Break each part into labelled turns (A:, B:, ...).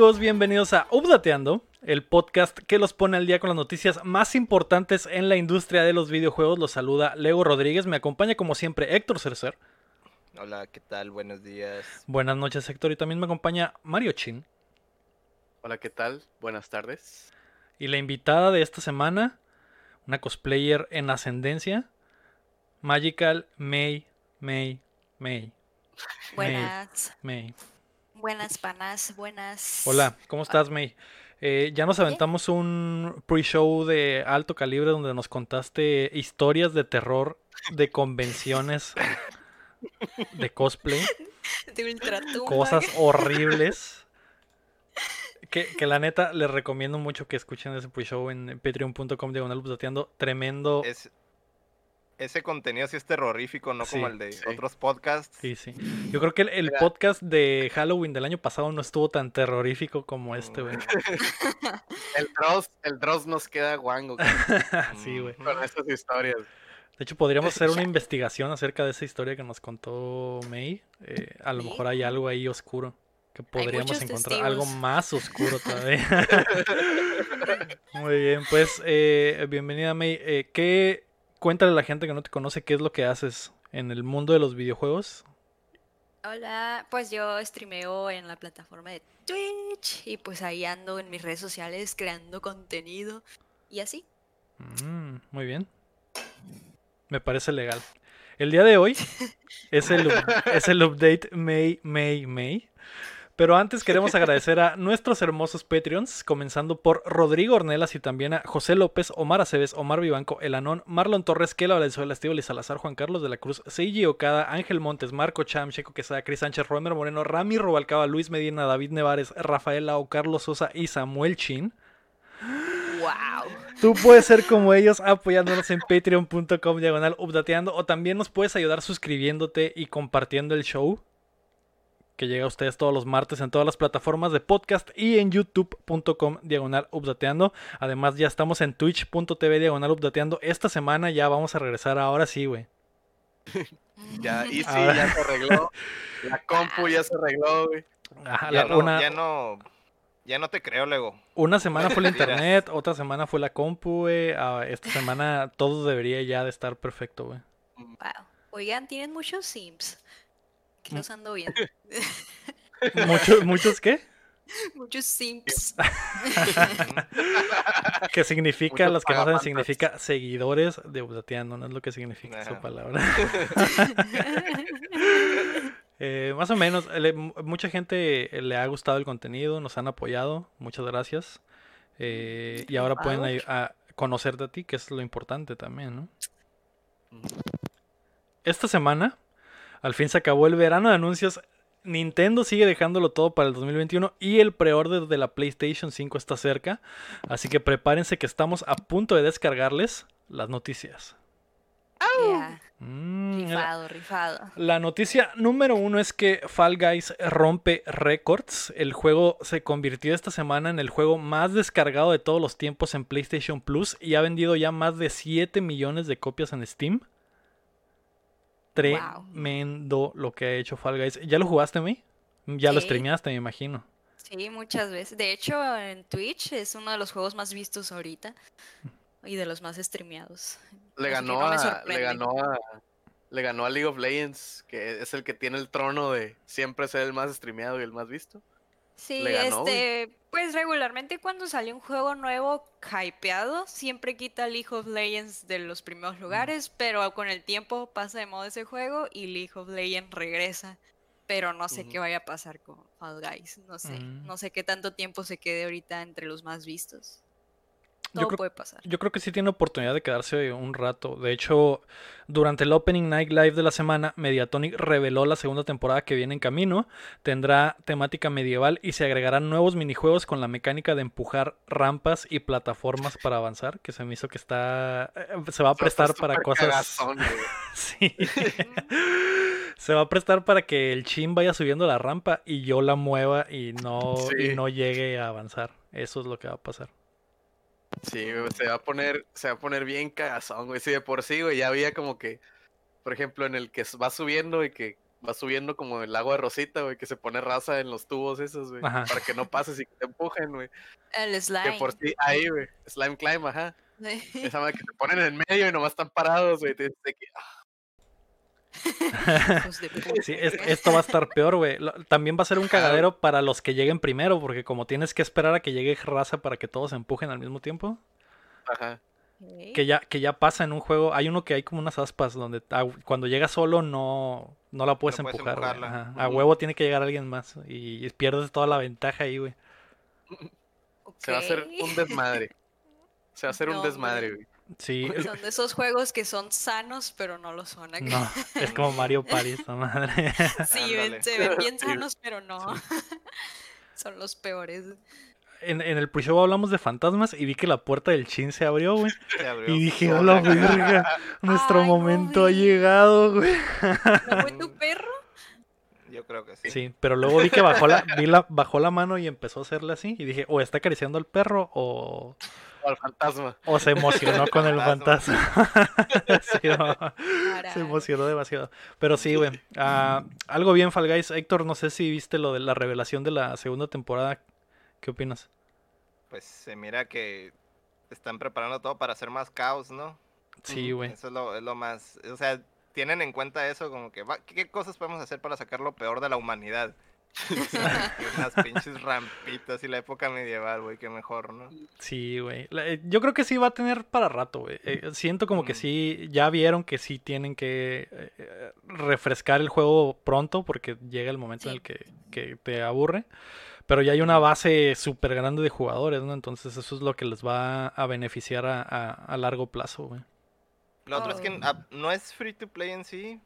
A: ¿Qué tal amigos? Bienvenidos a Updateando, el podcast que los pone al día con las noticias más importantes en la industria de los videojuegos. Los saluda Lego Rodríguez, me acompaña como siempre Héctor Cercer.
B: Hola, ¿qué tal? Buenos días.
A: Buenas noches Héctor y también me acompaña Mario Chin.
C: Hola, ¿qué tal? Buenas tardes.
A: Y la invitada de esta semana, una cosplayer en ascendencia, Magical May, May, May.
D: Buenas.
A: May.
D: Buenas, panas. Buenas.
A: Hola, ¿cómo estás, May? Eh, ya nos aventamos un pre-show de alto calibre donde nos contaste historias de terror de convenciones de cosplay.
D: De ultratumba.
A: Cosas horribles. Que, que la neta les recomiendo mucho que escuchen ese pre-show en patreon.com diagonal. Tremendo.
B: Es, ese contenido sí es terrorífico, no como el de
C: sí.
B: otros podcasts.
A: Sí, sí. Yo creo que el, podcast de Halloween del año pasado no estuvo tan terrorífico como este, güey.
C: El Dross, el Dross nos queda guango
A: sí, güey.
C: con estas historias.
A: De hecho, podríamos hacer una investigación acerca de esa historia que nos contó May. Eh, a lo
D: Sí.
A: mejor hay algo ahí oscuro que podríamos encontrar. Algo más oscuro todavía. Muy bien, pues eh, bienvenida May. Eh, ¿qué, cuéntale a la gente que no te conoce qué es lo que haces en el mundo de los videojuegos.
D: Hola, pues yo streameo en la plataforma de Twitch y pues ahí ando en mis redes sociales creando contenido y así.
A: Mm, muy bien. Me parece legal. El día de hoy es el, es el update May, May, May. Pero antes queremos agradecer a nuestros hermosos Patreons, comenzando por Rodrigo Ornelas y también a José López, Omar Aceves, Omar Vivanco, El Anón, Marlon Torres, Kela Valenzuela, Estíbal y Salazar, Juan Carlos de la Cruz, Seiji Okada, Ángel Montes, Marco Cham, Checo Quesada, Cris Sánchez, Romer Moreno, Rami Robalcaba, Luis Medina, David Nevares, Rafael Lau, Carlos Sosa y Samuel Chin.
D: ¡Wow!
A: Tú puedes ser como ellos apoyándonos en patreon.com diagonal updateando o también nos puedes ayudar suscribiéndote y compartiendo el show que llega a ustedes todos los martes en todas las plataformas de podcast y en youtube.com diagonal updateando. Además ya estamos en twitch.tv diagonal updateando. Esta semana ya vamos a regresar ahora sí, güey.
C: Ya, y sí,
A: Ahora-
C: ya se arregló. La compu ya se arregló, güey.
A: Ajá,
B: Ya,
A: la-
B: no,
A: una,
B: ya no, ya no te creo, luego.
A: una semana fue el internet, otra semana fue la compu, güey. ah, esta semana todo debería ya de estar perfecto, güey.
D: Wow. Oigan, tienen muchos sims. Que los ando viendo.
A: ¿Muchos, ¿Muchos qué?
D: muchos sims.
A: Que significa,
C: Muchos
A: los que no saben, significa seguidores de Updateando, no es lo que significa esa palabra. Eh, más o menos, le- mucha gente eh, le ha gustado el contenido, nos han apoyado, muchas gracias. Eh, y ahora pueden
D: Wow.
A: ay- a- conocerte a ti, que es lo importante también, ¿no? Esta semana, al fin se acabó el verano de anuncios. Nintendo sigue dejándolo todo para el 2021 y el preorden de la PlayStation 5 está cerca. Así que prepárense que estamos a punto de descargarles las noticias.
D: Yeah,
A: Mm, la-
D: Rifado, rifado.
A: la noticia número uno es que Fall Guys rompe récords. El juego se convirtió esta semana en el juego más descargado de todos los tiempos en PlayStation Plus y ha vendido ya más de 7 millones de copias en Steam. Tremendo lo que ha hecho Fall Guys. ¿Ya lo jugaste, mi? Ya lo streameaste, me imagino.
D: Sí, muchas veces. De hecho, en Twitch es uno de los juegos más vistos ahorita y de los más streameados.
C: Le ganó,
D: no
C: a, le ganó a. Le ganó a League of Legends, que es el que tiene el trono de siempre ser el más streameado y el más visto.
D: Sí,
C: güey.
D: este, pues regularmente cuando sale un juego nuevo hypeado, siempre quita League of Legends de los primeros lugares, pero con el tiempo pasa de moda ese juego y League of Legends regresa. Pero no sé qué vaya a pasar con Fall Guys, no sé,
A: Mm.
D: no sé qué tanto tiempo se quede ahorita entre los más vistos.
A: Yo
D: Todo
A: creo-
D: puede pasar.
A: Yo creo que sí tiene oportunidad de quedarse un rato. De hecho, durante el Opening Night Live de la semana, Mediatonic reveló la segunda temporada que viene en camino. Tendrá temática medieval y se agregarán nuevos minijuegos con la mecánica de empujar rampas y plataformas para avanzar, que se me hizo que está... eh, Se va a prestar para cosas...
C: cagazón.
A: Sí. Se va a prestar para que el chin vaya subiendo la rampa y yo la mueva y no, y no llegue a avanzar. Eso es lo que va a pasar.
C: Sí, güey, se va a poner, se va a poner bien cagazón, güey. Sí, de por sí, güey, ya había como que, por ejemplo, en el que va subiendo y que va subiendo como el agua de Rosita, güey, que se pone raza en los tubos esos, güey.
A: Ajá.
C: Para que no pases y que te empujen, güey.
D: El
C: Que
D: slime.
C: por sí, ahí, güey. Slime climb, ajá.
D: Sí.
C: Esa madre que te ponen en medio y nomás están parados, güey. Te que, ah.
A: Sí, es- esto va a estar peor, güey. También va a ser un cagadero para los que lleguen primero, porque como tienes que esperar a que llegue raza para que todos se empujen al mismo tiempo,
C: ajá.
A: Que ya, que ya pasa en un juego. Hay uno que hay como unas aspas donde a- cuando llega solo no, no la puedes
B: No
A: empujar. Ajá. A huevo tiene que llegar alguien más y pierdes toda la ventaja ahí, güey.
C: Se va a hacer un desmadre. Se va a hacer un desmadre, güey.
A: Sí,
D: Son de esos juegos que son sanos, pero no lo son.
A: no, es como Mario Party, esta madre.
D: Sí, ven- se ven bien sanos, pero no. Son los peores.
A: En, en el pre-show hablamos de fantasmas y vi que la puerta del chin se abrió, güey.
B: Se abrió
A: Y dije,
B: sola.
A: a la verga, nuestro
D: Ay, no
A: momento ha llegado, güey.
D: ¿No fue tu perro?
B: Yo creo que sí.
A: Sí, pero luego vi que bajó la, vi la, bajó la mano y empezó a hacerle así. Y dije, o está acariciando al perro O
C: al fantasma.
A: o se emocionó con el
B: Fantasma.
A: Sí, no, se emocionó demasiado. Pero sí, güey. ah, algo bien, Fall Guys. Héctor, no sé si viste lo de la revelación de la segunda temporada. ¿Qué opinas?
B: Pues se mira que están preparando todo para hacer más caos, ¿no?
A: Sí, güey.
B: Eso es lo, es lo más. O sea, tienen en cuenta eso como que, va- ¿qué, qué cosas podemos hacer para sacar lo peor de la humanidad? Unas pinches rampitas y la época medieval, güey, qué mejor, ¿no?
A: Sí, güey. Eh, Yo creo que sí va a tener para rato, güey. Eh, siento como que sí, ya vieron que sí tienen que eh, refrescar el juego pronto porque llega el momento en el que, que te aburre. Pero ya hay una base súper grande de jugadores, ¿no? Entonces eso es lo que les va a beneficiar a, a- a largo plazo, güey.
B: Lo otro es que
D: Oh.
B: ah, no es free to play en sí,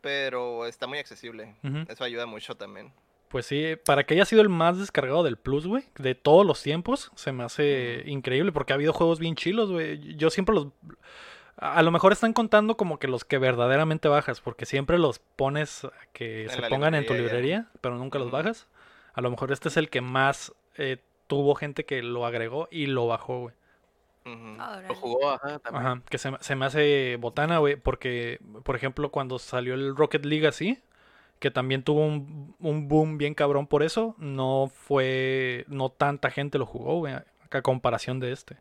B: pero está muy accesible. Eso ayuda mucho también.
A: Pues sí, para que haya sido el más descargado del Plus, güey, de todos los tiempos, se me hace increíble porque ha habido juegos bien chilos, güey. Yo siempre los... A lo mejor están contando como que los que verdaderamente bajas, porque siempre los pones a que
B: En
A: se pongan en tu
B: librería ya.
A: pero nunca los bajas. A lo mejor este es el que más eh, tuvo gente que lo agregó y lo bajó, güey.
C: Lo jugó, ajá, también.
A: Ajá, que se, me- se me hace botana, güey, porque, por ejemplo, cuando salió el Rocket League así, que también tuvo un, un boom bien cabrón por eso, no fue, no tanta gente lo jugó, güey, a comparación de este.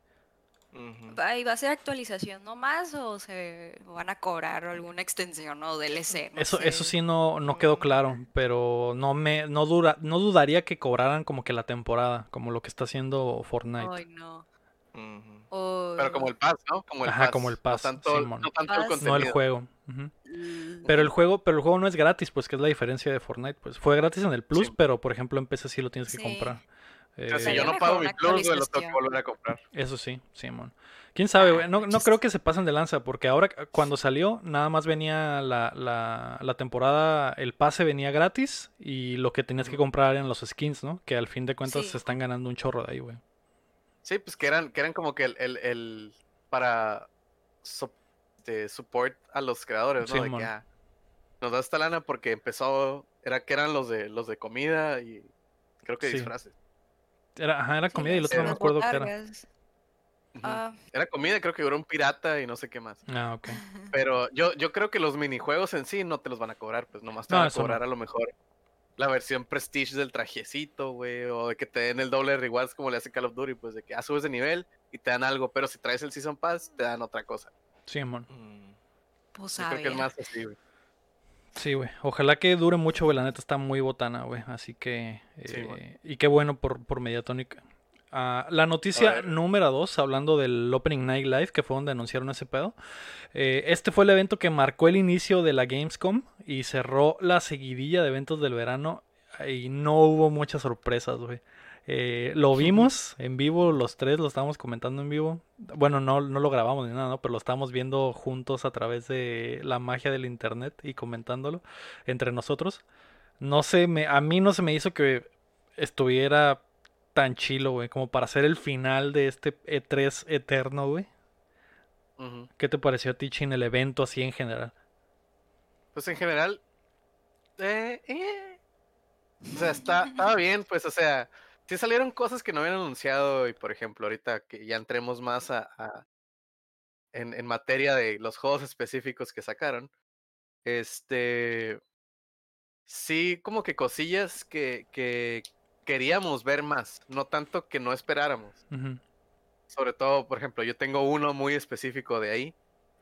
B: Ujú.
D: ¿Va- ¿Y va a ser actualización nomás o se van a cobrar alguna extensión o DLC? No
A: Eso, eso sí no, no quedó claro, pero no me, no dura, no dudaría que cobraran como que la temporada, como lo que está haciendo Fortnite.
D: Ay, no.
B: Ujú.
D: O-
C: Pero como el pass, ¿no? Como el
A: Ajá,
C: pass.
A: como el pass,
C: No tanto,
A: Simón.
C: no tanto el contenido.
A: no el juego.
D: Mm,
A: Pero el juego, pero el juego no es gratis, pues que es la diferencia de Fortnite, pues fue gratis en el Plus,
C: Sí.
A: pero por ejemplo en PC sí lo tienes que
D: Sí.
A: comprar.
C: O sea, si
A: Eh,
C: yo no pago mi plus, güey, lo tengo que volver a comprar.
A: Eso sí, Simón. ¿Quién sabe,
D: Ah,
A: güey? No, no creo que se pasen de lanza, porque ahora eh, cuando salió, nada más venía la, la, la temporada, el pase venía gratis y lo que tenías que comprar eran los skins, ¿no? Que al fin de cuentas
D: Sí.
A: se están ganando un chorro de ahí, güey.
C: Sí, pues que eran, que eran como que el, el, el- para so- de support a los creadores, ¿no? de
A: Simón.
C: que ah, nos da esta lana porque empezó, era que eran los de los de comida y creo que
A: Sí.
C: disfraces.
A: Era, ajá, era
D: sí,
A: comida y el otro no me acuerdo qué era.
D: Ah,
C: Era comida, creo que era un pirata y no sé qué más.
A: Ah, ok.
C: Pero yo, yo creo que los minijuegos en sí no te los van a cobrar, pues nomás te
A: No,
C: van a
A: no.
C: cobrar a lo mejor la versión Prestige del trajecito, güey, o de que te den el doble de rewards como le hace Call of Duty, pues de que ah, subes de nivel y te dan algo, pero si traes el Season Pass, te dan otra cosa.
A: Simón.
B: Mm.
D: pues
C: Yo
D: a
C: creo que es más así, güey.
A: Sí, güey. Ojalá que dure mucho, güey. La neta está muy botana, güey. Así que.
C: Sí,
A: eh, y qué bueno por, por Mediatonic. Ah, la noticia número 2, hablando del Opening Night Live, que fue donde anunciaron ese pedo. Eh, este fue el evento que marcó el inicio de la Gamescom y cerró la seguidilla de eventos del verano. Y no hubo muchas sorpresas, güey. Eh, lo vimos en vivo, los tres lo estábamos comentando en vivo. Bueno, no, no lo grabamos ni nada, ¿no? pero lo estábamos viendo juntos a través de la magia del internet y comentándolo entre nosotros. No sé, me, a mí no se me hizo que estuviera tan chilo, güey, como para hacer el final de este E3 eterno, güey. ¿Qué te pareció a ti, Chin, el evento así en general?
C: Pues en general, eh, eh. o sea, está, estaba bien, pues, o sea, sí salieron cosas que no habían anunciado y, por ejemplo, ahorita que ya entremos más a, a- en, en materia de los juegos específicos que sacaron, este, sí como que cosillas que, que queríamos ver más, no tanto que no esperáramos. Sobre todo, por ejemplo, yo tengo uno muy específico de ahí,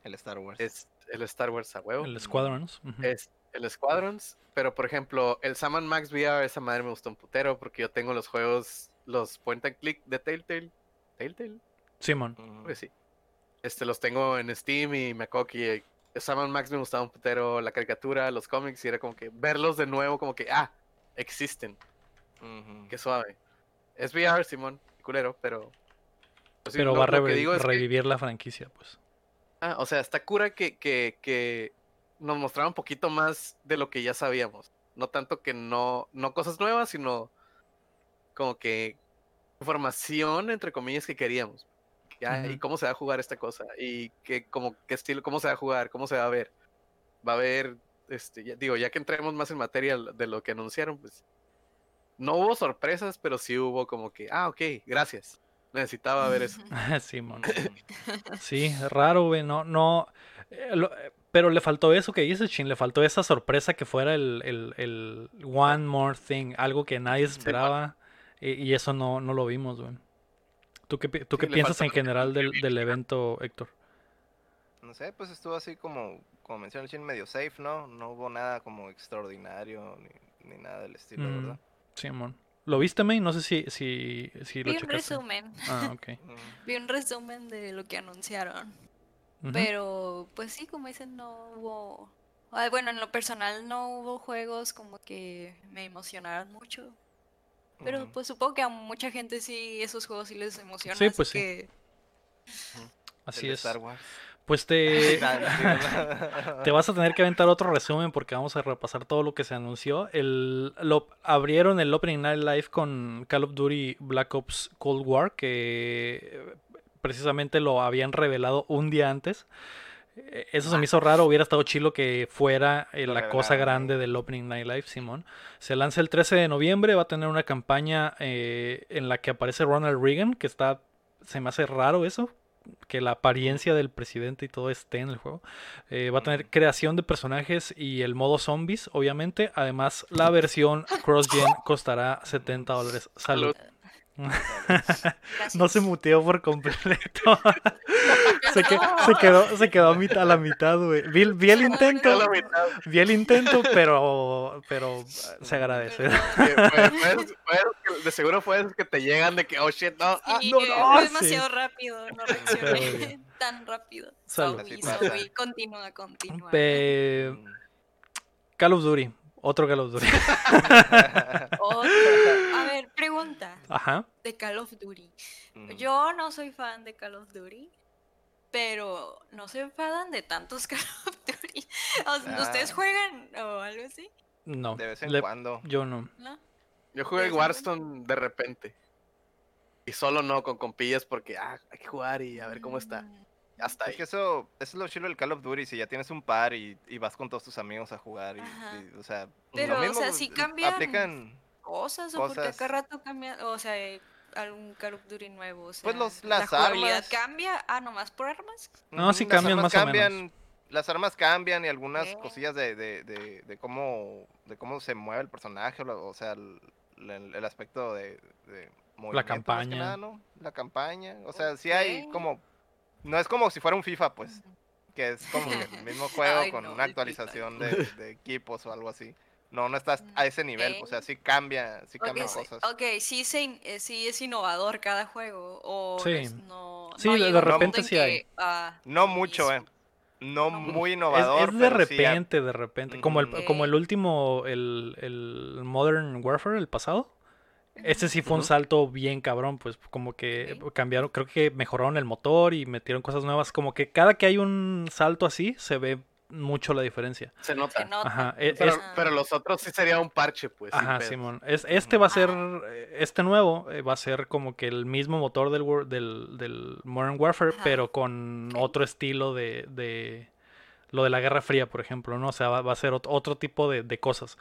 B: El Star Wars.
C: es el Star Wars a huevo.
A: El Squadrons.
C: es el Squadrons, pero por ejemplo, el Sam Max VR, esa madre me gustó un putero porque yo tengo los juegos, los point and click de Telltale. Telltale, creo que sí. Este, los tengo en Steam y me acuerdo que eh, Sam Max me gustaba un putero, la caricatura, los cómics, y era como que verlos de nuevo, como que, ah, existen, Qué suave. Es VR, Simón, culero, pero... pues
A: Pero
C: lo-
A: va a
C: lo digo que-
A: revivir la franquicia, pues.
C: Ah, o sea, está cura que, que, que nos mostrara un poquito más de lo que ya sabíamos. No tanto que no, no cosas nuevas, sino como que información, entre comillas, que queríamos. Ya, Y cómo se va a jugar esta cosa. Y que, como, qué estilo, cómo se va a jugar, cómo se va a ver. Va a haber, este, ya- digo, ya que entremos más en materia de lo que anunciaron, pues no hubo sorpresas, pero sí hubo como que, ah, ok, gracias. Necesitaba ver eso.
B: Ujú.
A: Sí, es raro, güey. No, no. eh, lo- eh, pero le faltó eso que dices, Chin. Le faltó esa sorpresa que fuera el, el, el One More Thing. Algo que nadie esperaba. Y, y eso no, no lo vimos, güey. ¿Tú qué, tú
C: Sí,
A: qué piensas en general del, del evento, Héctor?
B: No sé, pues estuvo así como, como menciona el Chin, medio safe, ¿no? No hubo nada como extraordinario ni, ni nada del estilo,
A: Mm,
B: ¿verdad?
A: Simón. ¿Lo viste, May? No sé si, si, si lo
D: Vi un
A: checaste.
D: resumen.
A: Ah, ok.
B: Ujú.
D: Vi un resumen de lo que anunciaron. Pero, pues sí, como dicen, no hubo. ah, Bueno, en lo personal no hubo juegos como que me emocionaran mucho. Pero pues supongo que a mucha gente sí, esos juegos sí les emocionan.
A: Sí,
D: así
A: pues sí.
D: que
A: Así
B: El
A: es.
B: Star Wars.
A: Pues te, te vas a tener que aventar otro resumen porque vamos a repasar todo lo que se anunció. El, lo, abrieron el Opening Night Live con Call of Duty Black Ops Cold War, que eh, precisamente lo habían revelado un día antes. Eh, Eso se me hizo raro, hubiera estado chilo que fuera eh, la cosa grande del Opening Night Live, Simón. Se lanza el 13 de noviembre, va a tener una campaña eh, en la que aparece Ronald Reagan, que está, se me hace raro eso, que la apariencia del presidente y todo esté en el juego. Eh, va a tener creación de personajes y el modo zombies, obviamente. Además, la versión cross-gen costará 70 dólares. Salud.
D: gracias.
A: No se muteó por completo. se, que- se quedó, se quedó a, mitad, a la mitad, güey. Vi, vi el intento, vi el intento, pero, pero eh, se agradece.
C: Fue- fue- fue- de seguro fue esos que te llegan de que, oh shit, no. ah,
D: Sí,
A: no,
D: fue
A: no, sí.
D: demasiado rápido, no reaccioné tan rápido.
A: Salud.
D: Sorry. Continúa, continúa.
A: Pe-. Call of Duty, otro Call of Duty.
D: Otro. A ver, pregunta
A: Ajá.
D: de Call of Duty.
B: Mm.
D: Yo no soy fan de Call of Duty, pero no se enfadan de tantos Call of Duty. O sea, ¿Ustedes
B: Ah.
D: juegan o algo así?
A: No.
B: De vez en
A: le-
B: cuando.
A: yo no.
D: ¿No?
C: Yo jugué
D: ¿De vez en
C: Warzone de repente. Y solo no, con compillas porque ah, hay que jugar y a ver cómo está.
D: Mm,
C: Hasta
B: Es que eso, eso es lo chido del Call of Duty, si ya tienes un par y, y vas con todos tus amigos a jugar y, o sea,
D: Pero,
B: lo
D: o
B: mismo
D: sea, sí
B: eh,
D: cambian
B: aplican
D: ¿Cosas o porque cada rato cambia? O sea, eh, algún Call of Duty nuevo. O sea,
B: Pues los-
D: ¿La
B: las armas.
D: cambia? Ah, nomás por armas.
A: No, sí
B: las
A: cambian
B: armas
A: más o menos.
B: cambian, Las armas cambian y algunas cosillas de, de, de, de cómo de cómo se mueve el personaje, o, la- o sea, el, el- el aspecto de, de movimiento, más que
A: campaña.
B: nada, ¿no? La campaña, o sea, sí hay como no es como si fuera un FIFA, pues, que es como el mismo juego
D: Ay,
B: con
D: no,
B: una actualización de, de equipos o algo así. No, no estás a ese nivel, o sea, sí cambia, sí
D: sí-
B: cosas.
D: ok, sí, se in- eh, sí es innovador cada juego. O
A: Sí.
D: no
A: Sí,
D: no
A: de- repente
D: en
A: sí hay.
D: que, ah,
B: No mucho, eh. No
D: No
B: muy innovador,
A: es de
B: pero sí a-
A: repente, de repente. Como el, como el último, el, el Modern Warfare, el pasado. Este sí fue un salto bien cabrón, pues como que cambiaron, creo que mejoraron el motor y metieron cosas nuevas. Como que cada que hay un salto así, se ve mucho la diferencia.
C: Se nota.
D: Se nota.
A: Ajá, e-
C: Pero,
A: es-
C: pero los otros sí sería un parche, pues.
A: Ajá. Simón. Es, este va a ser, eh, este nuevo eh, va a ser como que el mismo motor del, War- del, del Modern Warfare,
D: Ajá.
A: pero con otro estilo de, de lo de la Guerra Fría, por ejemplo, ¿no? O sea, va, va a ser ot- otro tipo de, de cosas.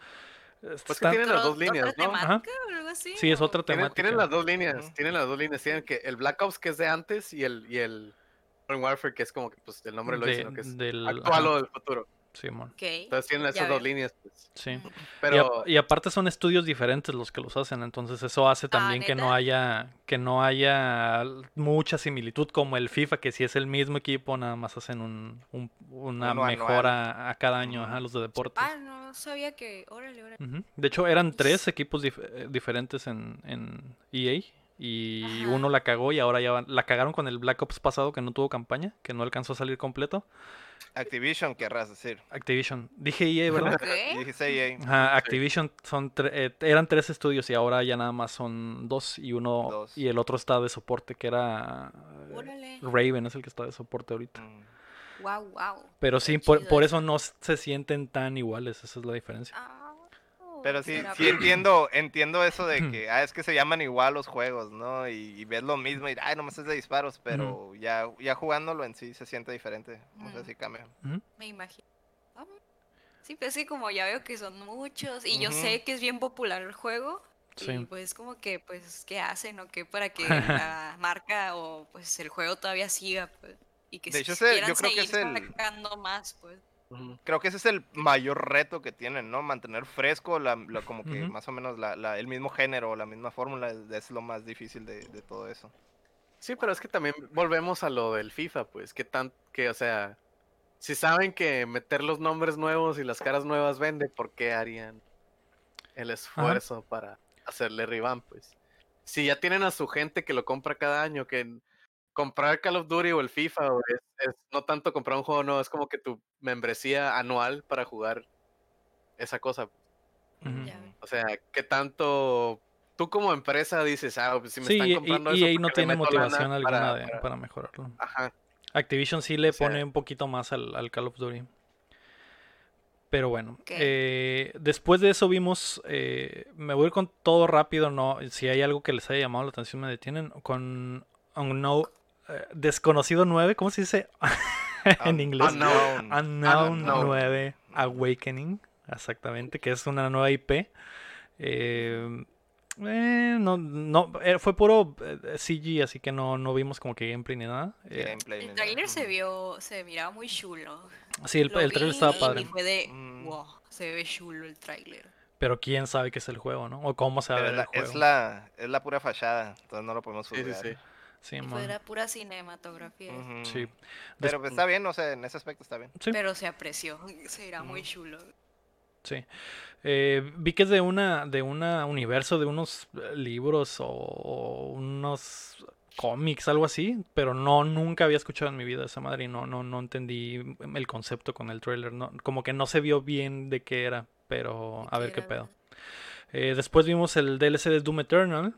C: Pues que tienen las dos líneas,
D: ¿otra
C: ¿no?
D: temática o algo así?
A: Sí, es otra
C: Tienen,
A: temática.
C: tienen las dos líneas, tienen las dos líneas. Tienen que el Black Ops que es de antes y el, y el Modern Warfare que es como que pues el nombre lo dice,
A: de-
C: ¿no? que es
A: del,
C: actual
A: ajá.
C: o del futuro.
A: Simón.
D: Ok.
C: Entonces tienen
D: ya
C: esas dos
D: veo.
C: líneas. pues.
A: Sí. Y, a-
C: Pero
A: y aparte son estudios diferentes los que los hacen, entonces eso hace también que no haya que no haya mucha similitud como el FIFA, que si es el mismo equipo, nada más hacen un, un- una
B: Uno anual.
A: mejora a cada año, ajá, los de deportes.
D: Ah, no sabía que. Órale, órale.
A: Ujú. De hecho, eran tres equipos dif- eh, diferentes en, en EA y
D: Ajá.
A: uno la cagó y ahora ya van- la cagaron con el Black Ops pasado que no tuvo campaña, que no alcanzó a salir completo.
B: Activision, querrás decir.
A: Activision. Dije EA, ¿verdad?
B: Dijiste EA.
A: Ajá, Activision son tre- eh, eran tres estudios y ahora ya nada más son dos y uno
B: Dos.
A: y el otro está de soporte que era eh. Raven es el que está de soporte ahorita.
B: Mm.
D: Wow, wow.
A: Pero sí, por, por
D: eso.
A: eso no se sienten tan iguales, esa es la diferencia.
D: Ah,
B: Pero sí, sí entiendo, entiendo eso de que, ah, es que se llaman igual los juegos, ¿no? Y, y ves lo mismo y, ay, nomás es de disparos, pero ya, ya jugándolo en sí se siente diferente. O sea,
D: Ujú.
B: sí cambia.
D: Me imagino. Ah, Sí, pues sí, como ya veo que son muchos y yo sé que es bien popular el juego.
A: Sí.
D: Y pues como que, pues, ¿qué hacen o qué para que la marca o pues el juego todavía siga? Pues, y que
B: De hecho, yo creo que es el-
D: sacando más, pues.
B: Creo que ese es el mayor reto que tienen, ¿no? Mantener fresco, la, la- como que más o menos la- la- el mismo género, la misma fórmula, es, es lo más difícil de, de todo eso.
C: Sí, pero es que también volvemos a lo del FIFA, pues, que tan, que, o sea, si saben que meter los nombres nuevos y las caras nuevas vende, ¿por qué harían el esfuerzo para hacerle revamp, pues? Si ya tienen a su gente que lo compra cada año, que comprar Call of Duty o el FIFA o es, es no tanto comprar un juego, no, es como que tu membresía anual para jugar esa cosa. O sea, ¿qué tanto tú como empresa dices, ah, pues si me
A: Sí,
C: están
A: y,
C: comprando
A: y
C: eso
A: EA no
C: porque le
A: tiene motivación alguna
C: para-
A: de-
C: para-
A: para mejorarlo.
C: Ajá.
A: Activision sí le
C: O sea-
A: pone un poquito más al, al Call of Duty. Pero bueno, eh, después de eso vimos, eh, me voy a ir con todo rápido, no, si hay algo que les haya llamado la atención me detienen, con Unknown, Desconocido 9, ¿cómo se dice en inglés?
C: Unknown.
A: Unknown
C: Unknown.
A: 9 Awakening, exactamente, que es una nueva IP. Eh, eh, no, no, eh, fue puro eh, CG, así que no, no vimos como que gameplay ni nada. Eh,
B: gameplay ni
D: El
B: nada.
D: trailer se vio, se miraba muy chulo.
A: sí, el, el trailer estaba padre.
D: Y fue de,
B: Mm.
D: wow, se ve chulo el trailer.
A: Pero quién sabe qué es el juego, ¿no? O cómo se va a ver
B: es,
A: el
B: la,
A: juego.
B: es, la, es la pura fachada, entonces no lo podemos
C: Sí, sí, sí.
A: Sí,
D: Y
A: mon.
D: fue la pura cinematografía.
A: Sí.
B: Pero pues, está bien, o sea, en ese aspecto está bien.
A: sí,
D: Pero se apreció, se irá muy chulo.
A: sí. Eh, vi que es de una, de una universo, de unos eh, libros o, o unos cómics, algo así, pero no, nunca había escuchado en mi vida esa madre y no, no, no entendí el concepto con el trailer, no, como que no se vio bien de qué era, pero a ver qué
D: Era-
A: pedo. Eh, después vimos el DLC de Doom Eternal,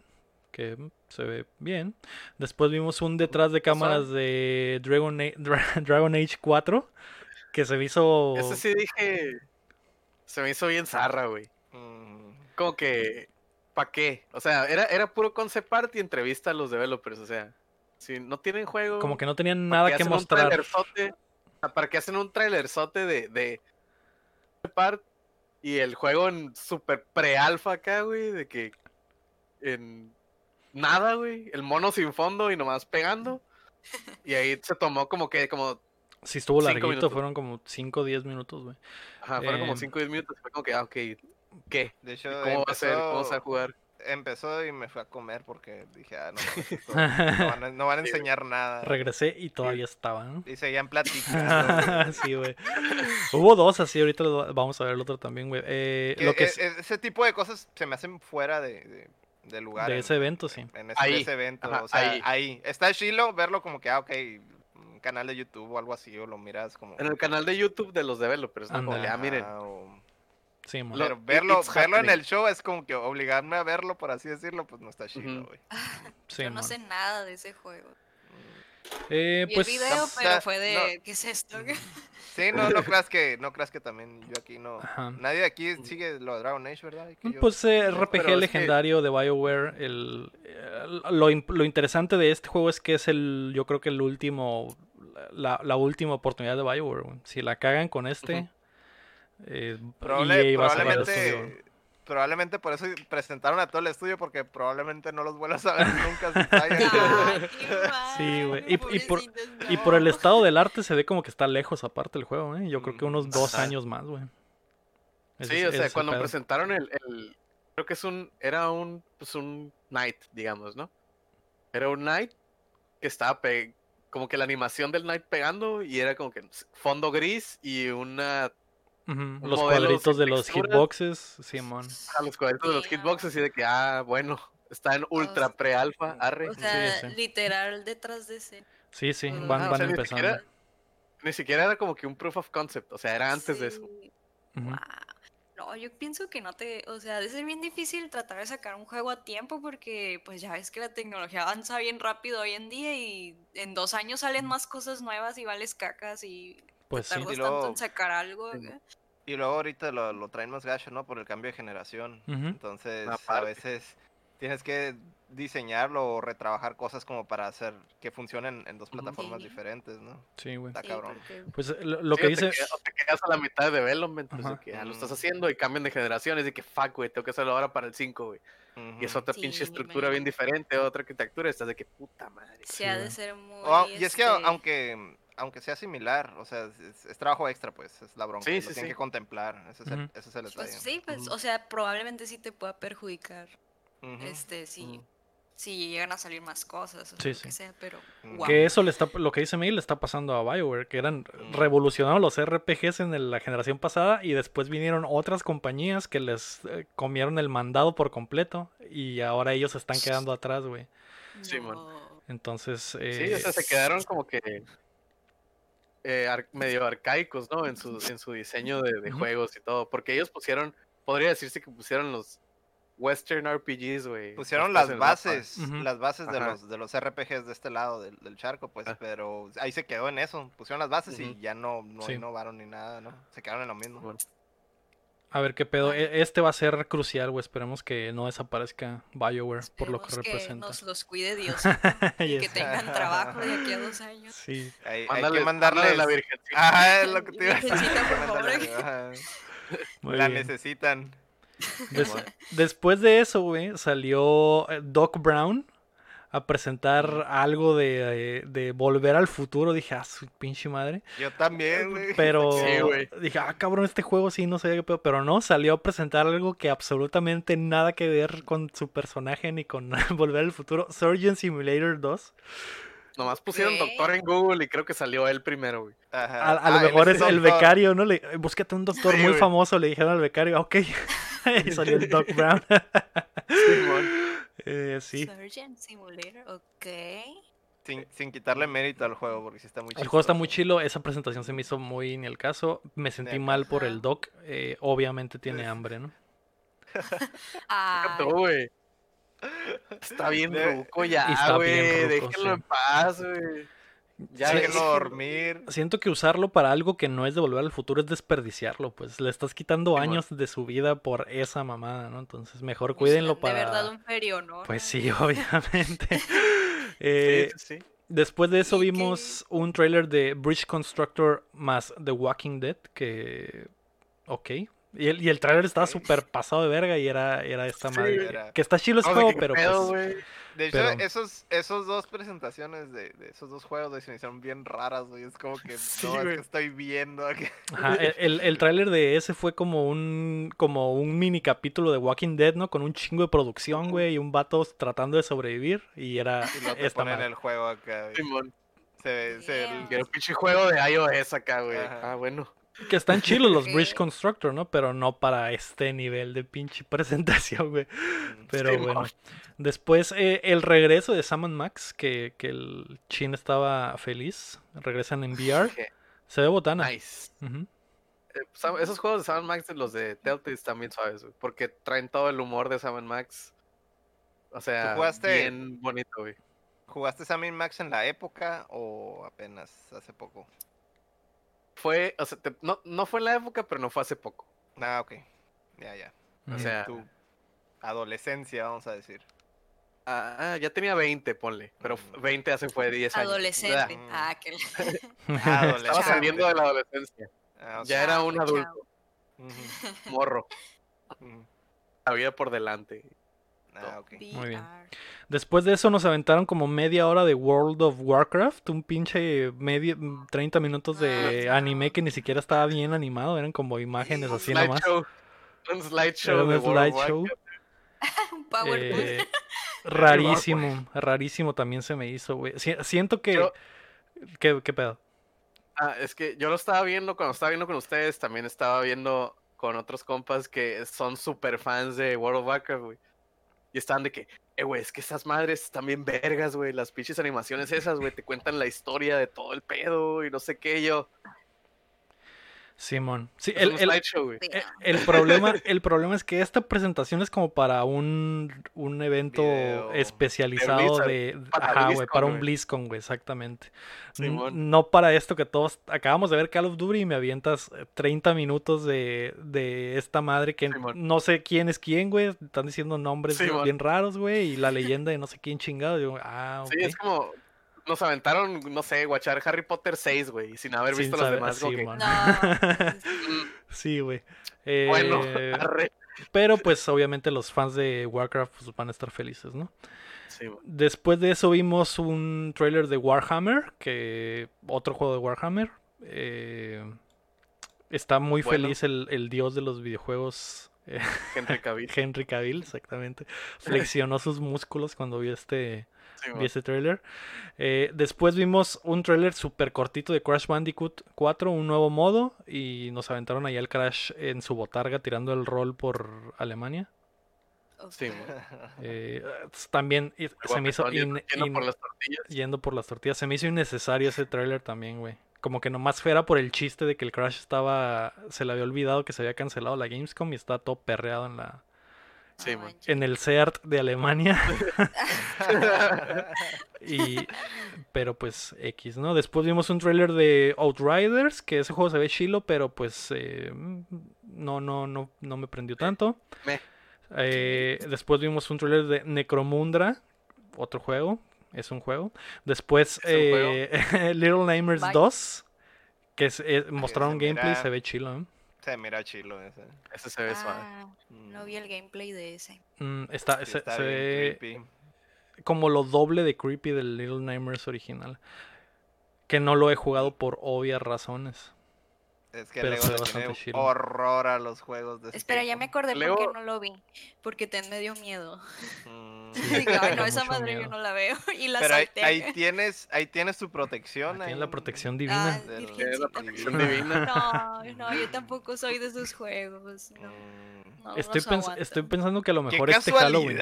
A: que mm, se ve bien. Después vimos un detrás de cámaras de Dragon, A- Dra- Dragon Age 4, que se me hizo...
C: Ese sí dije. Se me hizo bien zarra, güey.
B: Mm,
C: Como que. ¿Pa' qué? O sea, era, era puro concept art y entrevista a los developers. O sea, si no tienen juego.
A: Como que no tenían
C: ¿para
A: nada que mostrar.
C: trailerzote? ¿Para qué hacen un trailerzote de, de concept art y el juego en super pre-alfa acá, güey? De que. En nada, güey. El mono sin fondo y nomás pegando. Y ahí se tomó como que, como.
A: Si estuvo
C: cinco
A: larguito,
C: minutos.
A: fueron como 5 o 10 minutos, güey.
C: Ajá, fueron como
A: Em.
C: 5 o 10 minutos. Fue como que, ah, ok. ¿Qué?
B: De hecho,
C: ¿Cómo va a ser? ¿Cómo se va a jugar?
B: empezó y me fue a comer porque dije, ah, no, esto- no, van, a, no van a
C: Sí,
B: enseñar nada.
A: Regresé y todavía estaban.
B: Y seguían platicando.
A: sí, güey. Hubo dos así, ahorita lo- vamos a ver el otro también, güey. Eh,
B: Que
A: lo que
B: e-
A: es
B: e- ese tipo de cosas se me hacen fuera de, de, de lugar.
A: de
B: en-
A: ese evento, sí.
B: En ese,
C: Ahí,
B: ese evento.
C: ajá,
B: o sea,
C: ahí.
B: ahí. Está chilo verlo como que, ah, ok, un canal de YouTube o algo así, o lo miras como.
C: En el canal de YouTube de los developers, ¿no? Como ah, miren.
B: O-
A: Sí, man.
B: Pero verlo,
C: it's
B: verlo en el show es como que obligarme a verlo, por así decirlo, pues no está chido, güey.
A: Sí,
D: Yo no
A: man.
D: sé nada de ese juego.
A: Eh,
D: Vi
A: pues
D: el video, pero fue de,
B: no.
D: ¿qué es esto?
B: Sí, no, no creas que, no creas que también yo aquí no.
A: Ajá.
B: Nadie de aquí sigue lo de Dragon Age, ¿verdad? Que yo-
A: Pues eh,
C: No,
A: RPG
C: pero es que-
A: legendario de BioWare. El, el- lo, lo interesante de este juego es que es el, yo creo que el último, la, la última oportunidad de BioWare. Si la cagan con este, eh,
B: Probable-
A: EA va a cerrar el
B: probablemente. Probablemente por eso presentaron a todo el estudio, porque probablemente no los vuelvas a ver nunca.
A: Sí, güey. Y- y por- Y por el estado del arte se ve como que está lejos aparte el juego, ¿eh? Yo creo que unos dos
C: Ajá.
A: años más, güey.
C: Sí,
A: es-
C: o sea, cuando
A: pedo.
C: presentaron el, el- creo que es un, era un, pues un knight, digamos, ¿no? Era un knight que estaba pe- como que la animación del knight pegando y era como que fondo gris y una
A: Los cuadritos de los hitboxes, Simón.
C: a los cuadritos de los hitboxes y de que, ah, bueno, está en ultra pre-alfa, arre.
D: O sea,
A: sí.
D: literal detrás de ese.
A: Sí, sí,
D: Ah,
A: van,
C: o
A: van
C: sea, ni
A: empezando.
C: siquiera- Ni siquiera era como que un proof of concept, o sea, era antes de eso.
D: No, yo pienso que no te, o sea, debe ser bien difícil tratar de sacar un juego a tiempo porque pues ya ves que la tecnología avanza bien rápido hoy en día y en dos años salen más cosas nuevas y vales cacas y
A: Pues sí.
D: tardas
B: Y
D: tanto
B: luego-
D: en sacar algo.
C: Sí.
D: acá.
B: Y luego ahorita lo, lo traen más gacho, ¿no? Por el cambio de generación. Entonces, a veces tienes que diseñarlo o retrabajar cosas como para hacer que funcionen en dos plataformas
D: Sí.
B: diferentes, ¿no?
A: Sí, güey.
B: Está
D: Sí,
B: cabrón.
D: porque-
A: Pues eh, lo, lo
C: Sí,
A: que dice...
C: Te quedas, te quedas a la mitad de development, pues, de que ah, lo estás haciendo y cambian de generaciones, de que fuck, güey, tengo que hacerlo ahora para el 5, güey. Y es otra
D: Sí,
C: pinche estructura bien diferente, otra arquitectura, estás de que puta madre.
D: Sí, ha de ser muy.
B: O a- y es que
D: este,
B: aunque aunque sea similar, o sea, es, es trabajo extra, pues, es la bronca.
C: Sí,
B: lo
C: sí,
B: tienen
C: sí.
B: que contemplar. Ese es el,
A: Ujú.
B: ese es el
D: pues,
B: detalle.
D: sí, pues, o sea, probablemente sí te pueda perjudicar, este, si, si llegan a salir más cosas o
A: Sí,
D: lo
A: sí.
D: que sea, pero guau.
A: Que eso le está, lo que dice Miguel le está pasando a BioWare, que eran revolucionaron los RPGs en el- la generación pasada y después vinieron otras compañías que les eh, comieron el mandado por completo y ahora ellos se están quedando atrás, güey.
C: Sí, man.
D: No.
A: Entonces,
C: Sí,
A: eh,
C: o sea, se quedaron como que eh, ar- medio arcaicos, ¿no? En su, en su diseño de, juegos y todo. Porque ellos pusieron, podría decirse que pusieron los Western RPGs, güey.
B: Pusieron las bases, las bases de
C: Ajá.
B: los, de los RPGs de este lado del, del charco, pues,
C: Ah.
B: pero ahí se quedó en eso. Pusieron las bases y ya no, no
A: Sí.
B: innovaron ni nada, ¿no? Se quedaron en lo mismo.
C: Bueno,
A: a ver qué pedo. E- Este va a ser crucial, güey. Esperemos que no desaparezca BioWare por lo que representa.
D: nos los cuide Dios y que tengan trabajo de aquí a dos años.
A: Sí.
B: Hay, hay
C: mándale,
B: que
C: mándale
B: mandarles.
C: la virgencita.
B: Ah, es lo que te iba a decir.
D: Por
B: mandarle- ajá. La
A: bien.
B: necesitan.
A: Des- después de eso, güey, salió eh, Doc Brown a presentar algo de, de Volver al Futuro. Dije, ah, su pinche madre.
B: Yo también, güey.
A: Pero
C: Sí,
A: dije, ah, cabrón, este juego sí, no sé qué pedo. Pero no, salió a presentar algo que absolutamente nada que ver con su personaje ni con Volver al Futuro. Surgeon Simulator 2.
C: Nomás pusieron doctor en Google y creo que salió él primero, güey.
B: Ajá.
A: A, a lo
B: Ah,
A: mejor es el becario, ¿no? Le, "Eh, búsquete un doctor
C: Sí,
A: muy
C: güey.
A: famoso, le dijeron al becario, ok. y salió el Doc Brown.
C: Simón.
A: Eh, sí.
D: Surgeon Simulator, ok.
B: Sin, sin quitarle mérito al juego, porque sí está muy
A: El juego está muy chilo, esa presentación se me hizo muy ni el caso. Me sentí
B: Neta.
A: mal por el doc. eh, obviamente tiene hambre, ¿no?
D: Ay,
C: güey. Está bien
B: De-
C: ruco ya, güey. Déjenlo
A: sí.
C: en paz, güey. Ya
A: Sí.
B: Déjenlo dormir.
A: Siento que usarlo para algo que no es de volver al futuro es desperdiciarlo, pues le estás quitando años de su vida por esa mamada, ¿no? Entonces mejor
D: pues,
A: cuídenlo
D: De
A: para...
D: verdad un ferio, ¿no?
A: Pues sí, obviamente.
C: Sí,
A: Eh,
C: sí, sí.
A: Después de eso vimos un trailer de Bridge Constructor más The Walking Dead, que... Ok. Y el, y el trailer estaba súper pasado de verga y era, era esta
C: Sí,
A: madre.
B: era-
A: Que está chido
C: sé
A: juego, pero
C: pedo,
A: pues...
B: De hecho,
A: Pero-
B: esos, esos dos presentaciones de, de esos dos juegos me hicieron bien raras, güey. Es como que
C: Sí,
B: no, es que estoy viendo aquí.
A: Ajá, el, el, el tráiler de ese fue como un como un mini capítulo de Walking Dead, ¿no? Con un chingo de producción, güey, y un vato tratando de sobrevivir y era
B: Y te
A: esta
B: ponen
A: madre.
B: el juego acá. güey.
C: Simón.
B: Se ve, se ve el-
C: Que era un pinche juego de iOS acá, güey.
B: Ajá.
C: Ah, bueno.
A: Que están chilos los Bridge. Constructor, ¿no? Pero no para este nivel de pinche presentación, güey. Pero
C: Sí,
A: bueno. Después eh, el regreso de Sam and Max, que, que el chin estaba feliz. Regresan en VR. Se ve botana.
C: Nice. Eh, esos juegos de Sam Max, los de Telltale, están bien suaves, güey. Porque traen todo el humor de Sam Max. O sea,
B: jugaste?
C: bien bonito, güey.
B: ¿Jugaste Sam Max en la época o apenas hace poco?
C: Fue, o sea, te- no, no fue en la época, pero no fue hace poco.
B: Ah, ok. Ya, ya.
C: O sea,
B: Tu adolescencia, vamos a decir.
C: ah, ah, ya tenía 20, ponle. Pero
B: Mm.
C: 20 hace fue 10 años.
D: Adolescente.
B: Mm.
D: Ah, que...
B: Ah,
C: Estaba
B: adolescente.
C: saliendo de la adolescencia.
B: Ah, ok.
C: Ya era
D: Chao,
C: un
D: chao.
C: adulto,
B: Ujú,
C: morro. la vida por delante.
B: Ah.
A: Muy bien. Después de eso nos aventaron como media hora de World of Warcraft, un pinche medio, 30 minutos de
D: Ah.
A: anime que ni siquiera estaba bien animado, eran como imágenes así nomás.
C: Un slideshow
A: un slideshow.
D: Un PowerPoint.
A: Eh, rarísimo, rarísimo también se me hizo, güey. Si- siento que...
C: Yo-
A: ¿Qué, qué pedo?
C: Ah, es que yo lo estaba viendo cuando estaba viendo con ustedes, también estaba viendo con otros compas que son super fans de World of Warcraft, güey. Y estaban de que, eh, güey, es que esas madres están bien vergas, güey. Las pinches animaciones esas, güey, te cuentan la historia de todo el pedo y no sé qué. Yo,
A: Simón. Sí, el,
C: un
A: el-
C: slideshow, güey.
A: Eh, El problema, el problema es que esta presentación es como para un, un evento
B: Video.
A: especializado
C: Blizzard,
A: de,
C: para
A: ajá, güey,
C: BlizzCon,
A: para un. BlizzCon, güey, exactamente.
C: Simón.
A: No para esto que todos acabamos de ver Call of Duty y me avientas eh, 30 minutos de, de esta madre que
C: Simón.
A: no sé quién es quién, güey. Están diciendo nombres
C: Simón.
A: bien raros, güey, y la leyenda de no sé quién chingado. Ah.
C: Sí, es como, nos aventaron, no sé, guachar Harry Potter 6, güey, sin haber
A: Sin
C: visto las
A: saber-
C: demás.
D: No.
C: mm,
A: Sí, güey.
C: bueno,
A: Eh,
C: arre.
A: pero pues obviamente los fans de Warcraft pues, van a estar felices, ¿no?
C: Sí, güey.
A: Después de eso vimos un trailer de Warhammer, que otro juego de Warhammer. eh, está muy
C: Bueno.
A: feliz el, el dios de los videojuegos,
C: Henry Cavill.
A: Henry Cavill, exactamente. Flexionó sus músculos cuando vio este,
C: Sí,
A: vi
C: güey.
A: este trailer. Eh, después vimos un trailer súper cortito de Crash Bandicoot 4, un nuevo modo, y nos aventaron ahí al Crash en su botarga tirando el rol por Alemania.
C: Sí.
A: Eh, también se me hizo in-
C: yendo por las tortillas.
A: yendo por las tortillas. Se me hizo innecesario ese tráiler también, güey. Como que nomás fuera por el chiste de que el Crash estaba... Se le había olvidado que se había cancelado la Gamescom y está todo perreado en la...
C: Sí.
A: En el CERT de Alemania. y... Pero pues X, ¿no? Después vimos un tráiler de Outriders, que ese juego se ve chilo, pero pues... eh, no, no, no, no me prendió tanto. Eh, después vimos un tráiler de Necromundra, otro juego, es un juego. Después
C: ¿Es un juego?
A: eh, Little Nightmares
D: Bye.
A: 2, que es- eh, mostraron
B: se
A: gameplay,
B: mira-
A: se ve chilo. ¿eh?
B: Se mira chilo ese.
C: Ese se ve suave.
D: Ah, no vi el gameplay de ese.
A: Mm, está,
B: Sí,
A: se,
B: está
A: se
B: bien
A: ve
B: creepy.
A: como lo doble de creepy del Little Nightmares original. Que no lo he jugado por obvias razones.
B: Es que Lego le tiene
A: chilo.
B: horror a los juegos de
D: Espera, ya me acordé
C: Luego-
D: por qué no lo vi. Porque Ten me dio miedo.
B: Mm,
D: Digo, no, esa madre yo no la veo. Y la
B: Pero ahí,
D: salté.
B: ahí tienes, ahí tienes tu protección.
A: Tiene
B: ahí.
A: la protección divina.
D: Ah,
B: Del-
D: virgencita.
C: Es la protección
B: divina.
C: divina.
D: No, no, yo tampoco soy de esos juegos. No,
B: Mm,
D: no
A: estoy, pens- pensando que a lo
B: Qué
A: mejor este Halloween.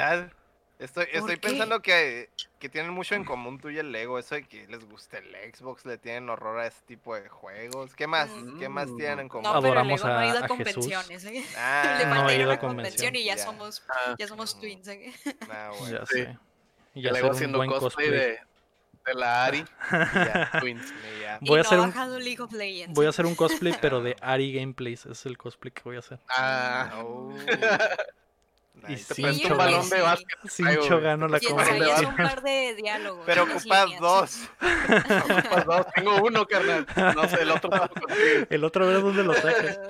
B: Estoy,
D: ¿Por
B: estoy pensando que, que tienen mucho en común tú y el Lego. Eso de que les gusta el Xbox, le tienen horror a ese tipo de juegos. ¿Qué más? ¿Qué más
C: Mm.
B: tienen en común?
D: No, pero
A: Adoramos
D: Lego no ha ido
A: a
D: a convenciones. ¿eh?
B: Ah,
D: Le
A: No
D: falta ir a una convención y ya
B: Ya.
D: somos,
C: Ah,
D: ya somos
B: Mm.
D: twins. ¿eh?
B: Ah, bueno.
A: Ya
C: Sí.
A: sé. Y
C: y
A: hacer
C: luego
A: un
C: haciendo cosplay,
A: cosplay.
C: De, de la Ari.
B: Ya,
C: Twins.
B: ya.
A: Voy
D: y
A: a
D: no
A: hacer
D: ha
A: un-
D: bajado League of Legends.
A: Voy a hacer un cosplay, pero de Ari Gameplays. Es el cosplay que voy a hacer.
C: Ah,
B: Oh.
A: Y
C: te
A: yo
C: un balón de básquet.
A: Sincho gano la
C: un
D: ya
C: de
D: par diálogos.
B: Pero ocupas dos.
C: Ocupas dos. Tengo uno, carnal. No sé, el otro.
A: El otro ver dónde lo sacas.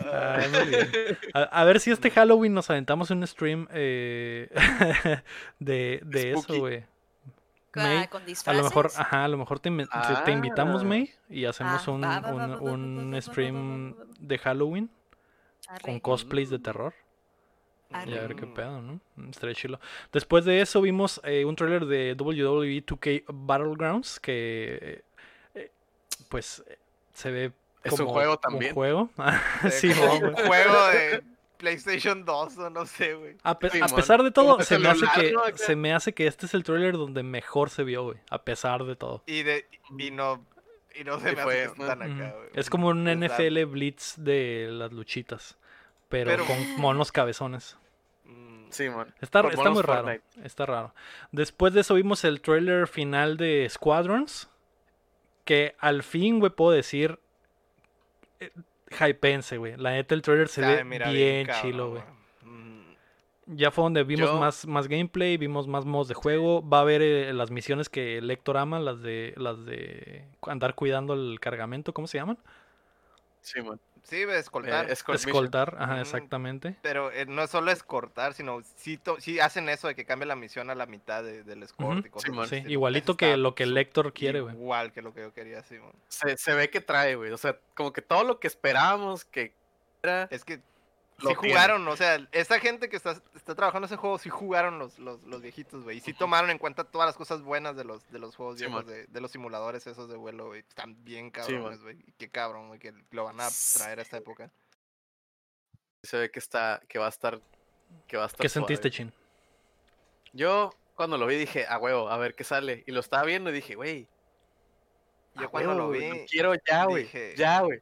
A: Ah, muy bien. A, a ver si este Halloween nos aventamos un stream eh, de, de eso, güey. May,
D: con
A: A lo mejor, ajá, a lo mejor te, te invitamos,
C: Ah.
A: May, y hacemos
D: Ah,
A: un,
D: va, va, va,
A: stream de Halloween
D: Arre.
A: con cosplays de terror.
D: Arre.
A: Y a ver qué
B: Mm.
A: pedo, ¿no? Estaría chilo. Después de eso vimos eh, un tráiler de WWE 2K Battlegrounds que, eh, pues, eh, se ve
C: Es un
A: como
C: juego también.
A: Un juego. Sí,
B: como
A: no,
B: un juego de PlayStation 2 o no sé, güey.
A: A, pe- a
C: Simón.
A: pesar de todo,
C: Como
A: se me, hace que, se me hace que este es el tráiler donde mejor se vio, güey. A pesar de todo.
B: Y, de, y no y no se
C: Y
B: me
C: fue-
B: hace que están
A: Ujú.
B: acá, güey.
A: Es como un NFL Blitz de las luchitas. Pero,
B: Pero-
A: con monos cabezones.
C: Sí, man.
A: Está, muy raro.
C: Fortnite.
A: Está raro. Después de eso vimos el trailer final de Squadrons. Que al fin, güey, puedo decir. Eh, hypense, güey. La neta, el trailer se ve
B: mira,
A: bien,
B: cabrón,
A: chilo, güey. Ya fue donde vimos
C: Yo-
A: más, más gameplay, vimos más modos de juego. Va a haber eh, las misiones que el Héctor ama, las de las de andar cuidando el cargamento, ¿cómo se llaman?
C: Sí, man.
B: Sí, escoltar.
C: Eh.
A: Escoltar, ajá, exactamente.
B: Pero eh, no es solo escortar, sino sí, to- sí hacen eso de que cambie la misión a la mitad de- del escort y cosas
A: Sí,
B: estilo.
A: igualito que lo que el lector quiere, güey.
B: Igual que lo que yo quería, Simón.
C: Se, se ve que trae, güey. O sea, como que todo lo que esperábamos que era.
B: Es que sí jugaron, o sea, esta gente que está, está trabajando ese juego, sí jugaron los, los, los viejitos, güey. Y sí tomaron en cuenta todas las cosas buenas de los, de los juegos
C: Sí,
B: viejos, de, de los simuladores esos de vuelo, güey. Están bien
C: Sí,
B: cabrones, güey. y qué cabrón, güey, que lo van a traer a esta época.
C: Se ve que está. que va a estar. que va a estar.
A: ¿Qué
C: suave.
A: sentiste, Chin?
C: Yo, cuando lo vi, dije, a huevo, a ver qué sale. Y lo estaba viendo y dije, güey.
B: Yo cuando
C: huevo,
B: lo vi,
C: quiero ya, güey.
B: dije-
C: Ya, güey.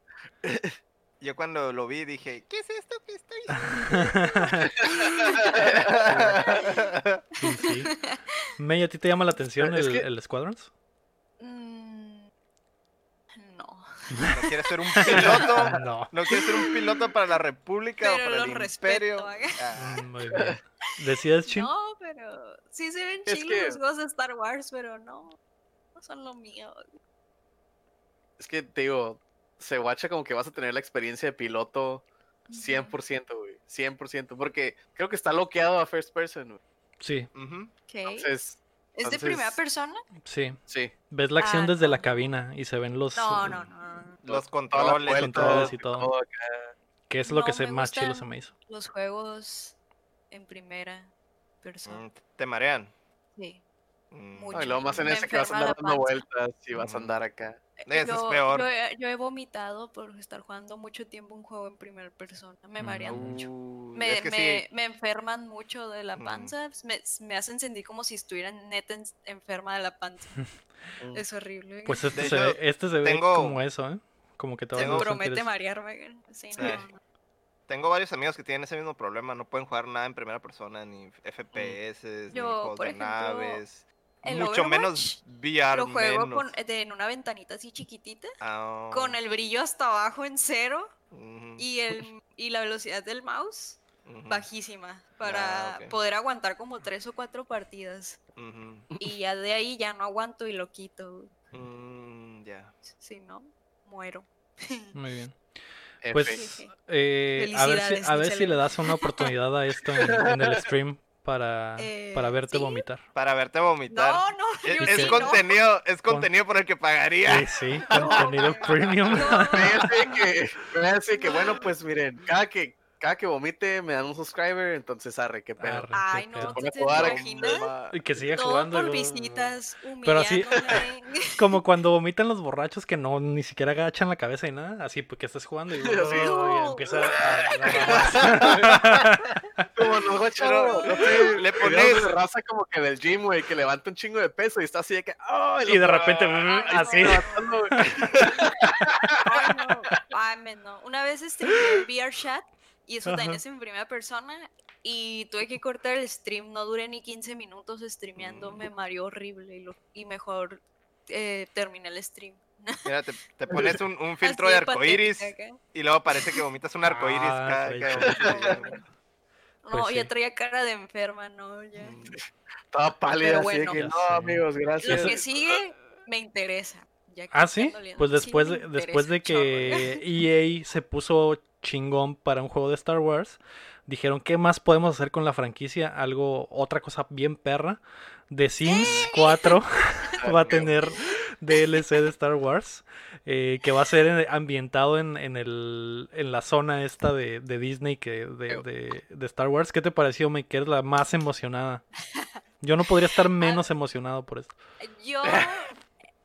B: Yo cuando lo vi dije, ¿qué es esto que estoy
A: Sí, sí. May, ¿a ti te llama la atención
C: Es
A: el,
C: que-
A: el Squadrons?
D: Mm, no.
B: ¿No quieres ser un piloto?
A: No.
B: ¿No quieres ser un piloto para la República o
D: Pero
B: para
D: lo
B: el
D: respeto,
B: Imperio?
D: haga.
B: Ah,
A: Mm, Muy bien. ¿Decías, Chin?
D: No, pero sí se ven chidos
C: que-
D: los juegos de Star Wars, pero no, no son lo mío.
C: Es que te digo, se guacha como que vas a tener la experiencia de piloto 100%, güey. 100%. Porque creo que está bloqueado a first person, güey.
A: Sí.
D: Ok.
C: Entonces,
D: ¿Es de primera persona?
A: sí.
C: sí.
A: Ves la acción
D: Ah,
A: desde la cabina y se ven los...
D: No, no, no. no.
B: Los controles,
C: vuelta,
A: controles y todo.
C: acá.
A: Que es lo que se más chilo se me hizo.
D: Los juegos en primera persona.
B: Mm, ¿Te marean?
D: Sí.
B: Mm,
D: Mucho.
C: No, y luego más en
D: Me
C: ese que vas a andar dando vueltas y vas a andar acá.
B: Eso es
D: yo,
B: peor.
D: Yo he, yo he vomitado por estar jugando mucho tiempo un juego en primera persona. Me marean
A: Mm.
D: mucho.
B: Uh,
D: Me,
B: es que
D: me,
B: sí,
D: me enferman mucho de la
B: Mm.
D: panza. Me, me hacen sentir como si estuviera neta en- enferma de la panza.
C: Mm.
D: Es horrible.
A: Pues este se,
B: hecho,
A: ve, este se ve
B: tengo-
A: como eso, ¿eh? Como que te
D: Se
A: sentir
D: promete
A: eso.
D: marearme. Sí,
B: Sí.
D: no,
B: tengo varios amigos que tienen ese mismo problema. No pueden jugar nada en primera persona, ni FPS, ni
D: Yo,
B: juegos
D: por
B: de
D: ejemplo,
B: naves.
D: El
B: Mucho menos VR.
D: Lo juego
B: menos.
D: con, de- en una ventanita así chiquitita,
B: Ah,
D: con el brillo hasta abajo en cero y, el, y la velocidad del mouse bajísima para
B: Ah,
D: poder aguantar como tres o cuatro partidas. Y ya de ahí ya no aguanto y lo quito.
B: Mm, ya.
D: Si no, muero.
A: Muy bien. Pues,
D: Sí, sí.
A: Eh, a ver si, a ver si le das una oportunidad a esto en, en el stream para,
D: Eh,
A: para verte
D: sí.
A: vomitar.
B: Para verte vomitar.
D: No, no,
B: es es
D: sí, no.
B: contenido, es
A: Con-
B: contenido por el que pagaría.
A: Sí, sí, contenido premium.
D: No.
C: Fíjense que, fíjense que, bueno, pues miren, cada que, cada que vomite me dan un subscriber, entonces arre, qué pedo.
A: Arre.
D: Ay,
A: qué
D: no. ¿tú
C: Pone
D: te
C: a.
A: Y que siga
D: Todo
A: jugando.
D: por visitas,
A: Pero así-. Como cuando vomitan los borrachos que no ni siquiera agachan la cabeza y nada, así porque estás jugando y,
C: Sí.
A: y empieza a,
C: Como no, chavo, no sé,
B: le pones-
C: raza como que del gym, güey, que levanta un chingo de peso y está así de que.
A: Y de repente,
C: ¡ay!
A: así.
D: Ay, no. Ay, me no. Una vez streamé VR chat y eso también
A: Ajá.
D: es en primera persona y tuve que cortar el stream. No duré ni 15 minutos streameando, me mareó horrible y, lo- y mejor eh, terminé el stream.
B: Mira, te, te pones un, un filtro
D: Así
B: de arcoiris y luego parece que vomitas un arcoiris
A: Ah,
B: cada, cada.
D: No,
A: Pues
D: ya
A: sí.
D: traía cara de enferma, no, ya.
B: Mm.
C: Toda pálida,
D: Pero
C: así de
D: bueno.
C: que, no, amigos, gracias.
D: Lo que sigue me interesa. ya que
A: Ah, sí. Pues después de, después de
D: chorro.
A: que EA se puso chingón para un juego de Star Wars, dijeron, ¿qué más podemos hacer con la franquicia? Algo, otra cosa bien perra. The Sims 4 va a tener DLC de Star Wars, eh, que va a ser en- ambientado en, en, el, en la zona esta de, de Disney que de, de- de Star Wars. ¿Qué te pareció, me que eres la más emocionada? Yo no podría estar menos emocionado por esto.
D: Yo,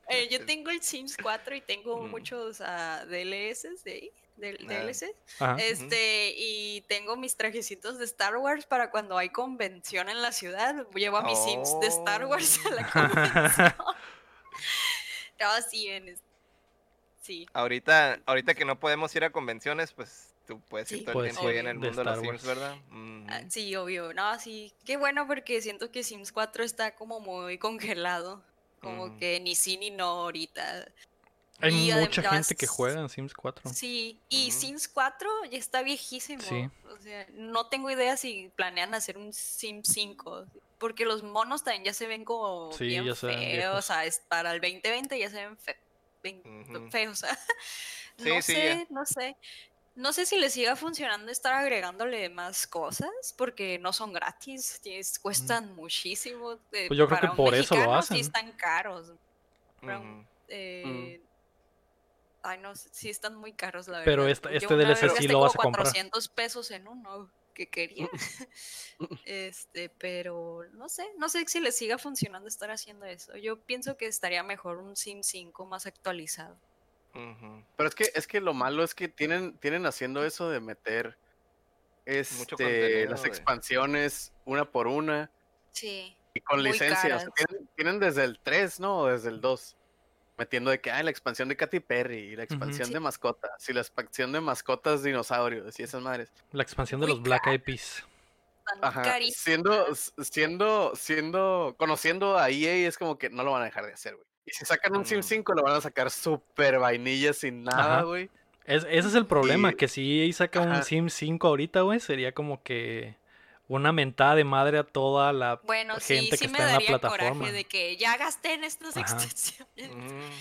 D: eh, yo tengo el Sims 4 y tengo
B: Mm.
D: muchos DLCs de ahí, del-
B: Ah.
D: DLC.
A: Ajá.
D: Este, y tengo mis trajecitos de Star Wars para cuando hay convención en la ciudad. Llevo a mis Sims de Star Wars a la convención. no, sí, en sí.
B: Ahorita, ahorita que no podemos ir a convenciones, pues tú puedes ir
D: Sí.
B: todo el tiempo ahí
D: ir
B: en el
A: de
B: mundo de los
A: Star
B: Sims,
A: Wars.
B: ¿verdad? Mm.
D: Ah, sí, obvio. No, sí. Qué bueno porque siento que Sims 4 está como muy congelado. Como
B: Mm.
D: que ni sí ni no ahorita.
A: Hay
D: y
A: mucha gente que juega en Sims 4.
D: Sí, y. Sims 4 ya está viejísimo.
A: Sí.
D: O sea, no tengo idea si planean hacer un Sims 5. Porque los monos también ya se ven como
A: Sí,
D: bien
A: ya se ven
D: feos. O sea, es- para el 2020 ya se ven fe- feos.
B: Sí,
D: no
B: sí,
D: sé, no sé. No sé si le siga funcionando estar agregándole más cosas, porque no son gratis, tienes- cuestan muchísimo. eh,
A: Pues yo creo que por eso lo hacen.
D: Sí están caros. Eh, Ay, no, sé, sí están muy caros, la verdad.
A: Pero este- este DLC
D: vez
A: sí lo vas a comprar.
D: 400 pesos en uno que quería. este, pero no sé, no sé si le siga funcionando estar haciendo eso. Yo pienso que estaría mejor un Sim 5 más actualizado.
C: Pero es que, es que lo malo es que tienen, tienen haciendo eso de meter este, las expansiones una por una
D: Sí.
C: y con
D: Muy
C: licencia. o sea,
D: caras.
C: tienen, tienen desde el 3, ¿no? O desde el 2. Metiendo de que, ah, la expansión de Katy Perry y la expansión de mascotas y la expansión de mascotas dinosaurios y esas madres.
A: La expansión de
D: Muy
A: los Black Eyed Peas.
C: Ajá. Siendo, siendo, siendo, conociendo a EA es como que no lo van a dejar de hacer, güey. Y si sacan un Sim
B: Mm.
C: 5 lo van a sacar súper vainilla sin nada, güey.
A: Es- ese es el problema,
C: Y-
A: que si EA saca un. Sim 5 ahorita, güey, sería como que una mentada de madre a toda la
D: Bueno, sí,
A: gente
D: sí
A: que
D: me
A: está en la
D: daría
A: plataforma.
D: coraje de que ya gasté en estas
A: Ajá.
D: extensiones.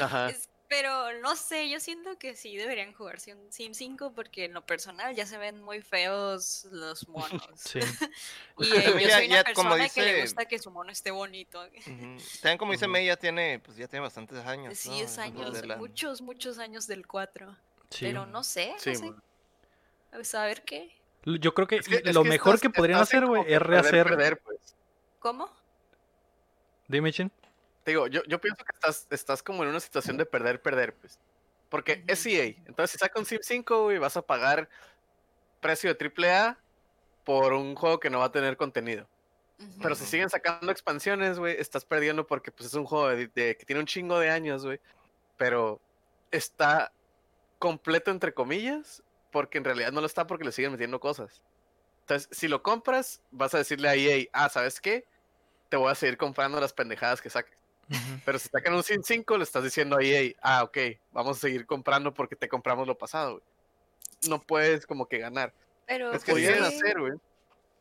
C: Ajá.
D: Es- pero no sé, yo siento que sí deberían jugarse un Sim 5 porque en lo personal ya se ven muy feos los monos.
A: Sí.
D: Y eh, yo
B: Ya-
D: soy una
B: ya, como
D: persona que le gusta que su mono esté bonito.
B: Ujú. También como dice
C: Ujú.
B: May, ya tiene, pues ya tiene bastantes años.
D: Sí,
B: ¿no?
D: es años,
B: De la-
D: muchos, muchos años del 4.
A: sí.
D: Pero no sé,
C: Sí,
D: no sé. A saber qué.
A: Yo creo que,
C: Es que- es
A: lo
C: que
A: mejor
C: estás-
A: que podrían hacer, güey, es rehacer.
C: perder, pues.
D: ¿Cómo?
A: Dime, Chin.
C: Te digo, yo, yo pienso que estás, estás como en una situación de perder, perder, pues. Porque es
D: Ujú.
C: EA. Entonces, si saca un Sim 5, güey, vas a pagar precio de AAA por un juego que no va a tener contenido. Pero si siguen sacando expansiones, güey, estás perdiendo porque pues es un juego de, de- que tiene un chingo de años, güey. Pero está completo entre comillas, porque en realidad no lo está porque le siguen metiendo cosas. Entonces, si lo compras, vas a decirle a EA, ah, ¿sabes qué? Te voy a seguir comprando las pendejadas que saques.
A: Ujú.
C: Pero si sacan un Sim 5, le estás diciendo a EA, ah, ok, vamos a seguir comprando porque te compramos lo pasado, güey. No puedes como que ganar.
D: Pero
B: Es que
D: pues,
B: sí
C: hacer, güey.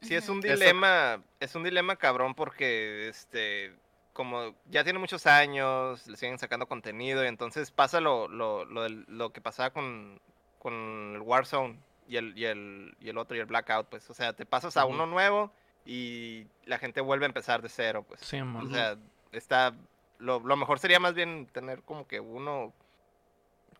B: Sí, es un
C: Eso-
B: dilema, es un dilema cabrón porque, este, como ya tiene muchos años, le siguen sacando contenido y entonces pasa lo, lo, lo, lo que pasaba con, con el Warzone y el, y, el, y el otro y el Blackout, pues, o sea, te pasas a uno nuevo y la gente vuelve a empezar de cero, pues.
A: Sí,
B: O sea, está, lo, lo mejor sería más bien tener como que uno,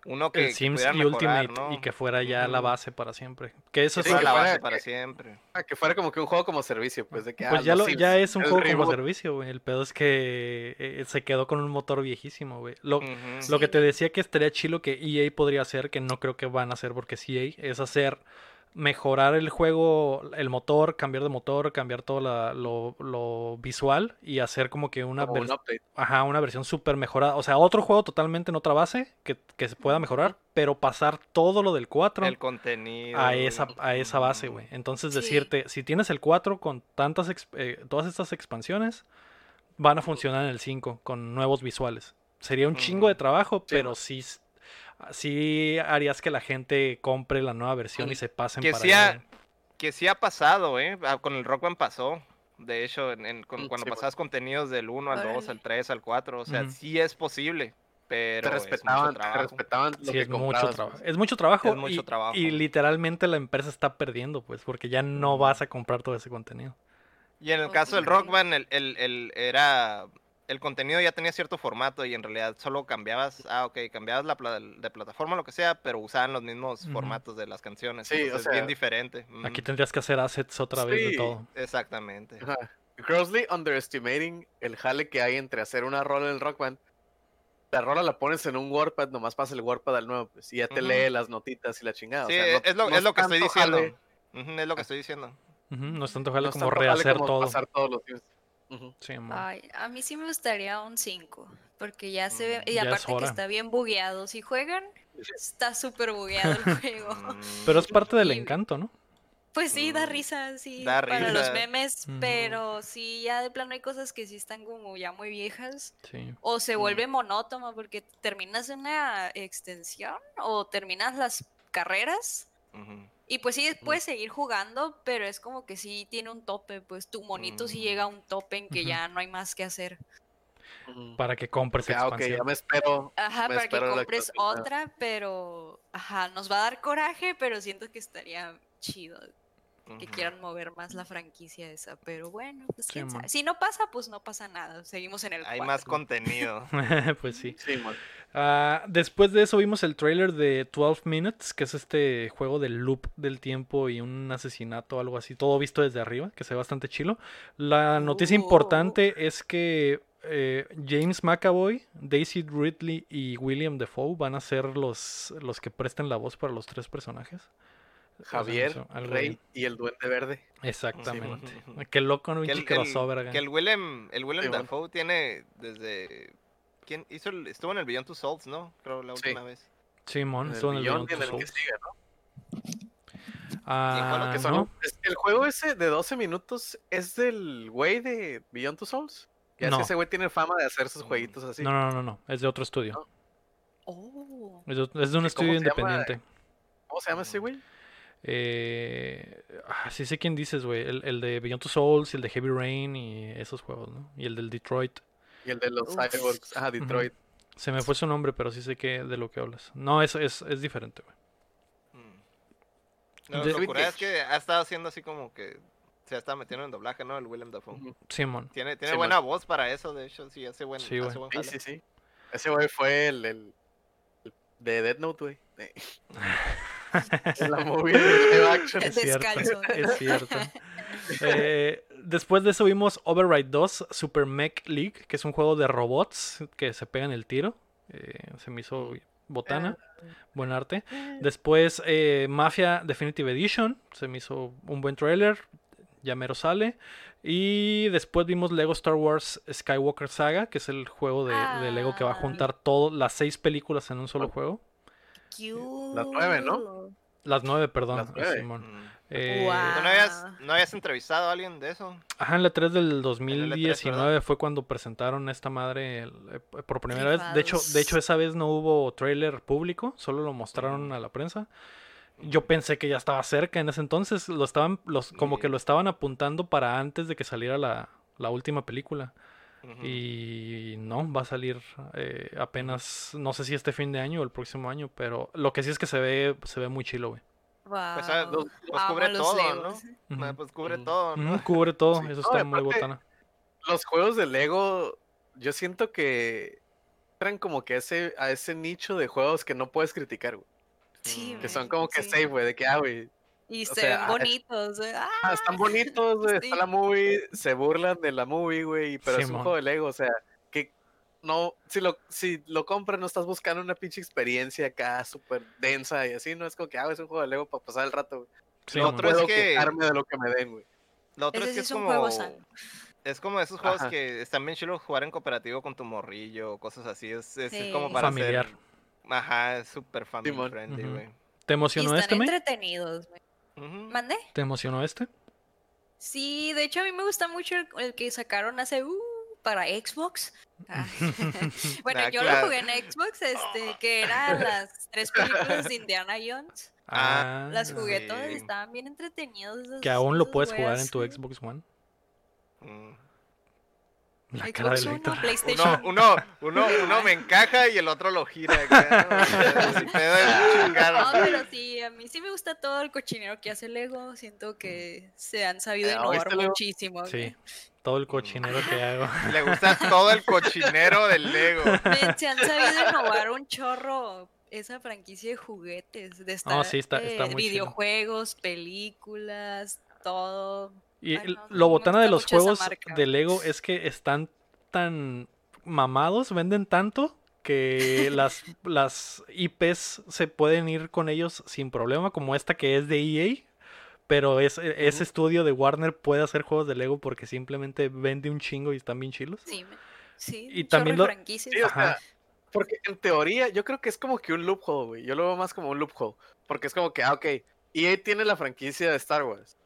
B: uno que,
A: el
B: que
A: Sims y
B: mejorar,
A: Ultimate
B: ¿no?
A: y que fuera ya la base para siempre. Que eso es
C: Sí,
B: fuera
C: que
B: la
C: fuera-
B: base para siempre.
C: Ah, que fuera como que un juego como servicio, pues de que.
A: Pues
C: ah,
A: ya, lo,
C: Sims,
A: ya es un juego como servicio, güey. El pedo es que eh, se quedó con un motor viejísimo, güey. Lo, lo que te decía que estaría chilo que EA podría hacer, que no creo que van a hacer porque es EA, es hacer mejorar el juego, el motor, cambiar de motor, cambiar todo la- lo, lo visual y hacer como que una,
C: como un
A: ajá, una versión súper mejorada. O sea, otro juego totalmente en otra base que, que se pueda mejorar, pero pasar todo lo del 4
B: El contenido.
A: a esa, a esa base, güey. Entonces
D: Sí.
A: decirte, si tienes el 4 con tantas eh, todas estas expansiones, van a funcionar en el 5 con nuevos visuales. Sería un chingo de trabajo,
C: Sí,
A: pero sí, sí harías que la gente compre la nueva versión y se pasen
B: Que
A: para
B: sí ha-. Que sí ha pasado, ¿eh? Ah, Con el Rock Band pasó. De hecho, en, en- con-
C: Mm,
B: cuando
C: sí, pues.
B: pasabas contenidos del 1 al 2,
D: Órale.
B: al 3, al 4, o sea, sí es posible, pero
C: Te
B: es mucho
C: respetaban, te respetaban lo
A: Sí,
C: que
A: es mucho trabajo.
C: pues.
A: Es mucho trabajo.
B: Es mucho
A: y,
B: trabajo.
A: y literalmente la empresa está perdiendo, pues, porque ya no
B: Ujú.
A: vas a comprar todo ese contenido.
B: Y en el caso del
D: ok.
B: Rock Band, el, el- el- era... El contenido ya tenía cierto formato y en realidad solo cambiabas, ah, ok, cambiabas la pla- de plataforma lo que sea, pero usaban los mismos formatos de las canciones.
C: Sí, o
B: entonces es bien
C: sea,
B: diferente.
A: Aquí tendrías que hacer assets otra vez de
C: Sí.
A: todo.
B: Exactamente.
C: Grossly underestimating el jale que hay entre hacer una rola en el rock band. La rola la pones en un WordPad, nomás pasa el WordPad al nuevo, pues, y ya te lee las notitas y la chingada. o
B: Sí,
C: sea, no-
B: es lo,
C: no
B: es lo que estoy
C: tanto
B: diciendo. es lo que estoy diciendo.
A: No es tanto jale
C: no
A: como
C: tanto jale
A: rehacer
C: como
A: todo.
C: pasar todos los días.
A: Sí.
D: Ay, a mí sí me gustaría un 5, porque ya se ve,
B: Mm,
D: y
A: ya es
D: aparte que está bien bugueado. Si juegan, está súper bugueado el juego.
B: Mm,
A: Pero es parte del
D: Y-
A: encanto, ¿no?
D: Pues sí, da
B: Mm,
D: risa, sí,
B: da
D: para los memes, pero sí, ya de plano hay cosas que sí están como ya muy viejas.
A: Sí.
D: O se
B: Mm.
D: vuelve monótono porque terminas una extensión o terminas las carreras
B: ujú.
D: Y pues sí puedes seguir jugando, pero es como que sí tiene un tope, pues tu monito sí
B: Mm.
D: llega a un tope en que ya no hay más que hacer.
A: Para que compres
C: Ah, ok,
A: expansión.
C: ya me espero.
D: Ajá,
C: Me
D: para que
C: espero
D: compres otra, pero ajá, nos va a dar coraje, pero siento que estaría chido que quieran mover más la franquicia esa, pero bueno, pues quién sabe. Si no pasa, pues no pasa nada. Seguimos en el
B: Hay más contenido.
A: pues sí. Ah, después de eso vimos el trailer de 12 Minutes, que es este juego del loop del tiempo y un asesinato algo así, todo visto desde arriba, que se ve bastante chilo. La noticia
D: Uh.
A: importante es que eh, James McAvoy, Daisy Ridley y William Defoe van a ser los, los que presten la voz para los tres personajes. O sea,
C: Javier,
A: eso, algo
C: Rey
A: bien.
C: y el Duende Verde.
A: Exactamente.
B: Simón.
A: Qué loco, ¿no?
B: Que
A: Un
B: el,
A: crossover.
B: el- que el Willem, el Willem
C: Simón.
B: Dafoe tiene desde... ¿Quién hizo el- estuvo en el Beyond Two Souls, ¿no? Creo la
C: Sí.
B: última vez.
A: Simón,
C: En
A: estuvo en
C: el Beyond
A: Beyond
C: y en
A: Two
C: el que
A: Souls.
C: sigue, ¿no?
A: Ah,
C: Que son-
A: ¿no?
C: es- el juego ese de 12 minutos es del güey de Beyond Two Souls. Ya es
A: No.
C: que ese güey tiene fama de hacer sus
B: Mm.
C: jueguitos así.
A: No, no, no, no, es de otro estudio.
C: No.
D: Oh.
A: Es de, es de un
C: ¿Cómo
A: estudio
C: llama?
A: independiente.
C: ¿Cómo se llama ese güey?
A: Eh, ah, sí sé quién dices, güey. El, el de Beyond Two Souls y el de Heavy Rain y esos juegos, ¿no? Y el del Detroit.
C: Y el de los
D: Uf.
C: Cyborgs. Ajá, Detroit.
A: Se me fue su nombre, pero sí sé que de lo que hablas. No, es, es, es diferente, güey.
B: Mm. No,
A: De-
B: lo curioso es que ha estado haciendo así como que se ha estado metiendo en doblaje, ¿no? El Willem Dafoe.
A: Simón.
B: Tiene, tiene buena voz para eso, de hecho, sí, hace buen,
A: Sí,
B: hace buen
C: sí, sí. Ese güey fue el, el- el de Dead Note, güey. La movie de live action.
A: Es cierto. Es cierto. Eh, después de eso vimos Override 2 Super Mech League, que es un juego de robots que se pegan el tiro. Eh, se me hizo botana. Buen arte. Después eh, Mafia Definitive Edition. Se me hizo un buen trailer. Ya mero sale. Y después vimos Lego Star Wars Skywalker Saga, que es el juego de, de Lego que va a
D: Ah.
A: juntar todas las seis películas en un solo juego.
C: Las nueve, ¿no?
A: Las nueve, perdón.
C: Las nueve.
A: Simón.
B: Mm.
A: Eh,
D: Guau.
B: ¿Tú no habías, no habías entrevistado a alguien de eso?
A: Ajá, en la 3 del
B: En la
A: 2019 fue cuando presentaron esta madre eh, por primera vez. De hecho, de hecho, esa vez no hubo trailer público, solo lo mostraron a la prensa. Yo pensé que ya estaba cerca en ese entonces, lo estaban, los, como que
B: Sí.
A: lo estaban apuntando para antes de que saliera la, la última película. Y no, va a salir eh, apenas, no sé si este fin de año o el próximo año, pero lo que sí es que se ve, se ve muy chilo, güey.
B: Pues, ah,
D: Guau.
B: pues cubre
D: los
B: todo,
D: Legos.
B: ¿no? Ah. Pues cubre todo, ¿no?
A: Cubre todo,
C: Sí.
A: eso está muy botana.
C: Los juegos de Lego, yo siento que entran como que a ese, a ese nicho de juegos que no puedes criticar, güey.
D: Sí,
C: Que son como que
D: sí.
C: safe, güey, de que, ah, güey,
D: Y
C: o
D: se
C: sea,
D: ven
C: ah,
D: bonitos. güey. Ah,
C: ah, están bonitos, güey, está la movie, se burlan de la movie, güey, pero es un juego de Lego, o sea, que no, si lo, si lo compras no estás buscando una pinche experiencia acá súper densa y así, no es como que, ah, es un juego de Lego para pasar el rato, güey.
A: Sí,
B: lo otro es que-
C: quejarme de lo que me den, güey.
B: Lo otro
D: Ese
B: es que es
D: es un
B: como...
D: juego sano.
B: Es como esos juegos
C: Ajá.
B: que están bien chilos jugar en cooperativo con tu morrillo, cosas así. Es, es
D: Sí.
B: como para
A: Familiar.
B: hacer... Ajá, es súper family friendly, güey.
A: ¿Te
D: y
A: emocionó
D: están
A: este,
D: entretenidos. güey.
B: Ujú.
D: ¿Mande?
A: ¿Te emocionó este?
D: Sí, de hecho a mí me gusta mucho el, el que sacaron hace uh, para Xbox. Ah. bueno, yo
B: claro.
D: lo jugué en Xbox, este, que eran las tres películas de Indiana Jones.
B: Ah,
D: Las jugué
B: sí.
D: todas estaban bien entretenidos. esos-
A: que aún lo puedes jugar en tu Xbox One.
B: Mm.
A: La
D: Xbox. PlayStation.
B: Uno, uno, uno, uno me encaja y el otro lo gira. acá, ¿no?
D: No, pero sí, a mí sí me gusta todo el cochinero que hace Lego. Siento que se han sabido
C: Eh,
D: innovar muchísimo.
A: Sí, todo el cochinero que hago.
B: Le gusta todo el cochinero del Lego.
D: Se han sabido innovar un chorro esa franquicia de juguetes, de estar,
A: No, sí, está- está
D: eh,
A: muy chido.
D: videojuegos, películas, todo.
A: Y
D: Ay,
A: el-
D: no,
A: lo botana de los juegos de Lego es que están tan mamados, venden tanto que las, las IPs se pueden ir con ellos sin problema, como esta que es de EA. Pero es, e, ese estudio de Warner puede hacer juegos de Lego porque simplemente vende un chingo y están bien chilos.
D: Sí, sí,
A: Y también lo-.
C: Sí, o sea, porque en teoría yo creo que es como que un loophole, güey. Yo lo veo más como un loophole. Porque es como que, ah, ok, EA tiene la franquicia de Star Wars.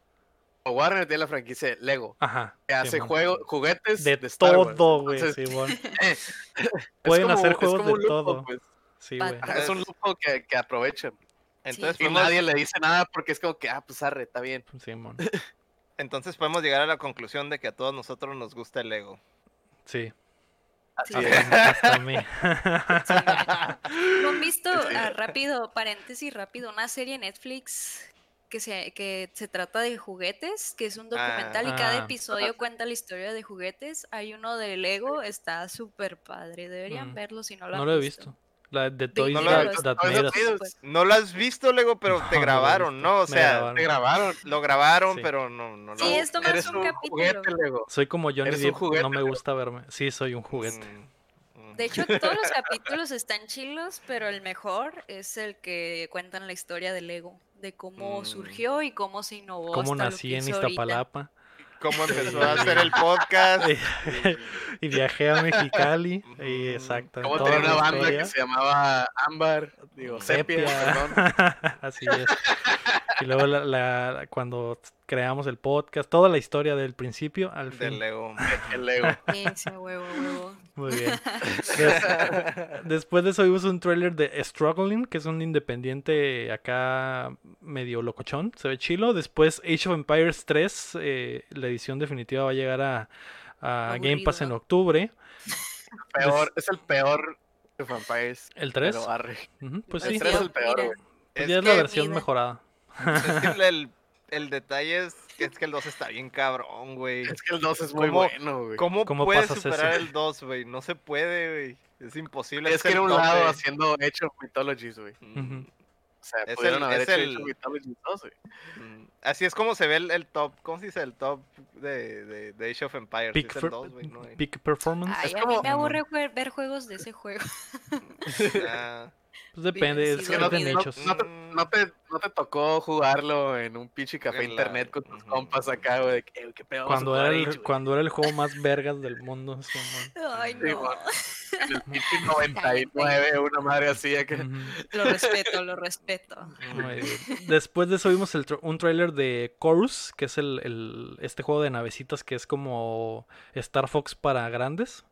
C: O Warner tiene la franquicia de Lego.
A: Ajá.
C: Que hace
A: Simón.
C: juego, juguetes
A: de,
C: de, Star
A: todo, güey.
C: Es
A: Pueden
C: como-
A: hacer juegos de todo.
C: pues.
A: Sí, güey.
C: Es un loophole que, que aprovechan.
B: Entonces
D: Sí.
C: Y
B: podemos,
C: nadie le dice nada porque es como que, ah, pues arre, está bien.
A: Simón.
B: entonces podemos llegar a la conclusión de que a todos nosotros nos gusta el Lego.
A: Sí.
C: Así
D: Sí.
C: es.
A: Hasta a mí.
D: Sí, ¿No han visto,
C: Sí.
D: ah, rápido, paréntesis rápido, una serie en Netflix que se, que se trata de juguetes, que es un documental y cada
A: Ah.
D: episodio cuenta la historia de juguetes? Hay uno de Lego, está súper padre, deberían
A: Mm.
D: verlo si no lo
A: No
D: han
A: lo he
D: visto.
A: La de Toys
B: no lo
A: That. That
B: No lo has visto, Lego, pero te grabaron. ¿no? O sea,
A: grabaron.
C: Te grabaron.
B: lo grabaron,
A: Sí.
B: pero no, no lo
D: Sí, es nomás
C: Eres
D: un
C: un
D: capítulo.
C: juguete, Lego.
A: Soy como Johnny Depp,
C: juguete,
A: no me
C: Lego.
A: gusta verme. Sí, soy un juguete.
B: Mm, mm.
D: De hecho, todos los capítulos están chilos, pero el mejor es el que cuentan la historia de Lego, de cómo
B: Mm.
D: surgió y cómo se innovó.
A: Como
D: hasta lo
A: nací
D: que
A: en. Iztapalapa
B: ¿Cómo empezó a hacer el podcast?
A: y viajé a Mexicali. y exacto.
C: Como
A: toda
C: tenía una banda
A: historia.
C: que se llamaba Ámbar, digo, Sepia, perdón.
A: Así es. Y luego la, la- cuando creamos el podcast, toda la historia del principio al
B: Del
A: fin.
B: Lego.
C: El Lego.
D: Ese huevo, huevo.
A: Muy bien. Des- después de eso vimos un tráiler de Struggling, que es un independiente acá medio locochón, se ve chilo. Después Age of Empires 3, eh, la edición definitiva va a llegar a, a Game Pass en octubre.
C: Peor, es el peor de Vampires.
A: ¿El 3?
C: Pero arre.
A: Ujú, pues
C: El
A: sí,
C: tres es el peor,
A: pues
B: Es
A: ya es la versión mejorada.
B: Es que el, el detalle es que, es que el 2 está bien cabrón, güey.
C: Es que el 2 es muy
B: ¿Cómo-
C: bueno, güey.
B: ¿Cómo,
A: ¿Cómo
B: puedes superar
A: eso?
B: el 2, güey? No se puede, güey. Es imposible.
C: Es que
B: el
C: era un
B: top
C: lado haciendo of Mythologies, güey.
B: Mm,
A: Ujú.
C: O sea,
B: Es
C: pudieron
B: el-
C: haber
B: es
C: hecho
B: el-
C: Age of Mythologies 2, güey.
B: mm. Así es como se ve el, el top. ¿Cómo se dice? El top de, de, de Age of Empires.
A: Peak,
B: es el
A: fer-
B: 2, güey, ¿no?
A: peak Performance.
D: Ay,
C: Es
D: a
C: como-
D: mí me aburre ver juegos de ese juego.
B: Ah,
A: Pues depende,
D: sí,
A: que
C: que no-
A: de
D: no-
C: te, no, te, no te tocó jugarlo en un pinche café
B: En la-
C: internet con tus compas acá, güey. que, "Eh, ¿Qué pedo?
A: Cuando era, el,
C: güey".
A: cuando era el juego más vergas del mundo. Simón.
D: Ay,
C: Sí,
D: no.
C: bueno. En el pinche 99, una madre así.
A: Ujú.
D: Lo respeto, lo respeto.
A: Después de eso vimos el un tráiler de Chorus, que es el, el- este juego de navecitas que es como Star Fox para grandes.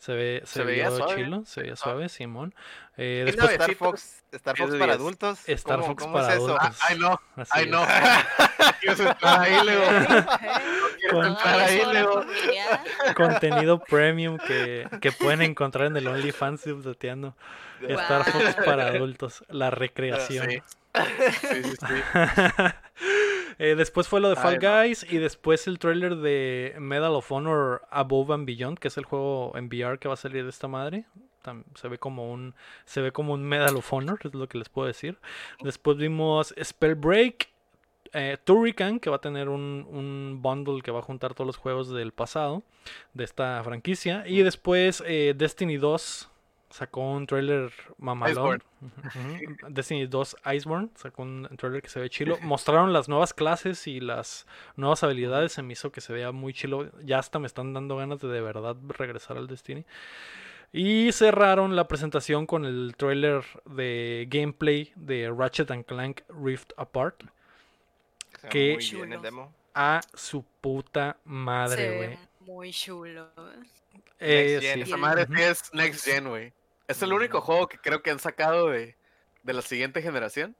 A: Se ve, se,
C: Se veía suave.
A: chilo, se veía
C: Ah.
A: suave, Simón. Eh,
C: ¿Qué
A: después
B: Star? Fox, Star Fox para adultos.
A: Star
B: ¿Cómo,
A: Fox
B: cómo
A: para
B: es eso?
A: adultos.
C: Ah, ay, no. Ay, no. Quiero entrar ahí. Quiero entrar ahí.
A: Contenido premium que, que pueden encontrar en el OnlyFans subdateando. Star. Fox para adultos, la recreación.
C: Sí. Sí, sí, sí.
A: Eh, después fue lo de Fall
C: Ay, no.
A: Guys y después el trailer de Medal of Honor Above and Beyond, que es el juego en VR que va a salir de esta madre. Se ve como un se ve como un Medal of Honor, es lo que les puedo decir. Después vimos Spellbreak, eh, Turrican, que va a tener un, un bundle que va a juntar todos los juegos del pasado de esta franquicia. Y después eh, Destiny 2 sacó un trailer mamalón. Destiny 2 Iceborne sacó un trailer que se ve chilo. Mostraron las nuevas clases y las nuevas habilidades. Se me hizo que se vea muy chilo. Ya hasta me están dando ganas de de verdad regresar al Destiny. Y cerraron la presentación con el trailer de gameplay de Ratchet and Clank Rift Apart.
B: Se
A: que-
B: Muy bien el
D: Chulo.
B: demo.
A: A su puta madre, güey.
D: muy chulo.
A: Eh,
B: Next gen.
A: sí.
C: Esa madre sí es Next Gen, güey. Es el único juego que creo que han sacado de, de la siguiente generación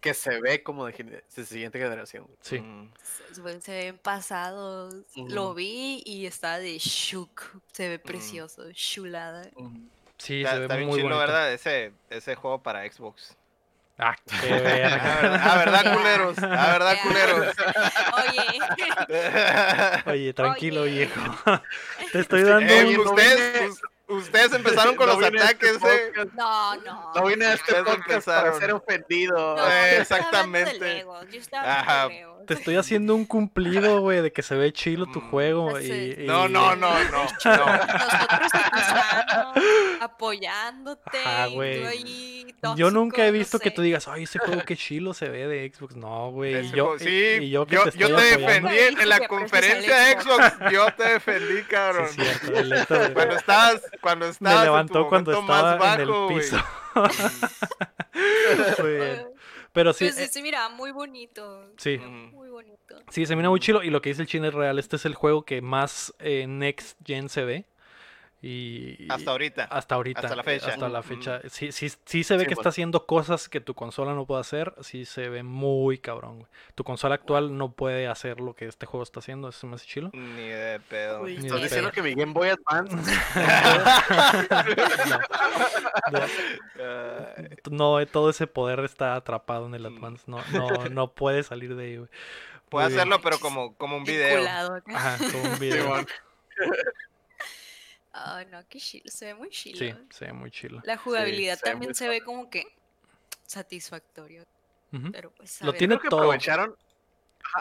C: que se ve como de, siguiente generación.
A: Sí.
B: Mm.
D: Se, se ven pasados. Lo vi y está de shook. Se ve precioso, chulada.
A: Sí,
B: Está,
A: se
B: está
A: ve
B: bien
A: muy bonito.
B: ¿verdad? Ese, ese juego para Xbox.
A: Ah, qué
B: Ah,
A: verga.
B: ¿verdad, ah, ¿verdad, culeros? Ah, ¿verdad, culeros?
D: Oye,
A: Oye, tranquilo,
D: Oye.
A: viejo. Te estoy dando
B: Eh,
A: un...
C: no
B: ustedes, empezaron con
C: No
B: los
C: este
B: ataques, eh.
C: podcast-
D: no, no.
C: No vine a este podcast para ser ofendido.
D: No,
B: Eh,
D: yo
B: exactamente.
D: Yo
B: Ajá.
A: Te estoy haciendo un cumplido, güey, de que se ve chilo tu
B: Mm,
A: juego.
D: ya
A: Y, y-
B: No, no, no, no, no.
D: Nosotros apoyándote.
A: Ajá,
D: y
A: Yo nunca he
D: no
A: visto que tú digas, ay, ese juego qué chilo se ve de Xbox. No, güey. Y yo, y-
B: sí,
A: y yo que
B: yo,
A: te
B: yo te defendí en, la
D: que
B: conferencia de Xbox. Yo te defendí, cabrón. Cuando estabas, cuando estabas
A: me
B: en
A: levantó
B: tu
A: cuando estaba
B: más
A: en el
B: bajo,
A: piso. Muy bien. Pero sí,
D: Pues sí,
A: eh,
D: mira, muy bonito.
A: sí.
D: Muy bonito.
A: sí, se mira muy chilo. Y lo que dice el chino es real. Este es el juego que más eh, Next Gen se ve. Y
B: Hasta ahorita.
A: hasta ahorita.
B: hasta la
A: eh,
B: fecha.
A: Hasta la fecha. Sí, sí, sí se ve
C: Sí,
A: que
C: bueno.
A: está haciendo cosas que tu consola no puede hacer. Sí se ve muy cabrón, güey. Tu consola actual no puede hacer lo que este juego está haciendo. Eso me hace chilo.
B: Ni de pedo.
D: Uy,
A: Ni
C: ¿Estás
A: de
C: diciendo
A: pedo.
C: que mi Game Boy Advance
A: No, no, todo ese poder está atrapado en el
B: Mm.
A: Advance. No, no, no puede salir de ahí, güey. Bien.
B: hacerlo, pero como, como un video.
A: Ajá, como un video.
D: Ay, no, qué chilo, se ve muy chilo.
A: Sí, se ve muy chilo.
D: La jugabilidad
C: se ve
D: también se ve como que satisfactorio, pero pues a
A: Lo
D: ver.
A: tiene
C: Creo que
A: todo.
C: aprovecharon,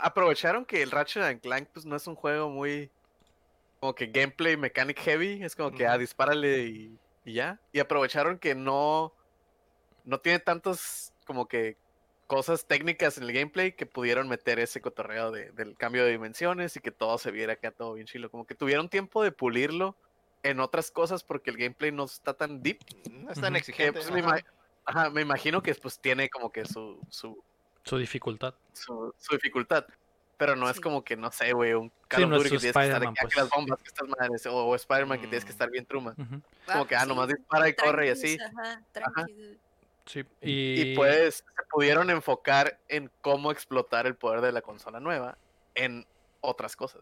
C: aprovecharon que el Ratchet and Clank pues no es un juego muy como que gameplay mechanic heavy, es como que ah, dispárale y, y ya. Y aprovecharon que no no tiene tantos como que cosas técnicas en el gameplay que pudieron meter ese cotorreo de- del cambio de dimensiones y que todo se viera acá todo bien chilo, como que tuvieron tiempo de pulirlo en otras cosas porque el gameplay no está tan deep.
B: No es tan exigente.
C: pues, me,
B: ajá.
C: ima- ajá, me imagino que pues tiene como que su, su
A: Su dificultad.
C: su, su dificultad. Pero no es como que, no sé, güey, un Call
A: Sí, no
C: que tienes que estar aquí,
A: pues.
C: las bombas, que estas madres, o, o Spider-Man que tienes que
B: Mm.
C: estar bien truma. Como que, ah,
D: pues
C: nomás dispara y corre y así.
D: Ajá.
A: Sí.
C: Y,
A: Y,
C: pues se pudieron enfocar en cómo explotar el poder de la consola nueva en otras cosas.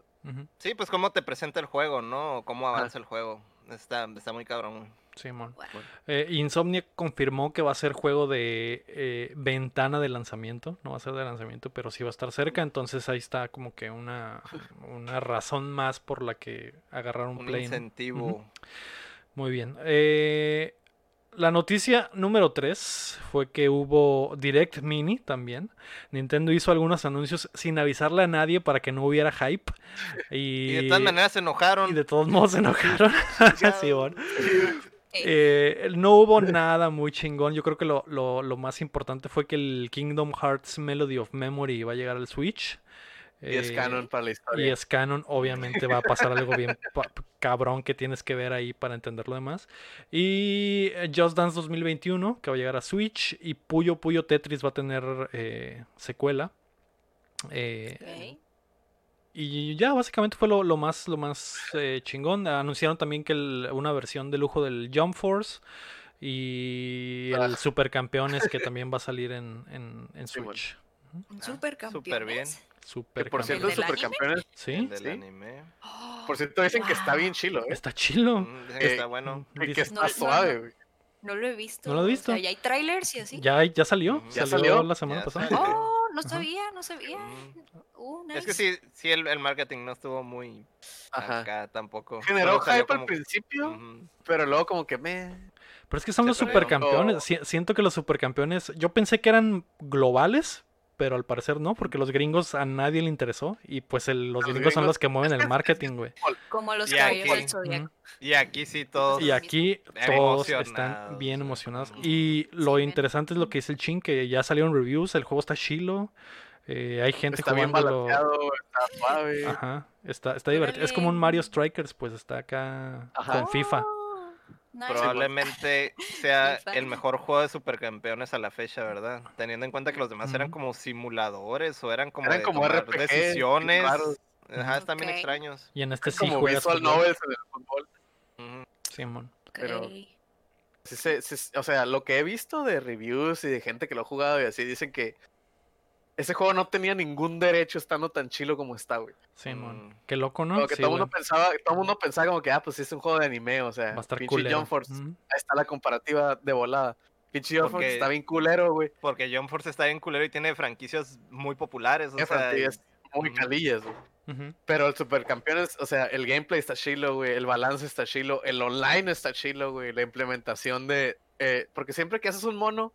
B: Sí, pues cómo te presenta el juego, ¿no? Cómo avanza el juego. Está, está muy cabrón.
A: Simón.
D: Bueno,
A: Eh, Insomniac confirmó que va a ser juego de eh, ventana de lanzamiento. No va a ser de lanzamiento, pero sí va a estar cerca. Entonces ahí está como que una, una razón más por la que agarrar un,
B: Un
A: play. ¿no?
B: incentivo.
A: Muy bien. Eh, la noticia número 3 fue que hubo Direct Mini también. Nintendo hizo algunos anuncios sin avisarle a nadie para que no hubiera hype. Y,
B: Y de todas maneras se enojaron.
A: y de todos modos se enojaron. Sí, bueno.
D: eh,
A: Eh, no hubo nada muy chingón. Yo creo que lo, lo- lo más importante fue que el Kingdom Hearts Melody of Memory va a llegar al Switch.
C: Y es
A: Eh,
C: canon para la
A: y
C: historia.
A: es canon, obviamente va a pasar algo bien cabrón que tienes que ver ahí para entender lo demás. Y eh, Just Dance 2021, que va a llegar a Switch. Y Puyo Puyo Tetris va a tener eh, secuela. Eh,
D: ok.
A: y ya, básicamente fue lo, lo más, lo más eh, chingón. Anunciaron también que el- una versión de lujo del Jump Force y el
C: Ah.
A: Supercampeones que también va a salir en, en, en
C: Sí, bueno.
A: Switch.
D: Super
B: bien.
C: Que por cierto. Supercampeones,
A: Sí,
B: del
C: Sí.
B: anime.
C: por cierto, dicen que está bien chilo, ¿eh?
A: está chilo.
B: Mm, Dicen que
C: Eh,
B: está bueno.
C: Y que
A: Dice-
C: está
D: No,
C: suave,
D: no.
C: güey.
D: No lo he visto.
A: ¿No lo
D: o
A: visto?
D: sea, ya hay trailers y así.
A: Ya, ya salió.
C: ¿Ya
A: salió
C: salió?
A: la semana
B: Ya
A: pasada.
B: salió.
D: Oh, no
A: Ajá.
D: sabía, no sabía.
B: Mm.
D: Uh,
B: Es que
D: nice.
B: sí, sí el, el marketing no estuvo muy
C: Ajá.
B: acá tampoco.
C: Generó hype al principio, pero luego como que me...
A: Pero es que son
B: Se
A: los supercampeones.
C: Oh.
A: Si- Siento que los supercampeones. Yo pensé que eran globales, pero al parecer no, porque los gringos a nadie le interesó. Y pues el- los
C: Los
A: gringos son los que mueven el marketing, güey.
D: Como los
B: aquí-
D: del Zodiaco.
B: Y aquí sí todos.
A: Y aquí
B: Bien
A: todos están bien emocionados. Y lo
D: Sí, bien.
A: interesante es lo que dice el chin, que ya salieron reviews, el juego está chilo. eh, hay gente
C: Está bien
A: jugándolo.
C: balanceado, está suave.
A: Ajá, está, está divertido. Es como un. Mario Strikers, pues está acá
C: Ajá.
A: con FIFA.
B: Probablemente sea el mejor juego de supercampeones a la fecha, ¿verdad? Teniendo en cuenta que los demás eran como simuladores o eran como,
C: Eran
B: de
C: como RPG,
B: decisiones.
C: raros.
B: Ajá, están bien extraños.
A: Y en este sí
C: como
A: juegas
C: visual novels en el fútbol.
B: Ujú.
A: Simón.
C: pero- sí- o sea, lo que he visto de reviews y de gente que lo ha jugado y así dicen que ese juego no tenía ningún derecho estando tan chilo como está, güey.
A: Simón.
B: Mm.
A: Qué loco, ¿no?
C: Como que
A: Sí,
C: todo el mundo pensaba, todo el mundo pensaba como que ah, pues sí es un juego de anime, o sea,
A: Va a estar
C: pinche
A: culero.
C: Jump Force, ahí está la comparativa de volada. Pinche Jump Force está bien culero, güey.
B: Porque John Force está bien culero y tiene franquicias muy populares. O
C: Es
B: sea, y-
C: muy calillas, güey. Pero el Supercampeones, o sea, el gameplay está chilo, güey, el balance está chilo, el online está chilo, güey, la implementación de... eh, porque siempre que haces un mono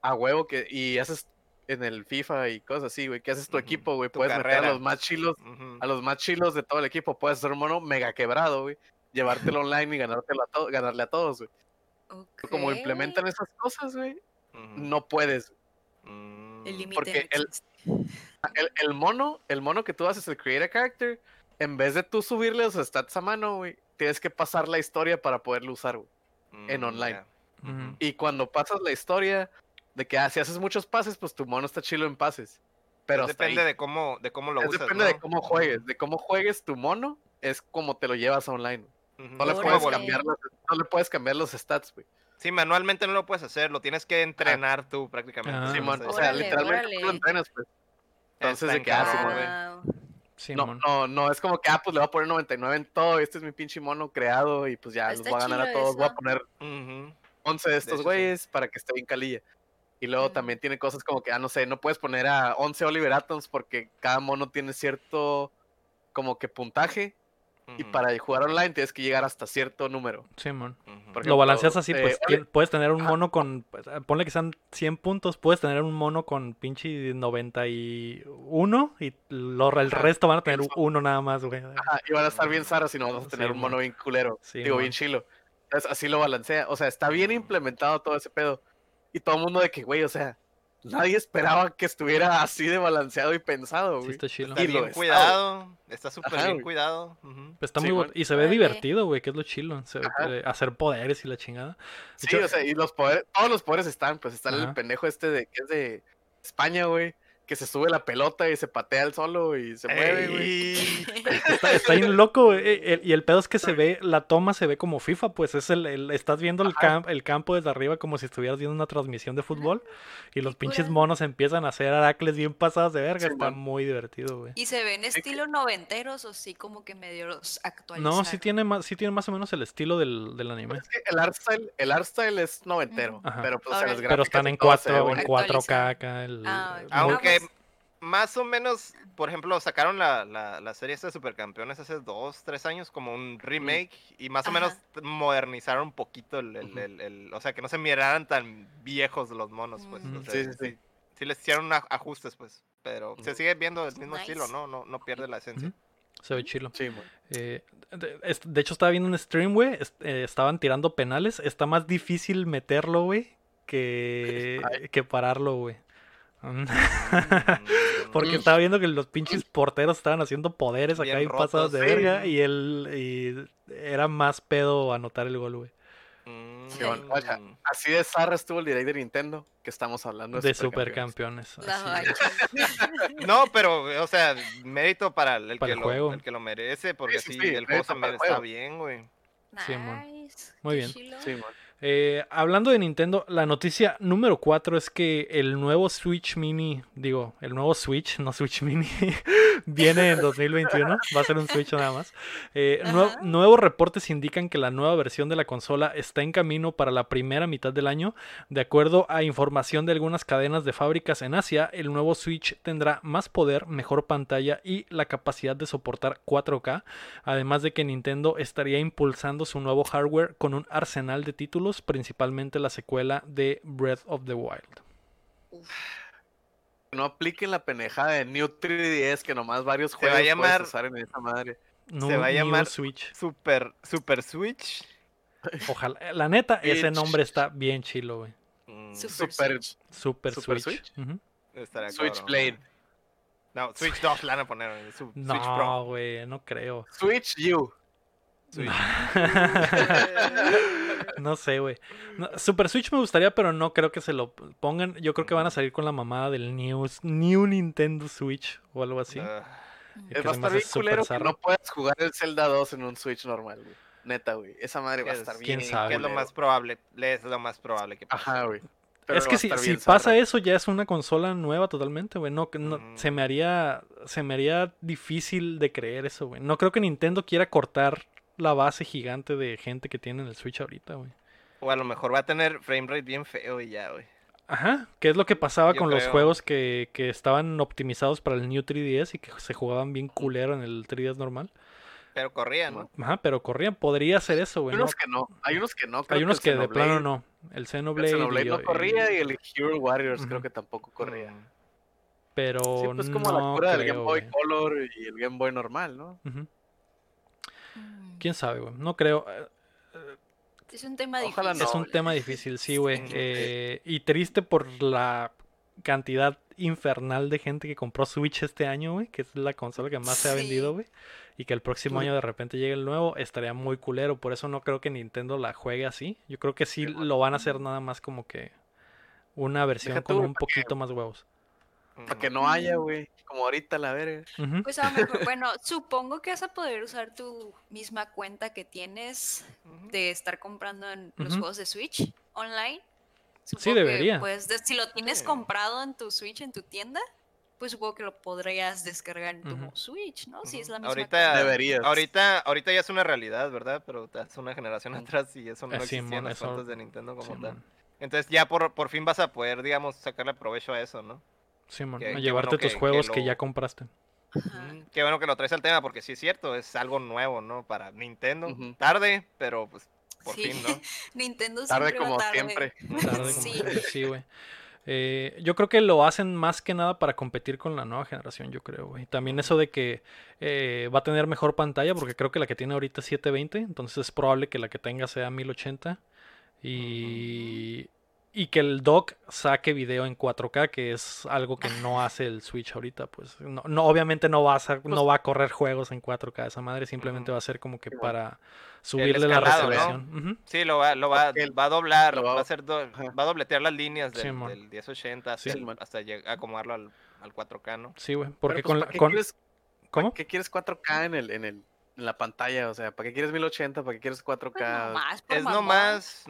C: a huevo que y haces en el FIFA y cosas así, güey, que haces tu equipo, güey, puedes meter a
B: carrera.
C: los más chilos, a los más chilos de todo el equipo, puedes hacer un mono mega quebrado, güey, llevártelo online y ganártelo a to- ganarle a todos, güey. Como implementan esas cosas, güey, no puedes.
B: Mm.
D: El límite
C: porque
D: no
C: el-. El, el mono, el mono que tú haces, el create a character, en vez de tú subirle los stats a mano, güey, tienes que pasar la historia para poderlo usar, güey. en
B: Mm,
C: online. Y cuando pasas la historia de que ah, si haces muchos pases, pues tu mono está chilo en pases. Pero hasta
B: depende
C: ahí.
B: de cómo, de cómo lo
C: Es
B: usas.
C: depende de cómo juegues, de cómo juegues tu mono, es como te lo llevas online. No le, puedes cambiar los, no le puedes cambiar los stats, güey.
B: Sí, manualmente no lo puedes hacer, lo tienes que entrenar tú prácticamente.
A: Ah.
C: Simón, o sea,
D: Órale,
C: literalmente tú
D: órale.
C: lo entrenas, pues. Entonces, de que, ah, Simón.
A: Sí,
C: No, no, no, es como que, ah, pues le voy a poner 99 en todo, este es mi pinche mono creado y pues ya los
D: Está
C: voy a ganar a todos, voy a poner
B: Ujú.
C: 11 de estos
B: sí.
C: güeyes para que esté bien calilla. Y luego también tiene cosas como que, ah, no sé, no puedes poner a 11 Oliver Atoms porque cada mono tiene cierto como que puntaje y para jugar online tienes que llegar hasta cierto número.
A: Sí.
C: Por
A: Lo balanceas así,
C: eh,
A: pues puedes tener un mono con, pues, ah, ponle que sean 100 puntos, puedes tener un mono con pinche 91 y lo- el resto van a tener
C: eso.
A: uno nada más, güey.
C: Ajá, y van a estar bien zaros y no vas a tener
A: Sí,
C: un mono bien culero.
A: Sí,
C: digo, bien chilo. Entonces, así lo balancea. O sea, está bien implementado todo ese pedo. Y todo el mundo de que, güey, o sea, nadie esperaba que estuviera así de balanceado y pensado,
A: Sí,
C: güey.
A: está chilo.
B: Está bien cuidado, está súper bien
C: güey.
B: cuidado.
A: Está
C: Sí,
A: muy
C: mon.
A: bu- y se ve divertido, güey, que es lo chilo. se- hacer poderes y la chingada. De
C: Sí,
A: hecho,
C: o sea, y los poderes, todos los poderes están, pues está el pendejo este de que es de España, güey, que se sube la pelota y se patea el solo y se mueve, güey.
B: Ey.
A: Está, está bien loco, güey, eh, el- y el pedo es que se ve, la toma se ve como FIFA, pues es el, el- estás viendo el,
C: Ajá.
A: cam- el campo desde arriba como si estuvieras viendo una transmisión de fútbol y los pinches monos empiezan a hacer aracles bien pasados de verga, está muy divertido, güey.
D: ¿Y se ven estilo noventeros o sí como que medio los
A: No, sí tiene más, sí tiene más o menos el estilo del, del anime.
C: Es que el art style, el art style es noventero.
A: Ajá.
C: pero pues o sea, las
A: Pero están en
C: todo se ve
A: 4 en
C: bonito.
A: 4K
D: Actualizado.
A: acá el,
D: Ah,
A: el-
B: Aunque
D: pues-
B: más o menos, por ejemplo, sacaron la, la, la serie esta de Supercampeones hace dos, tres años como un remake y más o menos modernizaron un poquito el, el- el- el- o sea, que no se miraran tan viejos los monos, pues.
D: Mm.
B: o sea,
C: Sí, sí, sí.
B: sí les hicieron ajustes, pues. Pero se sigue viendo el mismo
D: Nice.
B: estilo, ¿no? No, no pierde la esencia.
A: Se ve chilo.
C: Sí.
A: Eh, de, hecho, estaba viendo un stream, güey. es- eh, estaban tirando penales. Está más difícil meterlo, güey, que, que pararlo, güey. Mm.
B: Mm.
A: Porque estaba viendo que los pinches porteros estaban haciendo poderes acá y pasados de
B: sí.
A: verga. Y él y era más pedo anotar el gol, güey.
B: Mm.
C: Sí. Oye, Así de zarra estuvo el direct de Nintendo que estamos hablando
A: De
C: Supercampeones.
A: supercampeones.
B: No, pero, o sea, mérito para el,
A: Para
B: que,
A: el
B: lo,
A: juego.
B: el que lo merece, porque
C: sí,
B: sí,
C: sí,
B: el juego se
C: para el
B: mere- está bien, güey.
D: Nice.
A: Muy bien.
C: Sí, mon.
A: Eh, hablando de Nintendo, la noticia número 4 es que el nuevo Switch Mini, digo, el nuevo Switch, no Switch Mini, viene en 2021, va a ser un Switch nada más. Eh, nue- nuevos reportes indican que la nueva versión de la consola está en camino para la primera mitad del año. De acuerdo a información de algunas cadenas de fábricas en Asia, el nuevo Switch tendrá más poder, mejor pantalla y la capacidad de soportar 4K, además de que Nintendo estaría impulsando su nuevo hardware con un arsenal de títulos, principalmente la secuela de Breath of the Wild.
C: No apliquen la pendejada de New 3DS que nomás varios
B: va a
C: juegos puedes
B: llamar-
C: usar en esa madre.
A: Nu-
B: Se va a
A: New
B: llamar-
A: Switch.
B: Super, Super Switch.
A: Ojalá, la neta, ese
C: Switch.
A: nombre está bien chilo, güey.
B: Mm,
D: Super
C: Super
D: Switch.
A: Super,
C: Super
A: Switch.
B: Estaría
C: Switchblade.
B: cabrón. No, Switch 2 la van a poner. su- Switch
A: No,
B: Pro.
A: güey, no creo.
C: Switch U.
B: Switch.
A: no sé, güey. No, Super Switch me gustaría, pero no creo que se lo pongan. Yo creo que van a salir con la mamada del New, New Nintendo Switch o algo así.
B: Ah,
C: Es va a estar bien culero que no puedas jugar el Zelda 2 en un Switch normal, güey. Neta, güey. Esa madre va a
B: Es-
C: estar
A: quién
C: bien.
A: sabe.
B: que es lo más probable. Es lo más probable que pase.
C: Ajá, güey. Pero
A: es que si, pasa eso ya es una consola nueva totalmente, güey. No, no-
B: Ujú.
A: se me haría se me haría difícil de creer eso, güey. No creo que Nintendo quiera cortar la base gigante de gente que tiene en el Switch ahorita, güey.
B: O a lo mejor va a tener frame rate bien feo y ya, güey.
A: Ajá, que es lo que pasaba
B: Yo
A: con los juegos que, que estaban optimizados para el New 3DS y que se jugaban bien culero en el 3DS normal.
B: Pero corría, ¿no?
A: Ajá, pero corrían. Podría ser eso,
C: Hay
A: güey. ¿no?
C: unos que no. Hay unos que no. creo
A: Hay unos que de plano no. El
C: El
A: Xenoblade.
C: Xenoblade
A: y-
C: no corría y el Hero Warriors creo que tampoco corría.
B: Mm.
A: Pero
C: Sí, pues como la cura del Game Boy. Color y el Game Boy normal, ¿no?
D: Mm.
A: ¿Quién sabe, güey? No creo. eh,
D: Es un tema
C: Ojalá
D: difícil.
A: Es un tema difícil, sí, güey. Eh, y triste por la cantidad infernal de gente que compró Switch este año, güey. Que es la consola que más se ha vendido, güey. Y que el próximo
C: Sí.
A: año de repente llegue el nuevo, estaría muy culero. Por eso no creo que Nintendo la juegue así. Yo creo que sí lo van a hacer nada más como que una versión
C: Deja
A: con
C: tú,
A: un poquito más huevos.
C: Para que no haya, güey. Como ahorita la verga.
D: Pues a lo mejor, bueno, supongo que vas a poder usar tu misma cuenta que tienes de estar comprando en los juegos de Switch online.
A: Sí,
D: Supongo que,
A: debería.
D: Pues de- si lo tienes
B: Sí.
D: comprado en tu Switch, en tu tienda, pues supongo que lo podrías descargar en tu. Switch, ¿no? Si es la misma
B: ahorita,
D: cuenta.
C: Deberías.
B: ahorita, ahorita ya es una realidad, ¿verdad? Pero hace una generación atrás y eso no
A: Eh,
B: existía en las cuentas de Nintendo como tal. Entonces ya por, por fin vas a poder, digamos, sacarle provecho a eso, ¿no? Qué-
A: a llevarte
B: bueno
A: tus
B: que-
A: juegos
B: que
A: ya compraste.
B: Qué bueno que lo traes al tema porque sí es cierto, es algo nuevo, ¿no? Para Nintendo. Tarde, pero pues por
D: Sí.
B: fin, ¿no?
D: Nintendo
C: Tarde
D: siempre va
C: como
D: tarde.
C: siempre.
A: Tarde como-
D: Sí.
A: Sí, güey. Eh, yo creo que lo hacen más que nada para competir con la nueva generación, yo creo, güey. También eso de que eh, va a tener mejor pantalla, porque creo que la que tiene ahorita es 720, entonces es probable que la que tenga sea 1080. Y, y que el dock saque video en 4K, que es algo que no hace el Switch ahorita, pues. No, no- obviamente no va, a ser- no va a correr juegos en 4K esa madre, simplemente
B: Ujú.
A: va a ser como que
C: Sí,
A: para subirle la
B: escalado, ¿no?
A: resolución. Ujú.
B: Sí, lo va, lo va, va a doblar,
C: lo va-
B: va a hacer do- va a dobletear las líneas del,
A: Simón.
B: del 1080 hasta,
A: Sí.
B: el- hasta lleg- acomodarlo al, al 4K, ¿no?
A: Sí, güey.
C: Pero,
A: Porque
C: pues,
A: con,
C: ¿para
A: la-
C: qué
A: con-
C: quieres-
A: ¿Cómo?
C: ¿Para qué quieres 4K en el, en el en la pantalla? O sea, ¿para qué quieres 1080? ¿Para qué quieres 4K?
D: Pues nomás
B: Es
D: mamón.
B: nomás...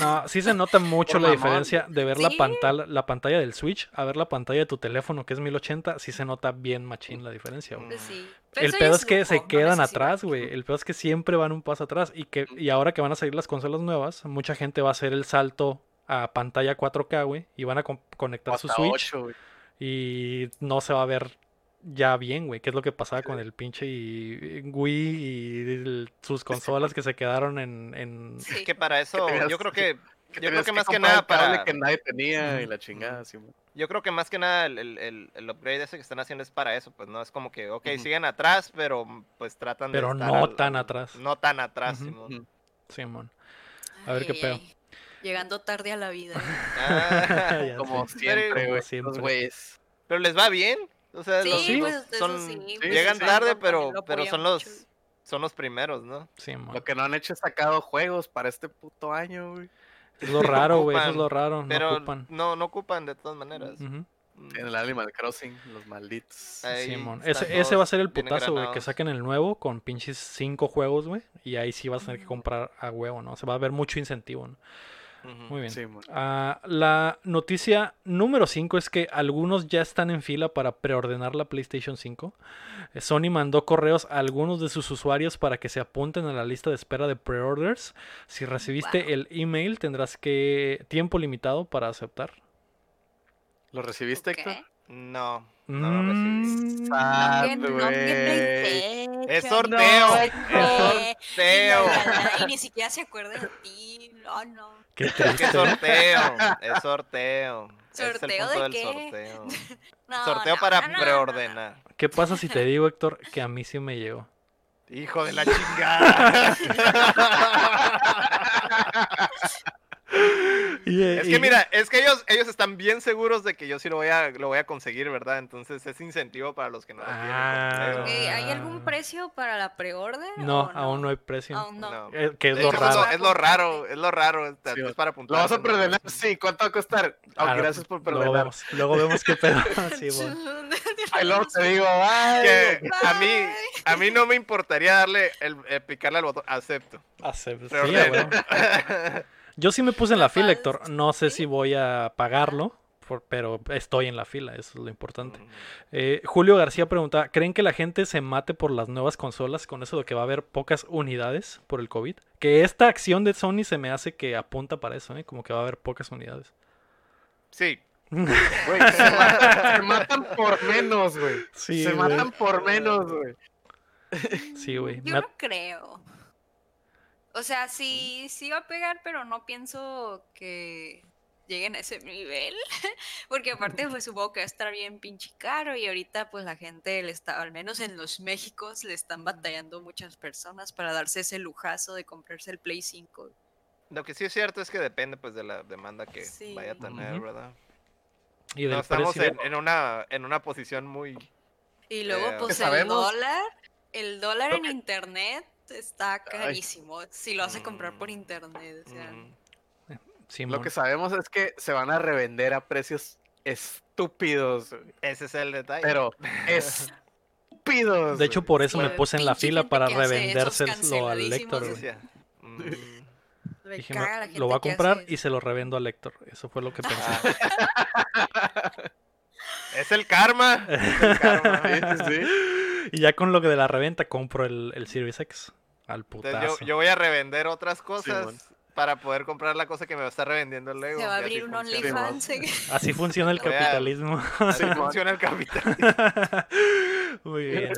A: No, sí se nota mucho
C: Por
A: la
C: mamón.
A: diferencia de ver la pantalla, la pantalla del Switch a ver la pantalla de tu teléfono que es 1080, sí se nota bien machín la diferencia, güey.
D: Pues sí. Pero
A: El pedo es que se
D: no
A: quedan atrás, güey. El pedo es que siempre van un paso atrás y que y ahora que van a salir las consolas nuevas, mucha gente va a hacer el salto a pantalla 4K, güey, y van a con- conectar su Switch
C: 8, güey.
A: y no se va a ver ya bien, güey, que es lo que pasaba con el pinche y- Wii y el- sus consolas que se quedaron en, en-
B: Es
D: Sí.
B: que para eso,
C: tenías
B: yo creo
C: que-
B: Yo creo que más que nada
C: el cable
B: para...
C: que nadie tenía y la chingada, sí, güey.
B: Yo creo que más que nada el, el, el- el upgrade ese que están haciendo es para eso, pues no es como que, ok, siguen atrás, pero mm, pues tratan
A: Pero
B: de estar
A: no
B: al-
A: tan atrás.
B: No tan atrás. Simón.
A: Simón. A ver qué pedo.
D: ay. Llegando tarde a la vida. ¿eh?
B: Ah,
C: Como siempre,
B: Pero-
C: güey.
A: siempre.
C: Güeyes.
B: pero les va bien. O sea, los,
D: Sí,
B: los
D: pues eso
B: son,
D: sí,
C: pues,
B: llegan
C: sí, sí.
B: tarde, pero, pero son los son los primeros, ¿no?
A: Simón.
C: Lo que no han hecho es sacado juegos para este puto año, güey.
A: Es lo raro, güey, eso es lo raro, no
B: Pero
A: ocupan.
B: no, no ocupan de todas maneras. Mm.
C: En el Animal Crossing, los malditos.
B: Ahí
A: Simón. Ese, ese va a ser el putazo, güey, que saquen el nuevo con pinches cinco juegos, güey. Y ahí sí vas a tener que comprar a huevo, ¿no? Se va a ver mucho incentivo, ¿no? Muy bien.
C: Sí.
A: Ah, la noticia número 5 es que algunos ya están en fila para preordenar la PlayStation 5. Eh, Sony mandó correos a algunos de sus usuarios para que se apunten a la lista de espera de preorders. Si recibiste
D: Wow.
A: el email, tendrás que tiempo limitado para aceptar.
C: ¿Lo recibiste,
D: Ok.
C: Héctor?
B: No, no lo recibí.
A: Mm,
C: Ah,
D: Que no,
C: güey.
D: PlayStation,
B: Es
D: no,
B: sorteo, es sorteo.
D: Y ni siquiera se acuerda de ti. No, no.
A: Qué
B: Es
A: triste.
B: es sorteo, es sorteo. Es el
D: ¿Sorteo
B: punto
D: de
B: del
D: qué?
B: sorteo.
D: No,
B: sorteo
D: no,
B: para
D: no, no, no, no.
B: preordenar.
A: ¿Qué pasa si te digo, Héctor, que a mí sí me llegó?
B: Hijo de la chingada.
A: Y, eh,
B: Es
A: y-
B: que mira, es que ellos, ellos están bien seguros de que yo sí lo voy a, lo voy a conseguir, ¿verdad? Entonces es incentivo para los que no lo quieren.
A: Ah.
D: Ok, ¿Hay algún precio para la preorden?
A: No,
D: o
A: aún no hay precio.
D: Aún no.
B: No.
A: Eh, que es lo
D: raro.
B: Es lo raro, es lo raro. Es,
C: Sí,
B: es para
C: ¿Lo
B: apuntar.
C: vas a perdonar? Sí, ¿cuánto va a costar? Gracias por
A: Luego
C: perdonar.
A: vemos, luego vemos qué pedo. Sí, bueno.
C: Ay, luego te digo, ay.
B: Que a mí, a mí no me importaría darle el, eh, picarle al botón acepto.
A: Acepto. Sí,
B: Preordeno.
A: Yo sí me puse en la fila, Héctor. No sé si voy a pagarlo, por- pero estoy en la fila, eso es lo importante.
B: Mm.
A: Eh, Julio García pregunta, ¿creen que la gente se mate por las nuevas consolas con eso de que va a haber pocas unidades por el COVID? Que esta acción de Sony se me hace que apunta para eso, ¿eh? como que va a haber pocas unidades.
B: Sí,
C: Güey, se, matan, se matan por menos, güey.
A: Sí,
C: se
A: güey.
C: matan por menos, güey.
A: Sí, güey.
D: Yo no creo. O sea, sí, sí va a pegar, pero no pienso que lleguen a ese nivel. Porque aparte, pues supongo que va a estar bien pinche caro. Y ahorita, pues la gente le está, al menos en los Méxicos, le están batallando muchas personas para darse ese lujazo de comprarse el Play 5.
B: lo que sí es cierto es que depende pues de la demanda que
D: Sí.
B: vaya a tener. ¿verdad?
A: y
B: No estamos en, en una, en una posición muy...
D: Y luego,
B: Eh,
D: pues
C: ¿qué
D: el
C: sabemos?
D: dólar, el dólar en internet está carísimo. Si lo hace comprar por
B: Mm.
D: internet. O sea,
B: mm,
A: Simón.
C: Lo que sabemos es que se van a revender a precios estúpidos,
B: Ese es el detalle.
C: pero estúpidos.
A: De hecho, por eso
D: Sí,
A: me puse en la fila para revendérselo al Lector.
B: mm,
D: Me
A: Dije,
D: caga
A: "No,
D: la gente
A: lo voy a comprar y se lo revendo al Lector. Eso fue lo que pensé.
B: es el karma. es el karma.
C: Sí, sí, sí.
A: y ya con lo que de la reventa compro el, el Series X al
B: Entonces,
A: putazo.
B: yo, yo voy a revender otras cosas para poder comprar la cosa que me está revendiendo el Lego.
D: Se va a abrir un
B: funciona.
D: OnlyFans. ¿eh?
A: Así funciona el capitalismo.
B: Así funciona el capital.
A: Muy bien.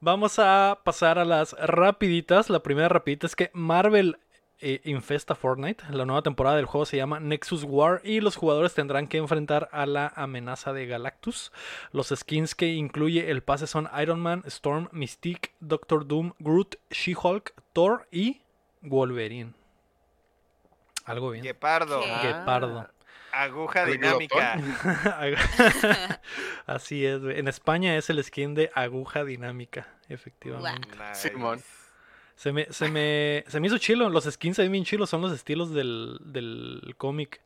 A: Vamos a pasar a las rapiditas. La primera rapidita es que Marvel eh, infesta Fortnite. La nueva temporada del juego se llama Nexus War y los jugadores tendrán que enfrentar a la amenaza de Galactus. Los skins que incluye el pase son Iron Man, Storm, Mystique, Doctor Doom, Groot, She-Hulk, Thor y Wolverine. Algo bien.
B: Guepardo.
D: ¿Qué?
A: Guepardo.
B: Aguja
C: ¿El
B: dinámica.
A: Así es. En España es el skin de aguja dinámica, efectivamente.
B: Nice.
C: Simón.
A: Se me, se me, se me hizo chilo. Los skins ahí bien chilos son los estilos del, del cómic.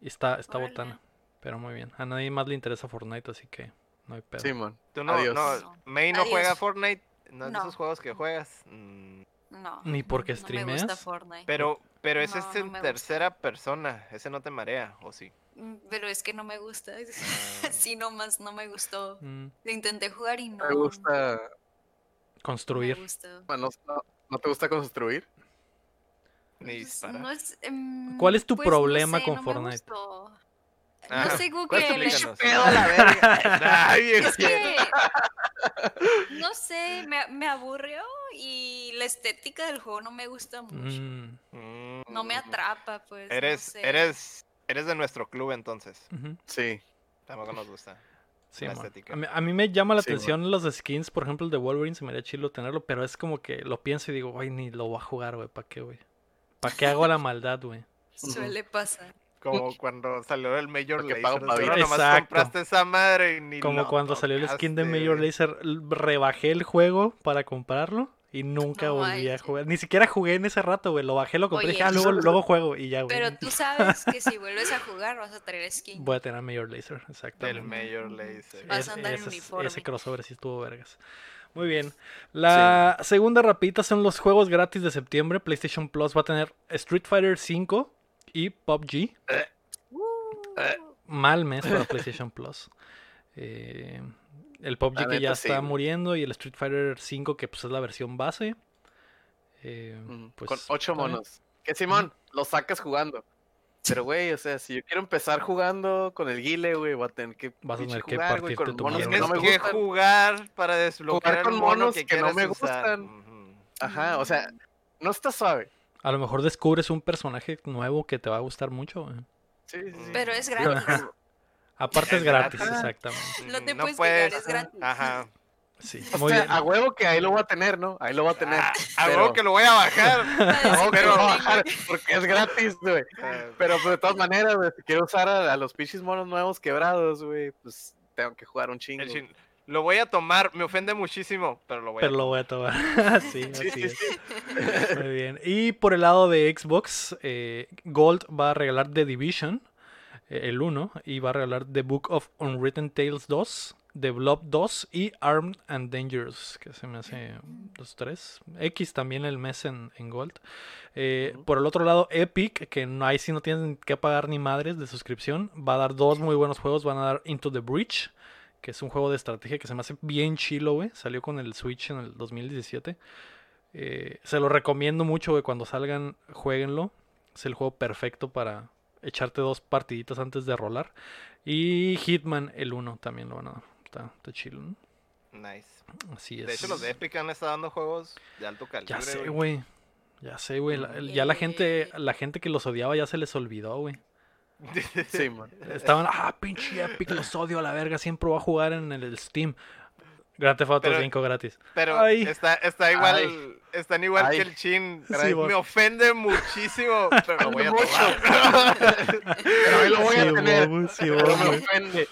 A: Y está, está
D: Órale.
A: botana. Pero muy bien. A nadie más le interesa Fortnite, así que no hay pedo.
C: Simón.
B: Tú no,
C: Adiós.
B: no, May no juega. Fortnite. No es de esos juegos que juegas. Mm,
D: No.
A: Ni porque
D: No me gusta
A: streameas.
D: Fortnite.
B: Pero, pero ese
D: No,
B: es en
D: gusta.
B: tercera persona. Ese no te marea, ¿o sí?
D: Mm, Pero es que no me gusta. Sí, nomás no me gustó.
A: Mm,
D: Lo intenté jugar y no.
C: Me gusta.
D: No
A: construir.
C: bueno, no, ¿no te gusta construir?
B: Ni
D: Pues,
B: disparar.
D: no es, em,
A: ¿Cuál es tu
D: pues, no
A: problema
D: sé,
A: con
D: no
A: Fortnite?
B: Ah,
D: No sé,
B: ¿cuál es tu
D: Google.
B: explícanos?
C: Pedo a la verga.
B: Ay, bien
D: Es que. No sé, me, me aburrió y la estética del juego no me gusta mucho.
A: Mm,
D: No me atrapa, pues. no
B: Eres,
D: sé.
B: eres, eres de nuestro club entonces.
A: ujú.
C: Sí.
B: Tampoco nos gusta.
A: Sí,
B: La
A: mon.
B: estética.
A: a, mí, a mí me llama la
C: Sí,
A: atención los skins, por ejemplo, el de Wolverine, se me haría chilo tenerlo, pero es como que lo pienso y digo, güey, ni lo voy a jugar, güey, ¿para qué, güey? ¿Para qué hago la maldad, güey?
D: Suele pasar.
B: Como cuando salió el Major
C: Porque
B: Lazer.
C: pago
B: nomás compraste esa madre y ni
A: Como
B: lo
A: cuando salió el skin de. Major Lazer, l- rebajé el juego para comprarlo y nunca
D: No
A: volví a jugar. Ni siquiera jugué en ese rato, güey. Lo bajé, lo compré y dije,
D: Oye,
A: ah, luego, luego juego y ya, güey.
D: Pero tú sabes que si vuelves a jugar vas a traer skin.
A: Voy a tener Major Lazer, exacto.
B: Del Major Lazer.
D: Vas a andar en
A: ese,
D: uniforme.
A: ese crossover sí estuvo vergas. Muy bien. La segunda rapidita son los juegos gratis de septiembre. PlayStation Plus va a tener Street Fighter V y PUBG.
D: Uh,
A: Mal mes para PlayStation Plus. Eh, el PUBG
C: La
A: que ya
C: sí,
A: está muriendo y el Street Fighter V que pues es la versión base. Eh,
C: Ujú,
A: pues,
C: Con ocho monos. Que Simón, lo sacas jugando. Pero, güey, o sea, si yo quiero empezar jugando con el guile, güey, voy a tener que,
A: Vas a tener que
C: jugar, güey,
A: partirte
C: con
A: tu
C: monos que no me
B: que
C: gustan.
B: jugar para desbloquear
C: con
B: el mono
C: monos
B: que,
C: que no me
B: usar.
C: gustan. Ajá, o sea, no está suave.
A: A lo mejor descubres un personaje nuevo que te va a gustar mucho. güey.
C: Sí, sí, sí.
D: Pero es gratis.
A: Aparte es gratis,
B: gratis.
A: exactamente.
D: No te
B: No
D: puedes
B: puedes-
D: es gratis.
B: Ajá.
A: Sí,
C: O
A: muy
C: sea,
A: bien.
C: a huevo que ahí lo voy a tener, ¿no? Ahí lo voy a tener.
B: Ah, a
C: pero-
B: huevo que lo voy a bajar.
C: A huevo que lo voy a
D: Pero-
C: bajar porque es gratis, güey.
B: Eh,
C: Pero pues, de todas maneras, güey, si quiero usar a, a los pinches monos nuevos quebrados, güey, pues tengo que jugar un chingo.
B: chin- Lo voy a tomar, me ofende muchísimo, pero lo voy
A: Pero
B: a
A: lo voy a tomar. sí,
C: Sí,
A: así
C: sí,
A: es.
C: sí.
A: Muy bien. Y por el lado de Xbox, eh, Gold va a regalar The Division, el 1, y va a regalar The Book of Unwritten Tales 2, The Blob 2 y Armed and Dangerous, que se me hace los tres. X también el mes en, en Gold. Eh. Por el otro lado, Epic, que no, ahí sí no tienen que pagar ni madres de suscripción, va a dar dos muy buenos juegos. Van a dar Into the Breach, que es un juego de estrategia que se me hace bien chilo, güey. Salió con el Switch en el 2017. Eh, se lo recomiendo mucho, güey. Cuando salgan, jueguenlo. Es el juego perfecto para echarte dos partiditas antes de rolar. Y Hitman, el 1, también lo van a dar. Está, está chilo, ¿no?
B: Nice.
A: Así es.
B: De hecho, los de Epic han estado dando juegos de alto calibre.
A: Ya sé,
B: güey.
A: Ya sé, güey. Ya la gente, la gente que los odiaba ya se les olvidó, güey.
C: Sí, man.
A: Estaban, ah, pinche Epic, los odio a la verga. Siempre voy a jugar en el Steam. Grand Theft Auto
B: Pero-
A: 5 gratis.
B: Pero
A: Ay.
B: está, está igual,
C: Ay.
B: están igual
C: Ay.
B: que el chin.
A: Sí,
B: me
A: vos.
B: ofende muchísimo, pero lo voy a
C: Mucho.
B: tomar.
C: Pero ahí lo voy a tener.
A: sí,
C: Pero me ofende.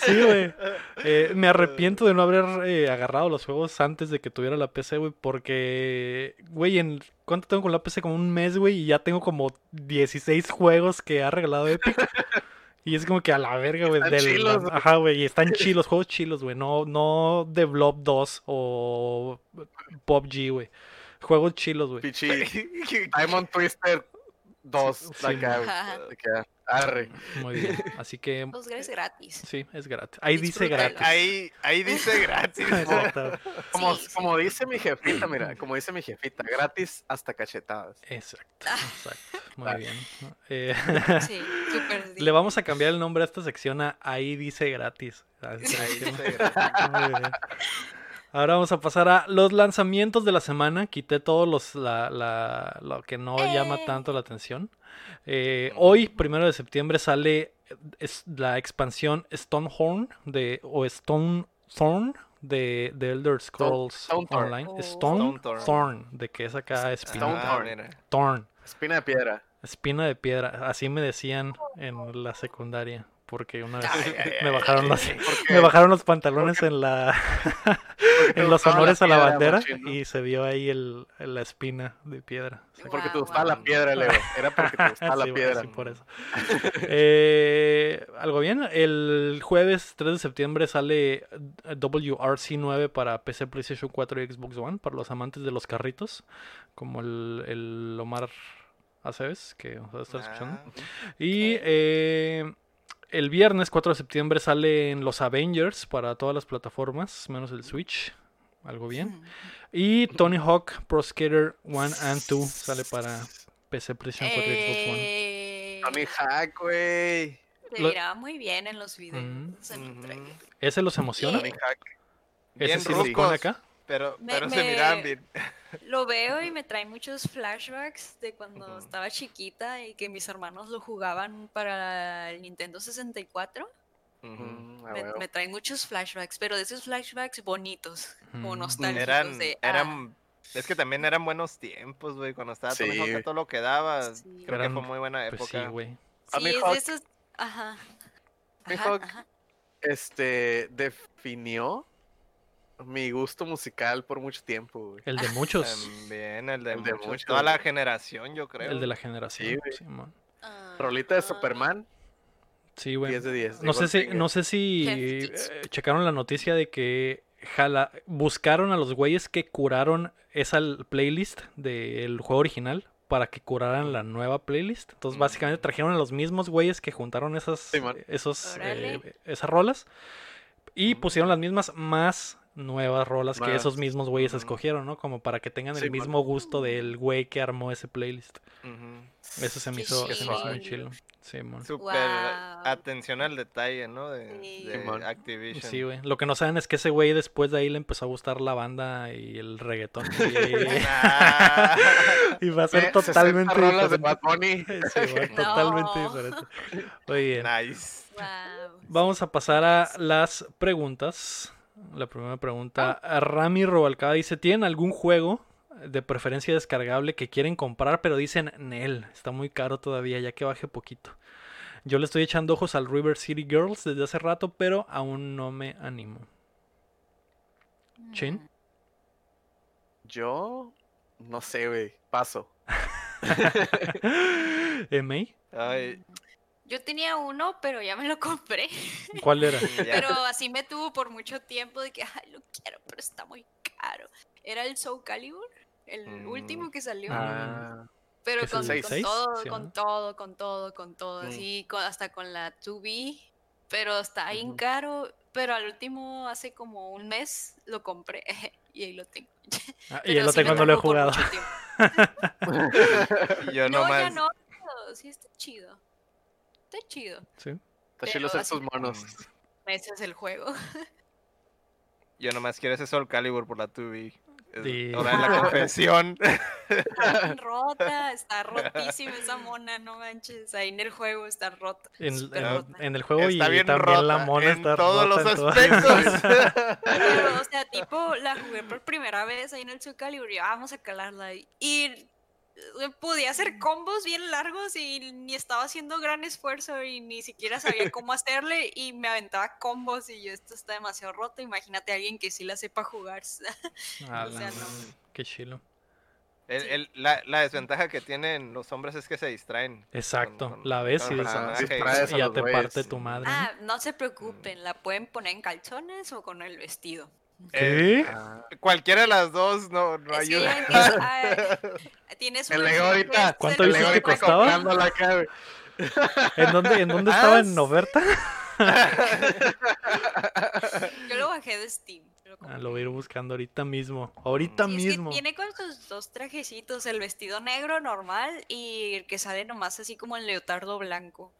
A: Sí, güey. Eh, me arrepiento de no haber eh, agarrado los juegos antes de que tuviera la PC, güey. Porque, güey, en ¿cuánto tengo con la PC? Como un mes, güey. Y ya tengo como 16 juegos que ha regalado Epic. Y es como que a la verga, güey.
C: Están
A: del-
C: chilos, güey.
A: Ajá, güey. Y están chilos, juegos chilos, güey. No, no de Blob 2 o PUBG, güey. Juegos chilos, güey.
C: Pichi. Diamond Twister 2.
A: Sí, man.
C: güey.
D: Ajá.
C: Arre.
A: Muy bien. Así que
D: Los es gratis.
A: sí, es gratis. Ahí dice gratis.
B: Ahí, ahí dice gratis.
C: Como,
D: Sí, sí.
C: como dice mi jefita, mira, como dice mi jefita, gratis hasta cachetadas.
A: Exacto. Exacto. Muy bien. Eh,
D: Sí, súper.
A: le vamos a cambiar el nombre a esta sección a Ahí dice gratis. Así
B: Ahí dice gratis.
A: Muy bien. Ahora vamos a pasar a los lanzamientos de la semana. Quité todos los la, la- lo que no llama
D: ¡Eh!
A: tanto la atención. Eh, hoy, primero de septiembre, sale es la expansión Stonehorn de o Stone Thorn de, de Elder Scrolls. Online.
D: Oh.
A: Stone
B: Stonethorn.
A: Thorn, de que es acá espina.
C: Stone-
B: Ah,
C: Thorn. Espina de piedra.
A: espina de piedra. Así me decían en la secundaria. Porque una vez
B: Ay, ay,
A: me
B: ay,
A: bajaron
B: ay,
A: los, me bajaron los pantalones en la en los honores a la
C: piedra,
A: bandera
C: machín, ¿no?
A: y se vio ahí el, la espina de piedra. O sea,
C: Porque te gustaba la piedra, Leo. Era porque te gustaba
A: sí,
C: la piedra.
A: sí, por eso. Eh, Algo bien. El jueves 3 de septiembre sale WRC 9 para PC, PlayStation 4 y Xbox One para los amantes de los carritos, como el, el Omar Aceves, que nos va a estar escuchando.
B: Ah,
A: Y
D: Ok.
A: eh, el viernes 4 de septiembre salen los Avengers para todas las plataformas, menos el Switch. Algo bien. Y Tony Hawk Pro Skater 1 and 2 sale para PC, PlayStation 4 y Xbox One.
D: Eh,
C: Tony Hack, güey.
D: Se miraba muy bien en los videos.
A: Mm.
D: en.
A: ¿Ese los emociona?
C: Tony Hack.
A: ¿Ese
B: Bien
A: sí los pone
B: rucos,
A: acá?
B: Pero,
D: Me-
B: pero se
D: me-
B: miran bien.
D: Lo veo y me trae muchos flashbacks de cuando estaba chiquita y que mis hermanos lo jugaban para el Nintendo 64.
B: Ujú.
C: Mm, a
D: Me, me traen muchos flashbacks, pero de esos flashbacks bonitos, como
A: Mm.
D: nostálgicos
B: Eran,
D: de... ah,
B: eran, es que también eran buenos tiempos, güey, cuando estaba Hawk
C: Sí.
B: a todo lo que daba.
D: Sí.
B: Creo
A: Eran-
B: que fue muy buena
A: Pues
B: época.
A: sí, güey.
D: sí,
C: Tony
D: es
C: Hawk.
D: de esos... Ajá. Ajá,
C: Hawk.
D: ajá.
C: Este definió mi gusto musical por mucho tiempo, güey.
A: El de muchos.
B: También el de,
C: El de
B: muchos, toda la generación, yo creo.
A: El de la generación.
C: Sí, güey.
A: Simón.
D: Ah,
C: Rolita de
D: ah,
C: Superman,
A: Sí, güey.
C: 10 de 10.
A: No sé si, no sé si eh, checaron la noticia de que jala, buscaron a los güeyes que curaron esa playlist del juego original para que curaran la nueva playlist. Entonces,
B: Mm.
A: básicamente trajeron a los mismos güeyes que juntaron esas, esos, eh, esas rolas y pusieron las misas más nuevas rolas que esos mismos güeyes escogieron, ¿no? Como para que tengan el mismo gusto del güey que armó ese playlist.
B: Ujú.
A: Eso se me
D: Qué
A: hizo, se me hizo muy
D: chido.
A: chilo. Simón.
B: Súper
D: Guau.
B: atención al detalle, ¿no? De,
D: Sí.
B: Activision.
A: Sí, güey. Lo que no saben es que ese güey después de ahí le empezó a gustar la banda y el reggaetón. Y,
B: Ah,
A: y va a ser
C: Eh, 60
A: totalmente
C: rolas de
A: diferente.
C: Bad Bunny.
A: Sí, güey, totalmente diferente. Muy bien.
B: nice.
D: Wow.
A: Vamos a pasar a las preguntas. La primera pregunta. Rami Robalcaba dice: ¿Tienen algún juego de preferencia descargable que quieren comprar, pero dicen Nel? Está muy caro todavía, ya que baje poquito. Yo le estoy echando ojos al River City Girls desde hace rato, pero aún no me animo. Chin.
C: Yo, no sé, güey. Paso.
A: ¿May?
B: Ay,
D: Yo tenía uno, pero ya me lo compré.
A: ¿Cuál era?
B: ya.
D: Pero así me tuvo por mucho tiempo de que, ay, lo quiero, pero está muy caro. Era el Soul Calibur, el
B: Mm.
D: último que salió.
C: Ah,
D: pero
A: ¿qué es
D: con, con
A: 6?
D: todo,
A: ¿Sí,
D: con
A: no?
D: todo, con todo, con todo,
C: Mm.
D: así, con- hasta con la 2B. Pero está bien
C: Ujú.
D: caro. Pero al último, hace como un mes, lo compré y ahí lo tengo.
A: Ah, y ya lo
D: sí
A: tengo, no lo he jugado.
B: yo
D: No, ya
B: nomás.
D: no. pero Sí, está chido. Está chido.
A: Sí.
C: está chido
D: Pero
C: hacer sus monos.
D: Ese es el juego.
B: Yo nomás quiero ese Soul Calibur por la 2B. Es-
A: Sí.
B: Ahora en la confesión.
D: Está bien rota, está rotísima esa mona, no manches. Ahí en el juego está rota.
A: En,
D: súper
A: en-
D: rota.
A: en el juego
B: Está
A: y
B: bien
A: también la
B: rota
A: mona
B: en
A: está
B: todos
A: rota
B: los
A: en todo-
B: aspectos.
D: Pero, o sea, tipo, la jugué por primera vez ahí en el Soul Calibur y "Ah, vamos a calarla ahí. Y podía hacer combos bien largos y ni estaba haciendo gran esfuerzo y ni siquiera sabía cómo hacerle y me aventaba combos y yo, esto está demasiado roto. Imagínate a alguien que sí la sepa jugar.
A: Ah,
D: O sea,
A: la
D: no.
A: madre, Qué chilo.
B: El-
D: Sí.
B: el- la, la desventaja que tienen los hombres es que se distraen.
A: Exacto.
B: con-
A: la ves y ya te parte tu madre. ¿no?
D: Ah, no se preocupen, la pueden poner en calzones o con el vestido.
A: ¿Qué?
C: Ah,
B: Cualquiera de las dos no, no ayuda.
D: ah, tienes
C: El ahorita-
D: request
A: ¿Cuánto dices que costaba? ¿En dónde, en dónde
C: Ah,
A: estaba en
C: s-
A: oferta?
D: Yo lo bajé de Steam. lo
A: Ah, lo voy a ir buscando ahorita mismo. Ahorita
D: Sí, es que
A: mismo.
D: viene con sus dos trajecitos, el vestido negro normal y el que sale nomás así como el leotardo blanco.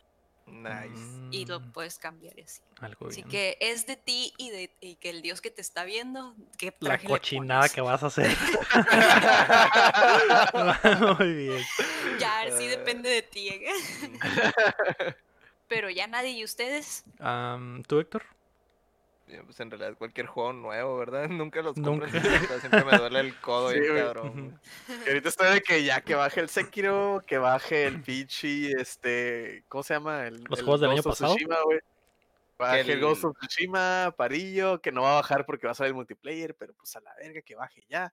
B: Nice.
D: Y lo
A: Mm,
D: puedes cambiar así.
A: Algo
D: Así
A: bien.
D: que es de ti y de y que el dios que te está viendo, qué
A: La cochinada que vas a hacer. Muy bien.
D: Ya, sí depende de ti. ¿eh? Pero ya nadie y ustedes.
A: Am, ¿Tú, Héctor?
B: Sí, Pues en realidad cualquier juego nuevo, ¿verdad? Nunca los compro Siempre me duele el codo
C: Sí, güey.
B: cabrón.
C: Y ahorita estoy de que ya que baje el Sekiro, que baje el Pichi, este, ¿cómo se llama? El,
A: ¿Los
C: el
A: juegos del año pasado?
C: Tsushima, güey. Baje el...
B: el-
C: Ghost of Tsushima, Parillo, que no va a bajar porque va a salir el multiplayer, pero pues a la verga que baje ya.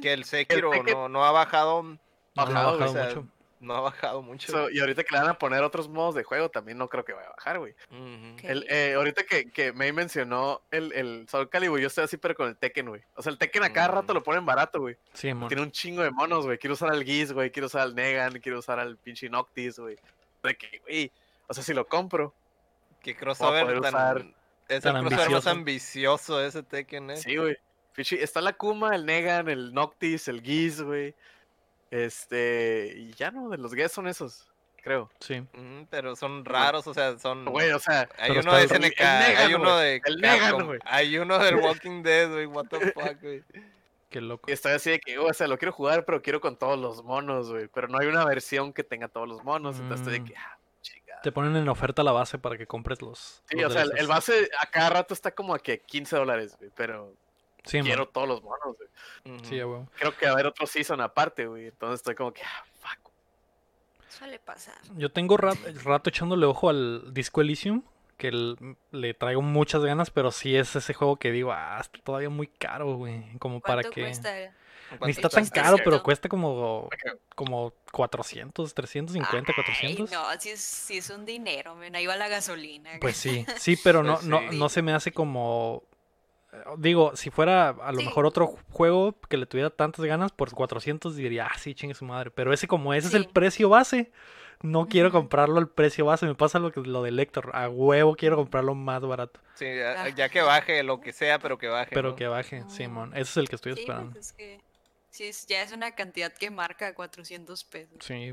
B: Que el Sekiro
C: Sekiro-
B: no, no ha bajado,
A: No le ha
C: Bajado,
A: bajado
B: o sea,
A: mucho.
B: No ha bajado mucho.
C: So, y ahorita que le van a poner otros modos de juego, también no creo que vaya a bajar, güey. El, eh, ahorita que, que May mencionó el, el Soul Calibur, yo estoy así, pero con el Tekken, güey. O sea, el Tekken a cada
B: Mm.
C: rato lo ponen barato, güey.
A: Sí, mon.
C: Tiene un chingo de monos, güey. Quiero usar al Giz, güey. Quiero usar al Negan. Quiero usar al pinche Noctis, güey. De que, güey. O sea, si lo compro.
B: Qué crossover
C: poder
B: tan,
C: usar-
B: es
A: tan
B: el crossover más
A: ambicioso.
B: ambicioso ese Tekken, eh.
C: Sí, güey. Está la Kuma, el Negan, el Noctis, el Giz, güey. Este. Y ya no, de los Giz son esos, creo.
A: Sí.
B: Pero son raros, o sea, son...
C: Güey, o sea.
B: Hay uno de SNK,
C: Negan,
B: hay uno de
C: el Negan, güey.
B: hay uno del Walking Dead, güey, what the fuck, güey.
A: Qué loco.
C: Y estoy así de que, o sea, lo quiero jugar, pero quiero con todos los monos, güey. Pero no hay una versión que tenga todos los monos. Entonces estoy
A: Mm.
C: de que, ah, chingada.
A: Te ponen en oferta la base para que compres los.
C: Sí,
A: los
C: o sea, el base a cada rato está como a que 15 dólares, güey. Pero
A: Sí,
C: quiero todos los monos, güey.
B: Ujú.
A: Sí, a huevo.
C: Creo que va a haber otro season aparte, güey. Entonces estoy como que, ah, fuck.
D: Suele pasar.
A: Yo tengo rat- rato echándole ojo al Disco Elysium, que el- le traigo muchas ganas, pero sí es ese juego que digo, ah, está todavía muy caro, güey. Como para
D: ¿Cuánto
A: que...
D: cuesta?
B: ¿Cuánto
A: Ni está tan caro, pero cuesta como, como 400, 350,
D: Ay,
A: 400.
D: no, si es, si es un dinero, men, ahí va la gasolina.
A: Pues sí, sí, pero no, no,
B: sí.
A: no se me hace como... Digo, si fuera a lo
D: Sí.
A: mejor otro ju- juego que le tuviera tantas ganas, por 400 diría, ah, sí, chingue su madre. Pero ese como ese es el precio base, no quiero comprarlo al precio base. Me pasa lo, que, lo de Héctor, a huevo quiero comprarlo más barato.
B: Sí, ya,
D: Ah.
B: ya que baje lo que sea, pero que baje.
A: Pero
B: ¿no?
A: que baje,
D: Ah.
A: Simón. Ese es el que estoy
D: Sí,
A: esperando.
D: pues es que sí, ya es una cantidad que marca 400 pesos.
A: Sí,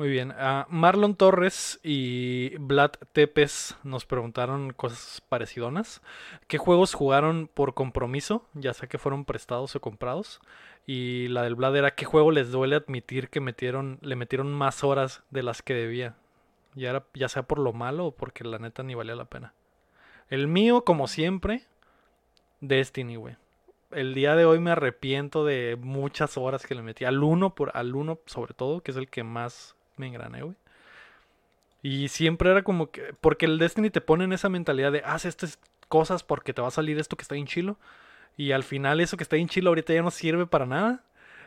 A: muy bien. Ah, Marlon Torres y Vlad Tepes nos preguntaron cosas parecidonas. ¿Qué juegos jugaron por compromiso? Ya sea que fueron prestados o comprados. Y la del Vlad era ¿qué juego les duele admitir que metieron, le metieron más horas de las que debía? Ya, era, ya sea por lo malo o porque la neta ni valía la pena. El mío, como siempre, Destiny, güey. El día de hoy me arrepiento de muchas horas que le metí. Al uno, por, al uno sobre todo, que es el que más me engrané, güey. Y siempre era como que. Porque el Destiny te pone en esa mentalidad de haz estas cosas porque te va a salir esto que está en chilo. Y al final eso que está en chilo ahorita ya no sirve para nada.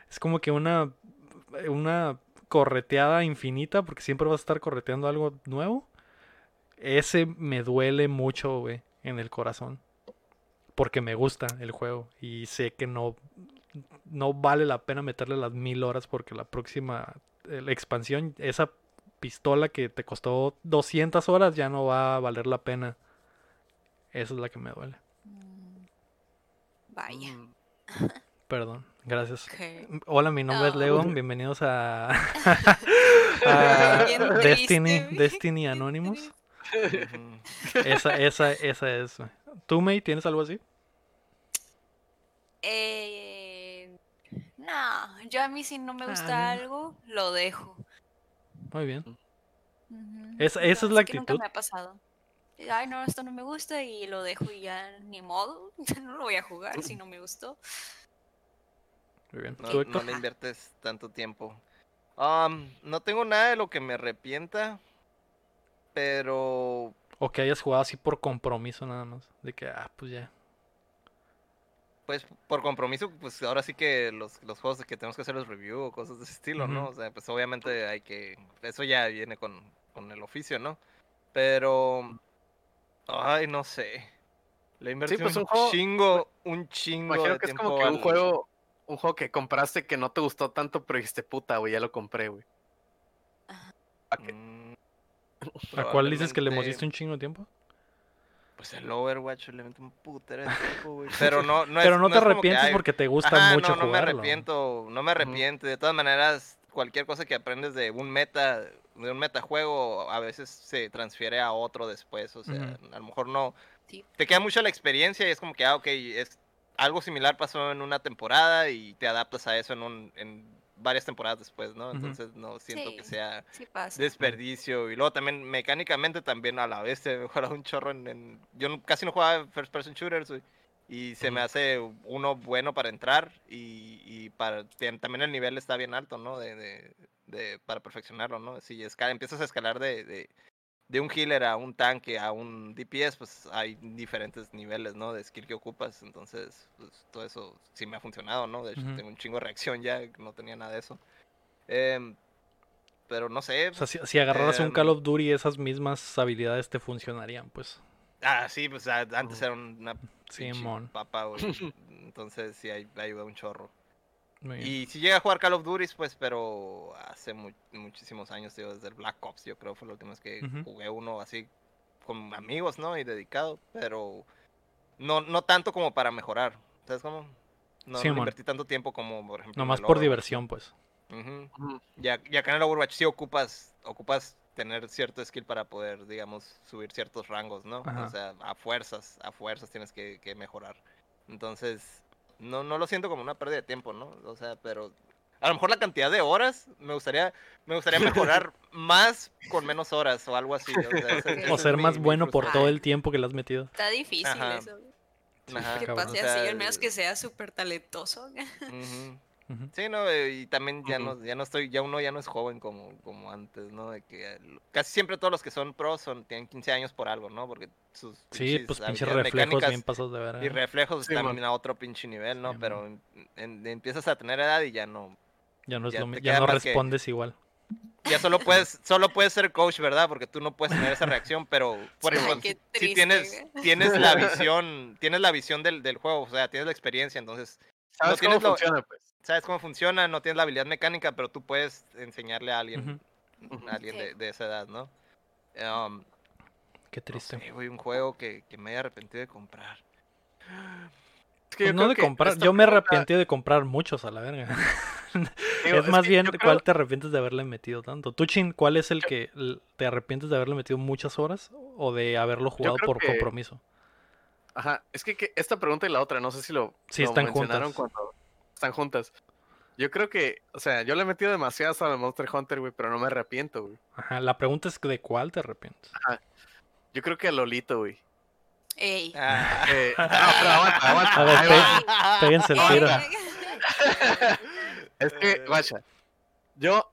A: Es como que una. Una correteada infinita. Porque siempre vas a estar correteando algo nuevo. Ese me duele mucho, güey. En el corazón. Porque me gusta el juego. Y sé que no. No vale la pena meterle las mil horas. Porque la próxima. Eh, La expansión. Esa pistola que te costó 200 horas ya no va a valer la pena. Esa es la que me duele.
D: Mm, Vaya.
C: Mm,
A: Perdón, gracias. Hola, mi nombre es
D: No.
A: Leon. Bienvenidos a, Destiny, Destiny Anonymous. Esa, esa, esa es. ¿Tú, May, tienes algo así?
D: Eh, no, yo a mí si no me
A: Ah,
D: gusta
A: mira.
D: algo, lo dejo.
A: Muy bien. Esa- esa es la
D: que nunca
A: actitud.
D: me ha pasado. Ay, no, esto no me gusta y lo dejo y ya ni modo. No lo voy a jugar si no me gustó.
A: Muy bien.
B: No,
A: ¿Tú,
B: no le inviertes tanto tiempo. Am, no tengo nada de lo que me arrepienta, pero
A: O que hayas jugado así por compromiso nada más. De que, ah, pues ya.
B: Pues por compromiso, pues ahora sí que los, los juegos de que tenemos que hacer los review o cosas de ese estilo, ¿no? O sea, pues obviamente hay que, eso ya viene con, con el oficio, ¿no? Pero, ay, no sé. Le invertí
C: pues,
B: un
C: un juego-
B: chingo, un chingo
C: Imagino
B: de
C: que es
B: tiempo
C: como que un juego, un juego que compraste que no te gustó tanto, pero dijiste, puta, güey, ya lo compré, güey.
B: Mm,
A: ¿A cuál dices que le metiste un chingo de tiempo?
B: Pues el Overwatch le meto un putero de tiempo, güey. Pero no, no es-
A: Pero no te
B: que,
A: arrepientes
B: ay,
A: porque te gusta
B: Ajá,
A: mucho
B: no, no me arrepiento, no me arrepiento. De todas maneras, cualquier cosa que aprendes de un meta, de un metajuego, a veces se transfiere a otro después. O sea, a lo mejor no.
D: Sí.
B: Te queda mucho la experiencia y es como que, ah, ok, es algo similar pasó en una temporada y te adaptas a eso en, un, en varias temporadas después, ¿no? Entonces no siento que sea
D: Sí
B: desperdicio. Y luego también mecánicamente también a la vez te he mejorado un chorro en... en- Yo no- casi no jugaba first person shooters, Y se me hace uno bueno para entrar y, y para también el nivel está bien alto, ¿no? De, de, de- para perfeccionarlo, ¿no? Si esca- empiezas a escalar de, de, de un healer a un tanque, a un DPS, pues hay diferentes niveles, ¿no? De skill que ocupas. Entonces, pues, todo eso sí me ha funcionado, ¿no? De hecho, tengo un chingo de reacción ya, no tenía nada de eso. Em, pero no sé.
A: O sea, si, si agarraras un
B: Em,
A: Call of Duty, esas mismas habilidades te funcionarían, pues.
B: Ah, sí, pues antes era una
A: Simón.
B: papa, güey. Entonces sí, ahí ayuda un chorro. Y si llega a jugar Call of Duty, pues, pero hace mu- muchísimos años, tío, desde el Black Ops, yo creo fue la última vez que jugué uno así con amigos, ¿no? Y dedicado, pero no, no tanto como para mejorar, ¿sabes cómo? No,
A: Sí,
B: invertí tanto tiempo como, por ejemplo,
A: Nomás por diversión, pues.
B: Ya, ya que en el Overwatch sí ocupas, ocupas tener cierto skill para poder, digamos, subir ciertos rangos, ¿no?
A: Ajá.
B: O sea, a fuerzas, a fuerzas tienes que, que mejorar. Entonces, no, no lo siento como una pérdida de tiempo, ¿no? O sea, pero a lo mejor la cantidad de horas me gustaría, me gustaría mejorar más con menos horas o algo así. O, sea, ese- ese
A: O
B: es
A: ser más
B: mi
A: bueno por todo el tiempo que le has metido.
D: Está difícil
B: Ajá.
D: eso.
B: Ajá,
D: Que
A: cabrón.
D: pase
B: o sea,
D: así, al menos que sea súper talentoso.
B: Sí, no, eh, y también ya no, ya no estoy, ya uno ya no es joven como, como antes, ¿no? De que casi siempre todos los que son pros son, tienen 15 años por algo, ¿no? Porque sus
A: Sí, pues pinches reflejos
B: mecánicas
A: bien pasados de ver.
B: y reflejos
C: Sí,
B: están
C: man.
B: a otro pinche nivel, ¿no?
A: Sí,
B: Pero en- en- empiezas a tener edad y ya no,
A: Ya no, es
B: ya
A: lo ya no
B: que-
A: respondes igual.
B: ya solo puedes, solo puedes ser coach, ¿verdad? Porque tú no puedes tener esa reacción, pero por ejemplo, si- tienes, tienes la visión, tienes la visión del, del juego, o sea, tienes la experiencia, entonces
C: ¿Sabes cómo
B: lo-
C: funciona, pues?
B: Sabes cómo funciona, no tienes la habilidad mecánica, pero tú puedes enseñarle a alguien, a alguien
D: Sí.
B: de, de esa edad, ¿no? Um,
A: Qué
B: no
A: triste.
B: sé, güey, un juego que, que me haya arrepentido de comprar.
C: Es que
A: Pues
C: yo
A: no de comprar, yo me he arrepentido de comprar muchos a la verga.
C: digo,
A: es más bien,
C: creo-
A: ¿cuál te arrepientes de haberle metido tanto? Tú, Chin, ¿cuál es el que te arrepientes de haberle metido muchas horas o de haberlo jugado por
C: que-
A: compromiso?
C: Ajá, es que, que esta pregunta y la otra, no sé si lo,
A: Sí,
C: lo
A: están
C: mencionaron
A: juntas.
C: cuando están juntas. Yo creo que, o sea, yo le he metido demasiadas a Monster Hunter, güey, pero no me arrepiento, güey.
A: Ajá, la pregunta es de cuál te arrepientes.
C: Yo creo que a Lolito, güey.
D: Ey.
B: Ah.
C: Eh, no, pero aguanta, aguanta.
A: A ver, pe- péguense el tiro.
C: Es que,
B: Eh.
C: guacha, yo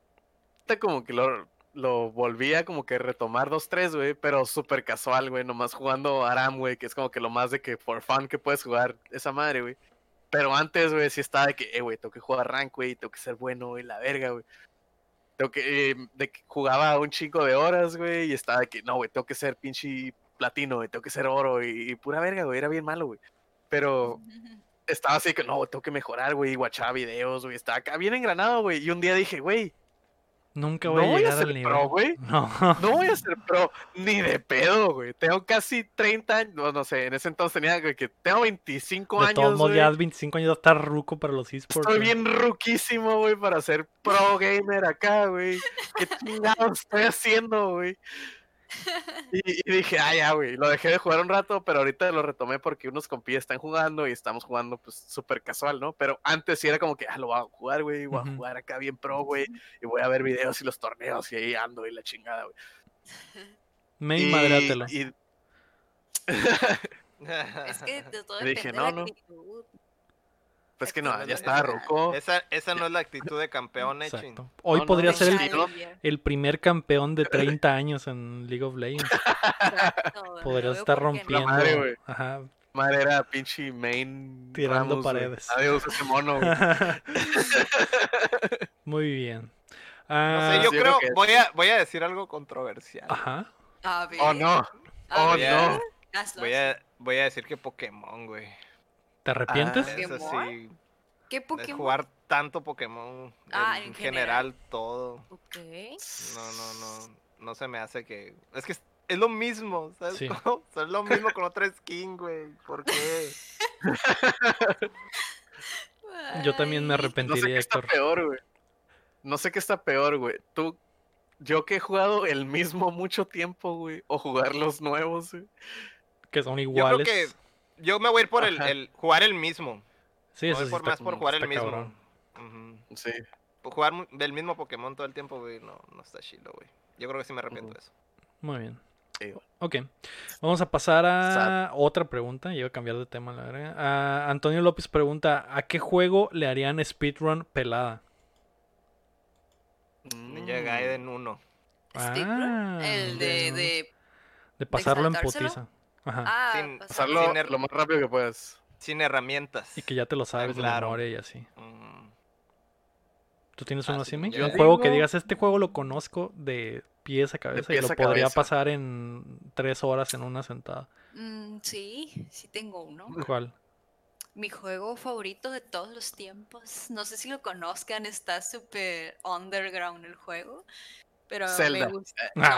C: como que lo, lo volví a como que retomar dos, tres, güey, pero súper casual, güey, nomás jugando Aram, güey, que es como que lo más de que for fun que puedes jugar esa madre, güey. Pero antes, güey, sí estaba de que, eh, güey, tengo que jugar rank, güey, tengo que ser bueno, güey, la verga, güey. Tengo que, eh, de que jugaba un chico de horas, güey, y estaba de que, no, güey, tengo que ser pinche platino, güey, tengo que ser oro, y, y pura verga, güey, era bien malo, güey. Pero estaba así que, no, güey, tengo que mejorar, güey, y guachaba videos, güey, estaba acá bien engranado, güey. Y un día dije, güey,
A: Nunca
C: no
A: voy a
C: voy a
A: llegar
C: ser
A: al nivel.
C: pro, güey.
A: No.
C: No voy a ser pro, ni de pedo, güey. Tengo casi 30 años, no, no sé, en ese entonces tenía güey, que tengo 25
A: De
C: años,
A: todos modos, ya 25 años está ruco para los esports.
C: Estoy
A: güey.
C: bien ruquísimo, güey, para ser pro gamer acá, güey. ¿Qué chingados estoy haciendo, güey? Y, y dije, ah, ya, güey. Lo dejé de jugar un rato, pero ahorita lo retomé porque unos compis están jugando y estamos jugando, pues, súper casual, ¿no? Pero antes sí era como que, ah, lo voy a jugar, güey. Voy a jugar acá bien pro, güey. Y voy a ver videos y los torneos y ahí ando y la chingada, güey.
A: Me
C: Y-
A: madreátelo.
C: y-
D: Es que de todo
C: Dije, no,
D: la
C: no.
D: actitud.
C: Pues que no, ya
B: es
C: estaba ruco.
B: esa, esa no es la actitud de campeón, Echin.
A: Hoy
C: No, no,
A: podría
C: no,
A: ser el,
C: ¿no?
A: el primer campeón de 30 años en League of Legends.
D: Exacto,
A: Podrías
D: no veo
A: estar
D: no.
A: rompiendo.
C: madre, güey.
A: Ajá.
C: Madre era pinche main.
A: Tirando
C: Ramos,
A: paredes.
C: Adiós ese mono, güey.
A: Muy bien.
B: No
A: Ah,
B: sé, yo creo, voy a, voy a decir algo controversial.
A: Ajá.
D: A ver.
C: Oh, no.
D: a
C: Oh,
D: ver,
C: no.
B: Voy
D: hazlo.
B: a, voy a decir que Pokémon, güey.
A: ¿Te arrepientes?
C: Ah,
B: Eso sí,
D: ¿Qué
B: de
D: Pokémon?
B: jugar tanto Pokémon,
D: Ah,
B: en,
D: en
B: general, todo.
D: Ok.
B: No, no, no, no se me hace que... Es que es, lo mismo, ¿sabes?
A: Sí.
B: cómo? O sea, es lo mismo con otra skin, güey. ¿Por qué?
A: Yo también me
D: Ay,
C: No sé
A: arrepentiría,
C: qué está
A: Héctor.
C: peor, güey. No sé qué está peor, güey. Tú, yo que he jugado el mismo mucho tiempo, güey. O jugar los nuevos, güey.
A: Que son
B: Yo creo
A: iguales.
B: que yo me voy a ir por el, jugar el mismo.
A: Sí,
B: Me
A: eso
B: voy
A: sí
B: por
A: está-
B: más por jugar el mismo.
C: Sí.
B: Por Jugar del mismo Pokémon todo el tiempo, güey, no, no está chido, güey. Yo creo que sí me arrepiento de eso.
A: Muy bien.
C: Sí.
A: Ok. Vamos a pasar a
C: Sad.
A: otra pregunta. Iba a cambiar de tema, la verdad. Antonio López pregunta: ¿A qué juego le harían speedrun pelada?
B: Ninja
C: Mm.
B: Gaiden 1.
D: Speedrun,
A: Ah,
D: el de, de.
A: De pasarlo en
D: saltárselo?
A: Ajá.
D: Ah,
B: Sin- Sin er-
C: lo más rápido que puedas.
B: Sin herramientas.
A: Y que ya te lo sabes de
B: claro.
A: memoria y así.
B: Mm,
A: ¿Tú tienes
B: Ah,
A: uno
B: sí,
A: así,
B: yo
A: Un juego que digas, este juego lo conozco de pies a cabeza y lo podría
C: cabeza.
A: pasar en tres horas en una sentada.
D: Mm, sí, sí tengo uno.
A: ¿Cuál?
D: Mi juego favorito de todos los tiempos. No sé si lo conozcan, está súper underground el juego. Pero
C: Zelda.
D: me gusta. No,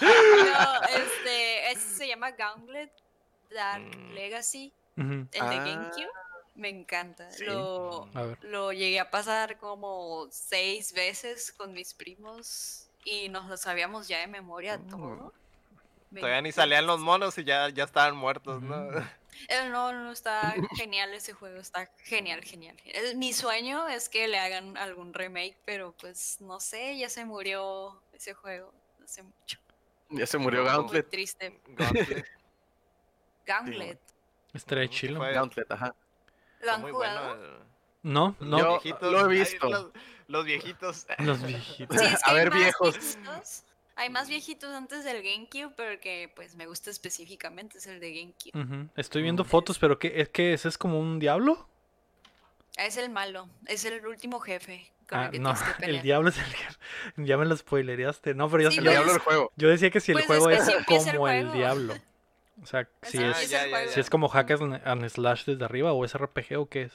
D: No, este, ese se llama Gauntlet Dark
B: Mm.
D: Legacy, el de
C: Ah,
D: GameCube. Me encanta.
C: sí.
D: Lo, lo llegué a pasar como seis veces con mis primos y nos lo sabíamos ya de memoria
C: Mm.
D: todo. Me
B: Todavía ni salían los monos y ya, ya estaban muertos, ¿no?
D: Eh, no, no, está genial ese juego, está genial, genial. El- mi sueño es que le hagan algún remake, pero pues no sé, ya se murió ese juego hace mucho.
C: Ya se murió
D: Muy
C: Gauntlet.
D: triste.
B: Gauntlet.
D: Gauntlet.
A: Estaría chilo.
C: Gauntlet, ajá.
D: ¿Lo han jugado?
B: bueno,
A: No, no.
C: Yo-
B: Los viejitos.
C: lo he visto.
B: los, los viejitos.
A: Los viejitos.
D: Sí, es que
C: A ver, viejos.
D: viejitos. Hay más viejitos antes del GameCube, pero que pues me gusta específicamente es el de GameCube.
A: Estoy viendo
C: Mm.
A: fotos, pero ¿qué, ¿es que ese es como un diablo?
D: Es el malo, es el último jefe con
A: Ah,
D: el que
A: no,
D: que
A: el diablo es el que... Ya me lo spoilereaste. No, pero yo,
D: Sí,
C: El diablo del juego.
A: yo decía que si el
D: Pues es
A: juego
D: que
A: es,
D: el
A: como el diablo. O sea,
D: Es
A: si es,
B: Ah, ya, ya,
D: juego.
A: si es como hack and, slash desde arriba o es RPG o qué es.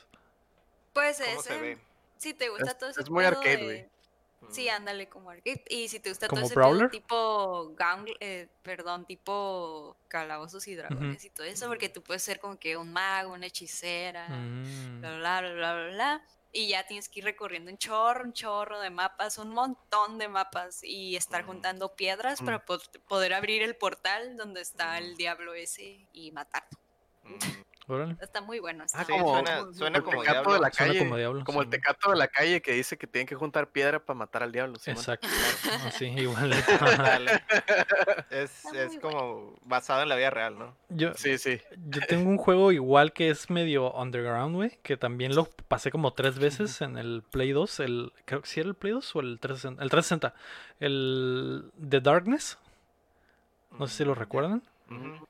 D: Pues
B: ¿Cómo
D: es
B: se
D: el-
B: ve?
D: si te gusta
C: Es-
D: todo ese
C: es muy arcade,
D: de-
C: güey.
D: Sí, ándale, como arcade. Y si te gusta
A: ¿Como
D: todo ese pedo tipo Gaungle- eh, perdón, tipo calabozos y dragones y todo eso, porque tú puedes ser como que un mago, una hechicera,
A: Mm.
D: bla, bla, bla, bla, bla, bla. Y ya tienes que ir recorriendo un chorro, un chorro de mapas, un montón de mapas y estar
B: Mm.
D: juntando piedras
C: Mm.
D: para po- poder abrir el portal donde está el diablo ese y matarlo.
B: Mm.
A: Órale.
D: Está muy bueno. Está
C: Ah,
B: Sí,
C: como-
B: suena, suena
C: el
B: como
C: tecato
B: diablo.
C: de la
A: Suena
C: calle.
A: como diablo.
C: Como el tecato de la calle que dice que tienen que juntar piedra para matar al diablo.
A: Exacto. Así, igual.
B: Es, como basado en la vida real, ¿no?
A: Yo,
C: Sí, sí.
A: yo tengo un juego igual que es medio underground, güey. Que también lo pasé como tres veces en el Play 2. El, creo que sí era el Play 2 o el 360. El 360. El The Darkness. No sé si lo recuerdan.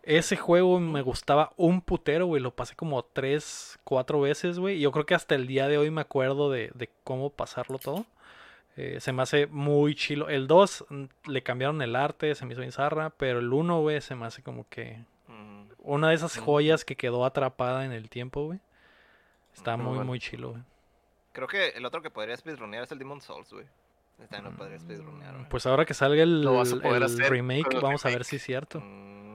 A: Ese juego me gustaba un putero, güey. Lo pasé como tres, cuatro veces, güey. Y yo creo que hasta el día de hoy me acuerdo de, de cómo pasarlo todo. Eh, se me hace muy chilo. El 2 mm, le cambiaron el arte, se me hizo bien zarra. Pero el 1, güey, se me hace como que
B: Mm.
A: una de esas
C: Mm.
A: joyas que quedó atrapada en el tiempo, güey. Está
C: Muy
A: muy, chilo, güey.
B: Creo que el otro que podría speedrunear es el Demon Souls, güey. Este no podría speedrunear, güey.
A: Pues ahora que salga el,
C: Lo vas a poder
A: el
C: hacer
A: remake, vamos a ver si es cierto.
B: Mm.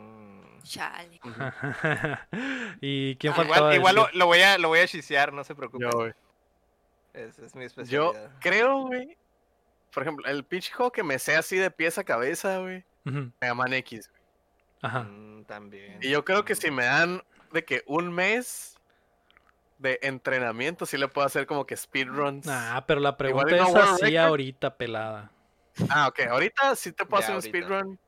D: Chale.
A: ¿Y quién
D: Ah,
A: faltaba?
B: Igual, igual lo, voy a, lo voy a chisear, no se preocupen.
C: Yo.
B: Es, es mi
C: Yo
B: especialidad.
C: creo, güey. Por ejemplo, el pinche juego que me sé así de pies a cabeza, güey.
A: Ujú,
C: Mega Man X. güey.
A: Ajá.
B: Mm, también.
C: Y yo creo que
B: Mm.
C: si me dan de que un mes de entrenamiento, sí le puedo hacer como que speedruns.
A: Nah, pero la pregunta es así
C: Record.
A: ahorita, pelada.
C: Ah, ok. Ahorita sí te puedo
B: Ya,
C: hacer un
B: ahorita.
C: speedrun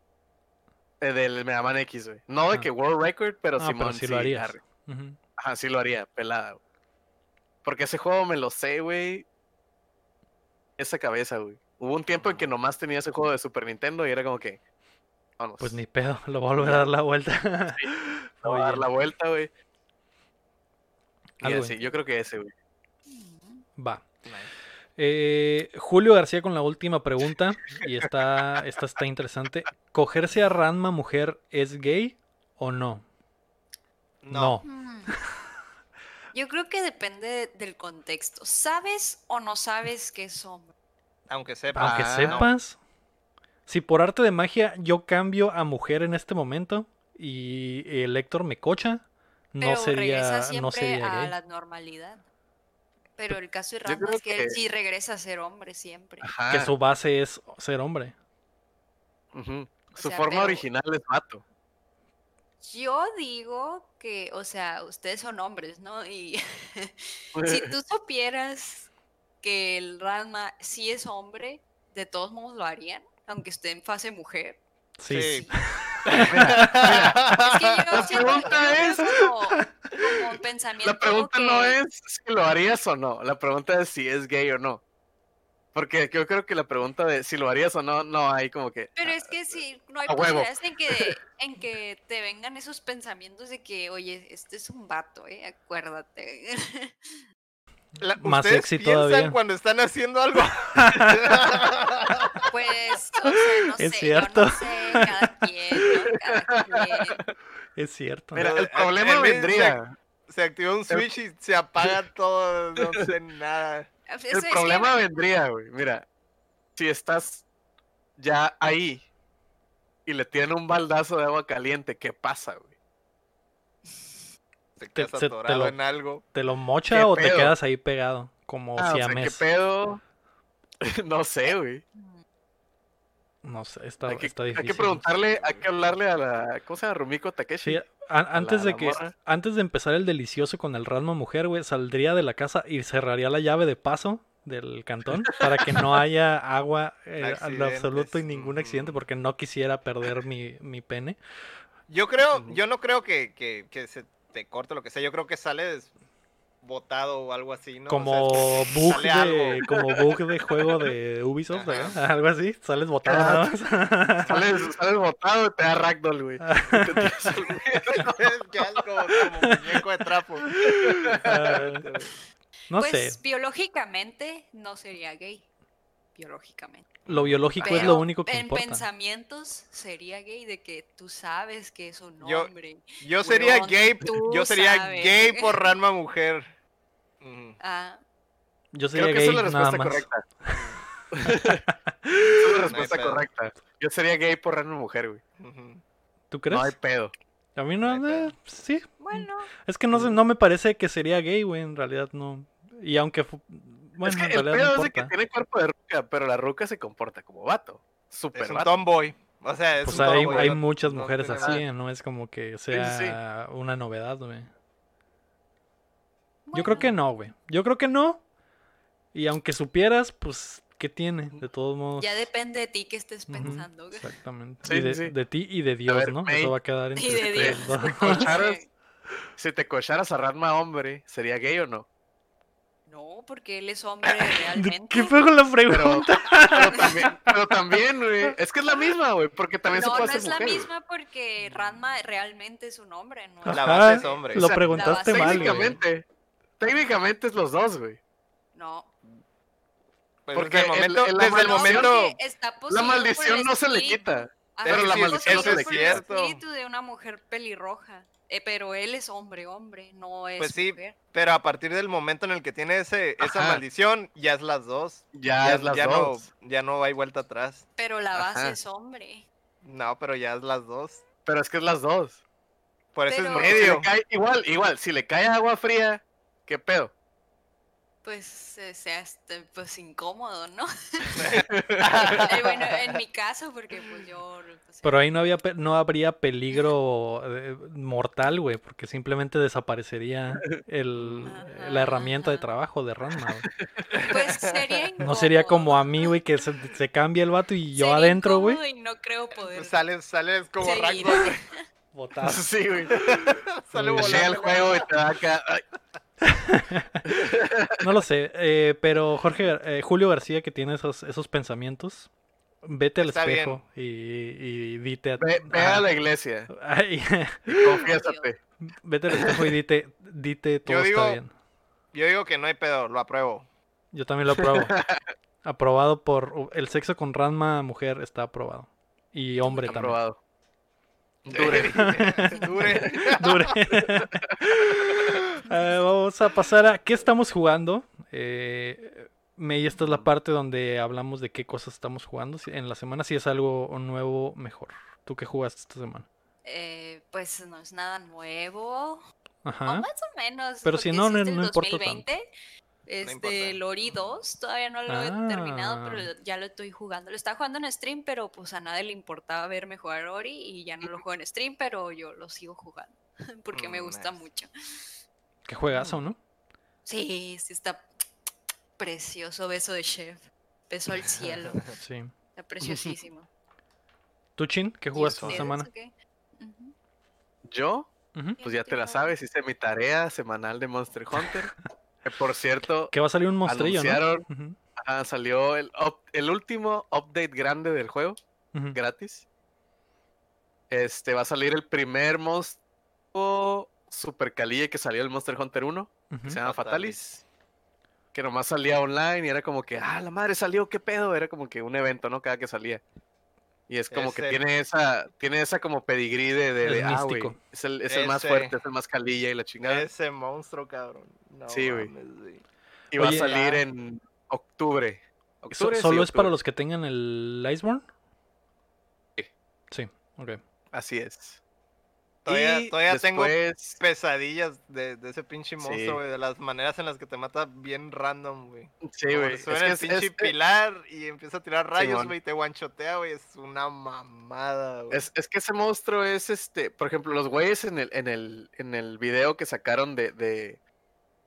C: eh, del Mega Man X, güey. No de
A: Ah.
C: que World Record, pero
A: No,
C: Simón,
A: pero sí lo
C: arre.
A: Ujú.
C: Ajá, sí lo haría, pelada. güey. Porque ese juego me lo sé, güey. Esa cabeza, güey. Hubo un tiempo en que nomás tenía ese juego de Super Nintendo y era como que. Vamos.
A: Pues ni pedo, lo voy a volver a dar la vuelta.
C: Voy
A: Muy
C: a dar la vuelta, güey. Y así, yo creo que ese, güey.
A: Va. Eh, Julio García con la última pregunta. Y esta, esta está interesante. ¿Cogerse a Ranma mujer es gay o no?
B: No.
D: Mm. Yo creo que depende del contexto. ¿Sabes o no sabes que es hombre?
B: Aunque sepa.
A: Aunque sepas. Si por arte de magia yo cambio a mujer en este momento y el Héctor me cocha, no
D: Pero
A: sería,
D: regresa siempre
A: no sería
D: a
A: gay.
D: la normalidad. Pero el caso de
C: Yo creo
D: es que,
C: que-
D: él sí regresa a ser hombre siempre.
C: Ajá.
A: Que su base es ser hombre.
C: Su
D: sea,
C: forma
D: pero-
C: original es vato.
D: Yo digo que, o sea, ustedes son hombres, ¿no? Y si tú supieras que el Ranma sí es hombre, de todos modos lo harían, aunque esté en fase mujer.
A: Sí.
B: Sí.
D: Es que yo
C: La
D: siento, yo
C: pregunta es-
D: como, como pensamiento
C: La pregunta
D: que...
C: no es si lo harías o no. La pregunta es si es gay o no. Porque yo creo que la pregunta de si lo harías o no, no hay como que.
D: Pero es que si no hay posibilidades en que, en que te vengan esos pensamientos de que, oye, este es un vato, ¿eh? Acuérdate.
B: La-
A: Más
B: ¿Ustedes
A: sexy
B: piensan
A: todavía.
B: cuando están haciendo algo?
D: Pues, o sea, no
A: Es
D: sé,
A: cierto.
D: yo no sé, cada quien. Cada quien.
A: Es cierto.
C: Mira,
B: Pero,
C: el problema vendría.
B: Se activa un switch y se apaga todo, no sé nada.
D: Es-
C: El problema vendría, güey. Mira, si estás ya ahí y le tienen un baldazo de agua caliente, ¿qué pasa, güey?
A: Te-
B: quedas
A: se- te
B: atorado
A: lo-
B: en algo.
A: ¿Te lo mocha
C: ¿Qué
A: o te quedas ahí pegado? Como
C: Ah, o sea, ¿qué pedo? no sé, güey.
A: No sé, está,
C: Hay que,
A: está
C: hay
A: difícil.
C: que preguntarle, hay que hablarle a la. ¿Cómo se llama? Rumiko Takeshi.
A: Sí, an- antes
C: la-
A: de que
C: morra.
A: antes de empezar el delicioso con el Ranma mujer, güey, saldría de la casa y cerraría la llave de paso del cantón para que no haya agua eh, en lo absoluto y ningún accidente porque no quisiera perder mi, mi pene.
B: Yo creo, yo no creo que, que, que se te corte lo que sea. Yo creo que sales botado o algo así, ¿no? O
A: Como
B: sea,
A: bug de
B: algo.
A: como bug de juego de Ubisoft,
B: Ajá.
A: ¿verdad? algo así, sales botado
C: Ah. Sales, sales botado y te da ragdoll, güey.
B: Como muñeco de trapo.
A: No
D: pues
A: sé,
D: biológicamente no sería gay. Biológicamente.
A: Lo biológico es lo único que
D: en
A: importa.
D: pensamientos sería gay de que tú sabes que es un
B: Yo-
D: hombre.
B: Yo sería gay, yo sería
D: sabes.
B: gay por Ranma mujer.
D: Ah,
A: Yo
C: Creo
A: sería
C: que esa
A: gay
C: es la
A: nada
C: respuesta
A: más.
C: correcta. Esa es la respuesta correcta. Yo sería gay por una mujer, güey.
A: ¿Tú crees?
C: No hay pedo.
A: A mí no,
B: No
A: eh, sí.
D: bueno.
A: Es que no, sé, no me parece que sería gay, güey, en realidad no. Y aunque, bueno,
C: es que el pedo
A: no
C: es de que tiene cuerpo de ruca, pero la ruca se comporta como vato. Super
B: Es un
C: vato.
B: tomboy. O sea, es
A: Pues
B: un
A: hay,
B: tomboy,
A: hay
B: no-
A: muchas mujeres así,
B: nada.
A: no es como que
C: sí, sí.
A: sea una novedad, güey. Yo creo que no, güey. Yo creo que no. Y aunque supieras, pues, ¿qué tiene? De todos modos.
D: Ya depende de ti que estés pensando.
A: Exactamente.
C: Sí,
A: y de,
C: sí, sí.
A: de ti y de Dios,
C: ver,
A: ¿no?
C: May.
A: Eso va a quedar entre
D: Y de Dios.
A: dos.
C: Si te cocharas- Si te cocharas a Ranma hombre, ¿sería gay o no?
D: No, porque él es hombre realmente.
A: ¿Qué fue con la
C: Pero,
A: pregunta?
C: pero también, pero también, güey. Es que es la misma, güey. Porque también
D: No,
C: se
D: no
C: puede
D: es
C: hacer
D: la
C: mujer, güey.
D: misma porque Ranma realmente es un hombre, ¿no? es-
B: La
A: Ajá,
B: base es hombre.
A: Lo
C: O sea,
A: preguntaste
D: la
A: mal.
C: Técnicamente, técnicamente es los dos, güey.
D: No.
B: Pues
C: Porque
B: desde el
C: el-
B: momento,
C: el- la
B: desde el
D: No,
C: maldición-
B: momento,
C: La maldición
D: el
C: no se le quita.
D: Ajá,
C: pero la
D: está
C: maldición no se
D: poseído
C: le
D: por
C: quita.
D: el espíritu de una mujer pelirroja. Eh, pero él es hombre, hombre, no es
B: Pues sí,
D: mujer.
B: pero a partir del momento en el que tiene ese, esa maldición, ya es las dos.
C: Ya, es las
B: ya
C: dos.
B: No, ya no hay vuelta atrás.
D: Pero la base
C: Ajá.
D: es hombre.
B: No, pero ya es las dos.
C: Pero es que es las dos.
B: Por eso
D: Pero-
B: es
C: si
B: medio.
C: le cae- igual, igual, si le cae agua fría, ¿qué pedo?
D: Pues eh, sea este, pues incómodo, ¿no? Eh, bueno, en mi caso, porque pues yo. pues,
A: Pero ahí no, había, pe- no habría peligro eh, mortal, güey, porque simplemente desaparecería el,
D: Ajá,
A: la herramienta de trabajo de Ranma.
D: Pues sería
A: No sería como
D: incómodo.
A: a mí, güey, que se, se cambia el vato y yo
D: Sería
A: adentro, güey.
D: incómodo no creo poder.
B: Sales, sales como. Ragdoll.
A: Botado.
C: Sí, güey.
B: Sale
A: bien.
C: Llega el
B: volando.
C: juego y te da acá. ay,
A: No lo sé, eh, pero Jorge, eh, Julio García, que tiene esos, esos pensamientos, Vete al
B: Está
A: espejo y, y dite a,
C: Ve, ve a la iglesia
A: ay,
C: y confiésate.
A: vete al espejo y dite, dite todo
B: digo-
A: está bien.
B: Yo digo que no hay pedo, lo apruebo.
A: Yo también lo apruebo. aprobado por el sexo con Ranma mujer está aprobado. Y hombre también.
C: Aprobado. Dure.
B: Dure.
A: Dure. Eh, vamos a pasar a qué estamos jugando. Eh, May, esta es la parte donde hablamos de qué cosas estamos jugando. En la semana si es algo nuevo, mejor. ¿Tú qué jugaste esta semana?
D: Eh, pues no es nada nuevo. O
A: Ajá.
D: más o menos.
A: Pero si no,
D: es
A: no- no importa tanto.
D: 2020. Este,
B: importa.
D: Lori 2, todavía no lo he terminado, pero
A: Ah.
D: ya lo estoy jugando. Lo estaba jugando en stream, pero pues a nadie le importaba verme jugar Ori y ya no lo juego en stream, pero yo lo sigo jugando porque me
B: Mm,
D: gusta
B: nice.
D: mucho.
A: Qué juegazo, ¿no?
D: Sí, sí está precioso, beso de chef, beso al cielo,
A: Sí.
D: está preciosísimo.
A: ¿Tú, Chin? ¿Qué
D: ¿Y
A: jugaste esta semana?
C: Yo, pues ya te la sabes, hice mi tarea semanal de Monster Hunter. Que por cierto,
A: Que va a salir un monstrillo, ¿no?
C: anunciaron, ah, salió el, up- el último update grande del juego, gratis. Este va a salir el primer monstruo super calille que salió el Monster Hunter 1,
A: Ujú.
C: que se llama
B: Fatalis.
C: Fatalis. Que nomás salía online y era como que, ah, la madre salió, qué pedo. Era como que un evento, ¿no? Cada que salía. Y es como
B: Es
C: que
B: el-
C: tiene esa, tiene esa como pedigrí de, de,
A: Es
C: de, ah, es el, es el más fuerte, es el más calilla y la chingada.
B: Ese monstruo, cabrón. No
C: Sí, güey. Y va a salir en octubre. Octubre, sí,
A: ¿Solo es para los que tengan el Iceborne?
C: Sí.
A: Sí, ok.
C: Así es.
B: Todavía, tengo pesadillas de, de ese pinche monstruo, güey. De las maneras en las que te mata bien random, güey.
C: Sí, güey. Es
B: Suena
C: que
B: el
C: es-
B: pinche
C: es-
B: pilar y empieza a tirar rayos, güey, y te guanchotea, güey. Es una mamada, güey.
C: Es, es que ese monstruo es este, por ejemplo, los güeyes en el, en el, en el video que sacaron de, de,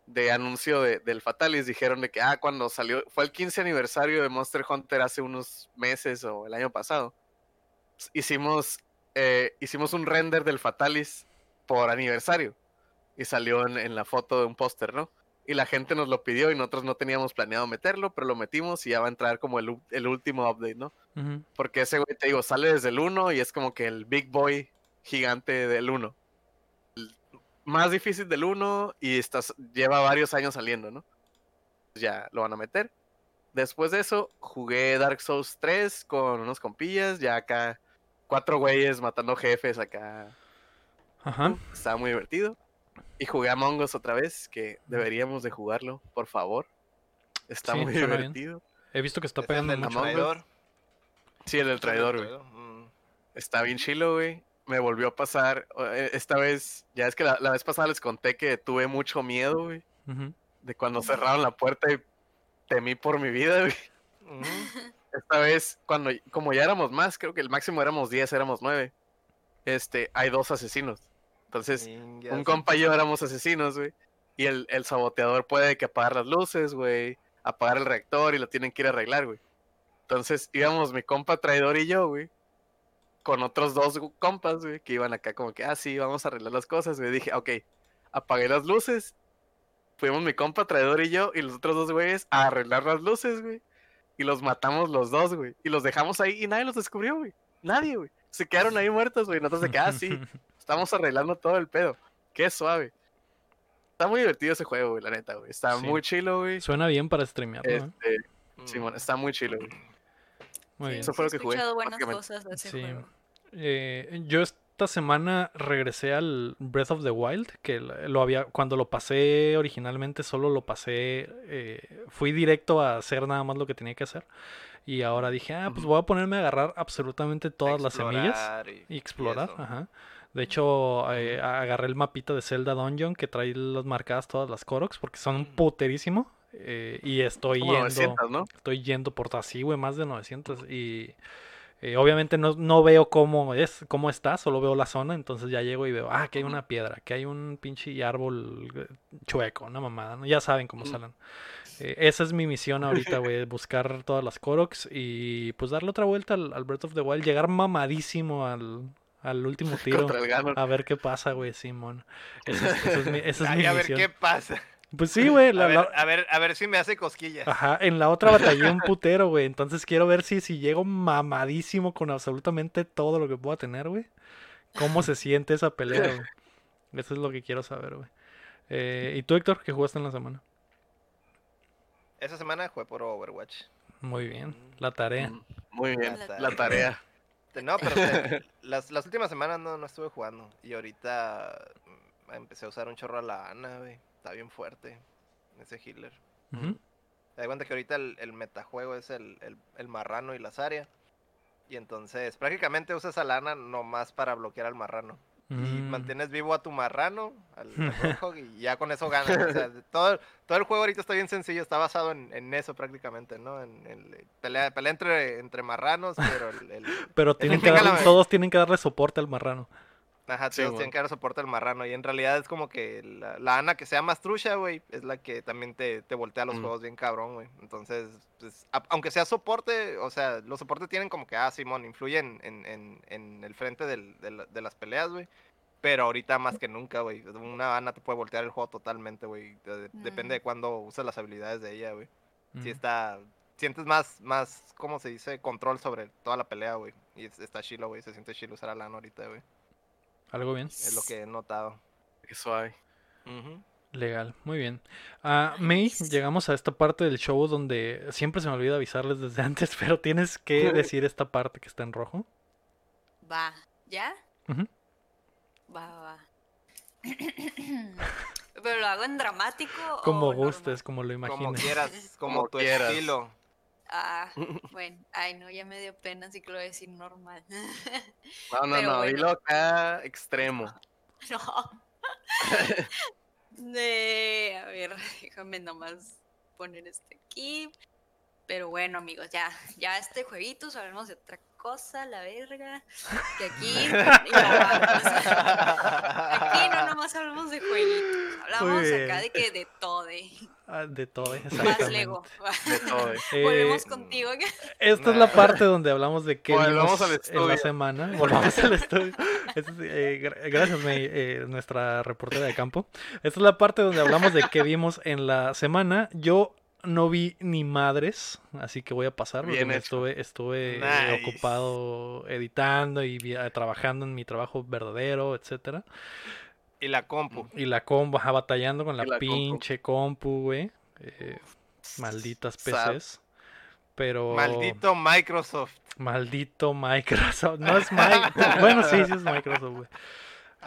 C: de anuncio de- del Fatalis dijeron de que, ah, cuando salió, fue el 15 aniversario de Monster Hunter hace unos meses o el año pasado. Hicimos, eh, hicimos un render del Fatalis por aniversario y salió en, en la foto de un póster, ¿no? Y la gente nos lo pidió y nosotros no teníamos planeado meterlo, pero lo metimos y ya va a entrar como el, último update, ¿no? Porque ese güey, te digo, sale desde el 1 y es como que el big boy gigante del 1. El más difícil del 1 y estás, lleva varios años saliendo, ¿no? Ya lo van a meter. Después de eso, jugué Dark Souls 3 con unos compillas, ya acá cuatro güeyes matando jefes acá.
A: Ajá.
C: Estaba muy divertido. Y jugué Among Us otra vez, que deberíamos de jugarlo, por favor. Está
A: Sí,
C: muy
A: bien.
C: divertido.
A: He visto que está
B: ¿Es el
A: pegando
B: del
C: Us.
B: traidor?
C: Sí, el del traidor, güey.
B: Mm.
C: Está bien chilo, güey. Me volvió a pasar. eh, Esta vez, ya es que la, la vez pasada les conté que tuve mucho miedo, güey.
A: Ujú.
C: De cuando cerraron la puerta y temí por mi vida, güey.
B: Ujú.
C: Esta vez, cuando, como ya éramos más, creo que el máximo éramos 10, éramos 9. Este, hay dos asesinos. Entonces, un compa y yo éramos asesinos, güey. Y el, el saboteador puede que apagar las luces, güey. Apagar el reactor y lo tienen que ir a arreglar, güey. Entonces íbamos mi compa traidor y yo, güey. Con otros dos compas, güey, que iban acá como que, ah, sí, vamos a arreglar las cosas, güey. Dije, ok, apagué las luces. Fuimos mi compa traidor y yo y los otros dos güeyes a arreglar las luces, güey. Y los matamos los dos, güey. Y los dejamos ahí y nadie los descubrió, güey. Nadie, güey. Se quedaron ahí muertos, güey. Nosotros de que, ah, sí, Estamos arreglando todo el pedo. Qué suave. Está muy divertido ese juego, güey, la neta, güey. Está
A: Sí.
C: muy chilo, güey.
A: Suena bien para streamearlo. ¿eh?
C: Este,
B: Mm.
C: Simón, está muy chilo, güey.
A: Muy
D: Sí,
A: bien.
C: Eso fue lo
D: sí
C: que jugué,
D: escuchado buenas
C: básicamente.
D: cosas de ese
A: Sí.
D: juego.
A: Eh, yo esta semana regresé al Breath of the Wild, que lo había, cuando lo pasé originalmente solo lo pasé, eh, fui directo a hacer nada más lo que tenía que hacer. Y ahora dije, ah, pues voy a ponerme a agarrar absolutamente todas las semillas
B: y-
A: y explorar. Ajá. De hecho, eh, agarré el mapita de Zelda Dungeon que trae las marcadas todas las Koroks porque son un
B: Ujú.
A: puterísimo. eh, y estoy
C: Como
A: yendo.
C: 900, ¿no?
A: Estoy yendo por así, güey, más de 900. Y eh, obviamente no, no veo cómo es, cómo está, solo veo la zona. Entonces ya llego y veo, ah, que hay una piedra, que hay un pinche árbol eh, chueco, una mamada, ¿no? Ya saben cómo
C: Mm.
A: salen. Eh, esa es mi misión ahorita, güey, buscar todas las Koroks y pues darle otra vuelta al, al Breath of the Wild, llegar mamadísimo al, al último tiro. A ver qué pasa, güey, Simón. Esa es, esa es mi, esa es
B: Ay,
A: mi
B: a ver qué pasa.
A: Pues sí, güey.
B: A
A: la-
B: ver,
A: la-
B: a ver, a ver si me hace cosquillas.
A: Ajá, en la otra batallé un putero, güey. Entonces quiero ver si, si llego mamadísimo con absolutamente todo lo que pueda tener, güey. ¿Cómo se siente esa pelea, güey? Eso es lo que quiero saber, güey. Eh, ¿Y tú, Héctor, qué jugaste en la semana?
B: Esa semana jugué por Overwatch.
A: Muy bien, la tarea.
C: Mm, Muy bien,
B: La
C: la tarea.
B: No, pero las, las últimas semanas no, no estuve jugando. Y ahorita mm, empecé a usar un chorro a la Ana, güey. Está bien fuerte ese healer. Te das cuenta que ahorita el, el metajuego es el, el, el marrano y la Zarya. Y entonces prácticamente usas a la Ana nomás para bloquear al marrano. Y
A: Mm.
B: mantienes vivo a tu marrano, al, al y ya con eso ganas. O sea, todo, todo el juego ahorita está bien sencillo, está basado en, en eso prácticamente, ¿no? En, el pelea, pelea entre, entre marranos, pero el,
A: Pero tienen que darle- todos tienen que darle soporte al marrano.
B: Ajá,
C: Sí,
B: todos tienen que dar soporte al marrano. Y en realidad es como que la, la Ana que sea más trucha, güey, es la que también te, te voltea los
C: Mm.
B: juegos bien cabrón, güey. Entonces, pues, a- aunque sea soporte, o sea, los soportes tienen como que, ah, Simón, influyen en, en, en el frente del- de, la- de las peleas, güey. Pero ahorita más que nunca, güey. Una Ana te puede voltear el juego totalmente, güey. de- Depende
D: Mm.
B: de cuándo usas las habilidades de ella, güey.
A: Mm.
B: Sí está... Sientes más, más, ¿cómo se dice? Control sobre toda la pelea, güey. Y es- está chilo, güey. Se siente chilo usar a Lana ahorita, güey.
A: Algo bien.
B: Es lo que he notado.
C: Qué suave.
B: Ujú.
A: Legal, muy bien. Ah, May, llegamos a esta parte del show donde siempre se me olvida avisarles desde antes, pero tienes que decir esta parte que está en rojo.
D: Va, ¿ya?
A: Ujú.
D: Va, va, va. Pero lo hago en dramático.
A: Como
D: o normal?
A: gustes, como lo
B: Como
A: imagines.
B: quieras, como,
C: Como
B: tu
C: quieras.
B: estilo.
D: Ah, bueno. Ay, no, ya me dio pena, así que lo voy a decir normal.
C: No, no,
D: Pero
C: no,
D: bueno.
C: dilo acá extremo.
D: no. De, a ver, déjame nomás poner este aquí. Pero bueno, amigos, ya, ya este jueguito, sabemos de otra cosa, la verga. Que aquí, aquí no nomás hablamos de jueguitos, hablamos acá de que de todo, de
A: Ah, de todo,
D: más. Lego.
C: De todo.
A: Eh,
D: Volvemos contigo.
A: Esta es la parte donde hablamos de qué
C: Volvamos
A: vimos
C: al
A: en la semana. Volvamos al estudio. Esta es, eh, gra- gracias, May, eh, nuestra reportera de campo. Esta es la parte donde hablamos de qué vimos en la semana. Yo no vi ni madres, así que voy a pasar porque me estuve, estuve eh,
B: Nice.
A: ocupado editando y eh, trabajando en mi trabajo verdadero, etcétera.
B: Y la compu.
A: Y la combo, ajá, batallando con la,
C: compu.
A: pinche compu, güey. Eh, malditas
C: Sad.
A: PCs. Pero.
B: Maldito Microsoft.
A: Maldito Microsoft. No es Microsoft. bueno, sí, sí es Microsoft, güey.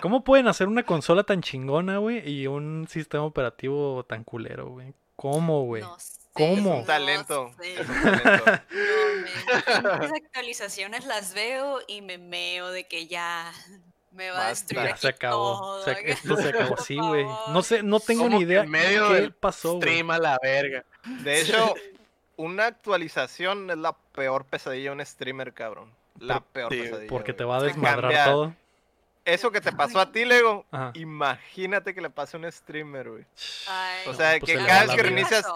A: ¿Cómo pueden hacer una consola tan chingona, güey? Y un sistema operativo tan culero, güey. ¿Cómo, güey?
D: No sé,
A: ¿Cómo?
B: Es un talento.
D: no sé.
B: Es un talento.
D: No, actualizaciones las veo y me meo de que ya me va a destruir
A: Ya
D: aquí
A: se acabó.
D: todo,
A: Se-
D: acá.
A: esto se acabó así, güey. No sé, no tengo
C: Como
A: ni idea
C: en medio
A: qué
C: del
A: pasó, güey.
C: Stream a la verga.
B: De hecho, una actualización es la peor pesadilla de un streamer, cabrón. La peor
C: sí,
B: pesadilla.
A: Porque te va a desmadrar todo.
B: Eso que te pasó a ti, Lego.
A: Ajá.
B: Imagínate que le pase a un streamer, güey. O sea,
A: pues
B: que
A: se le
B: cada vez que reinicias-?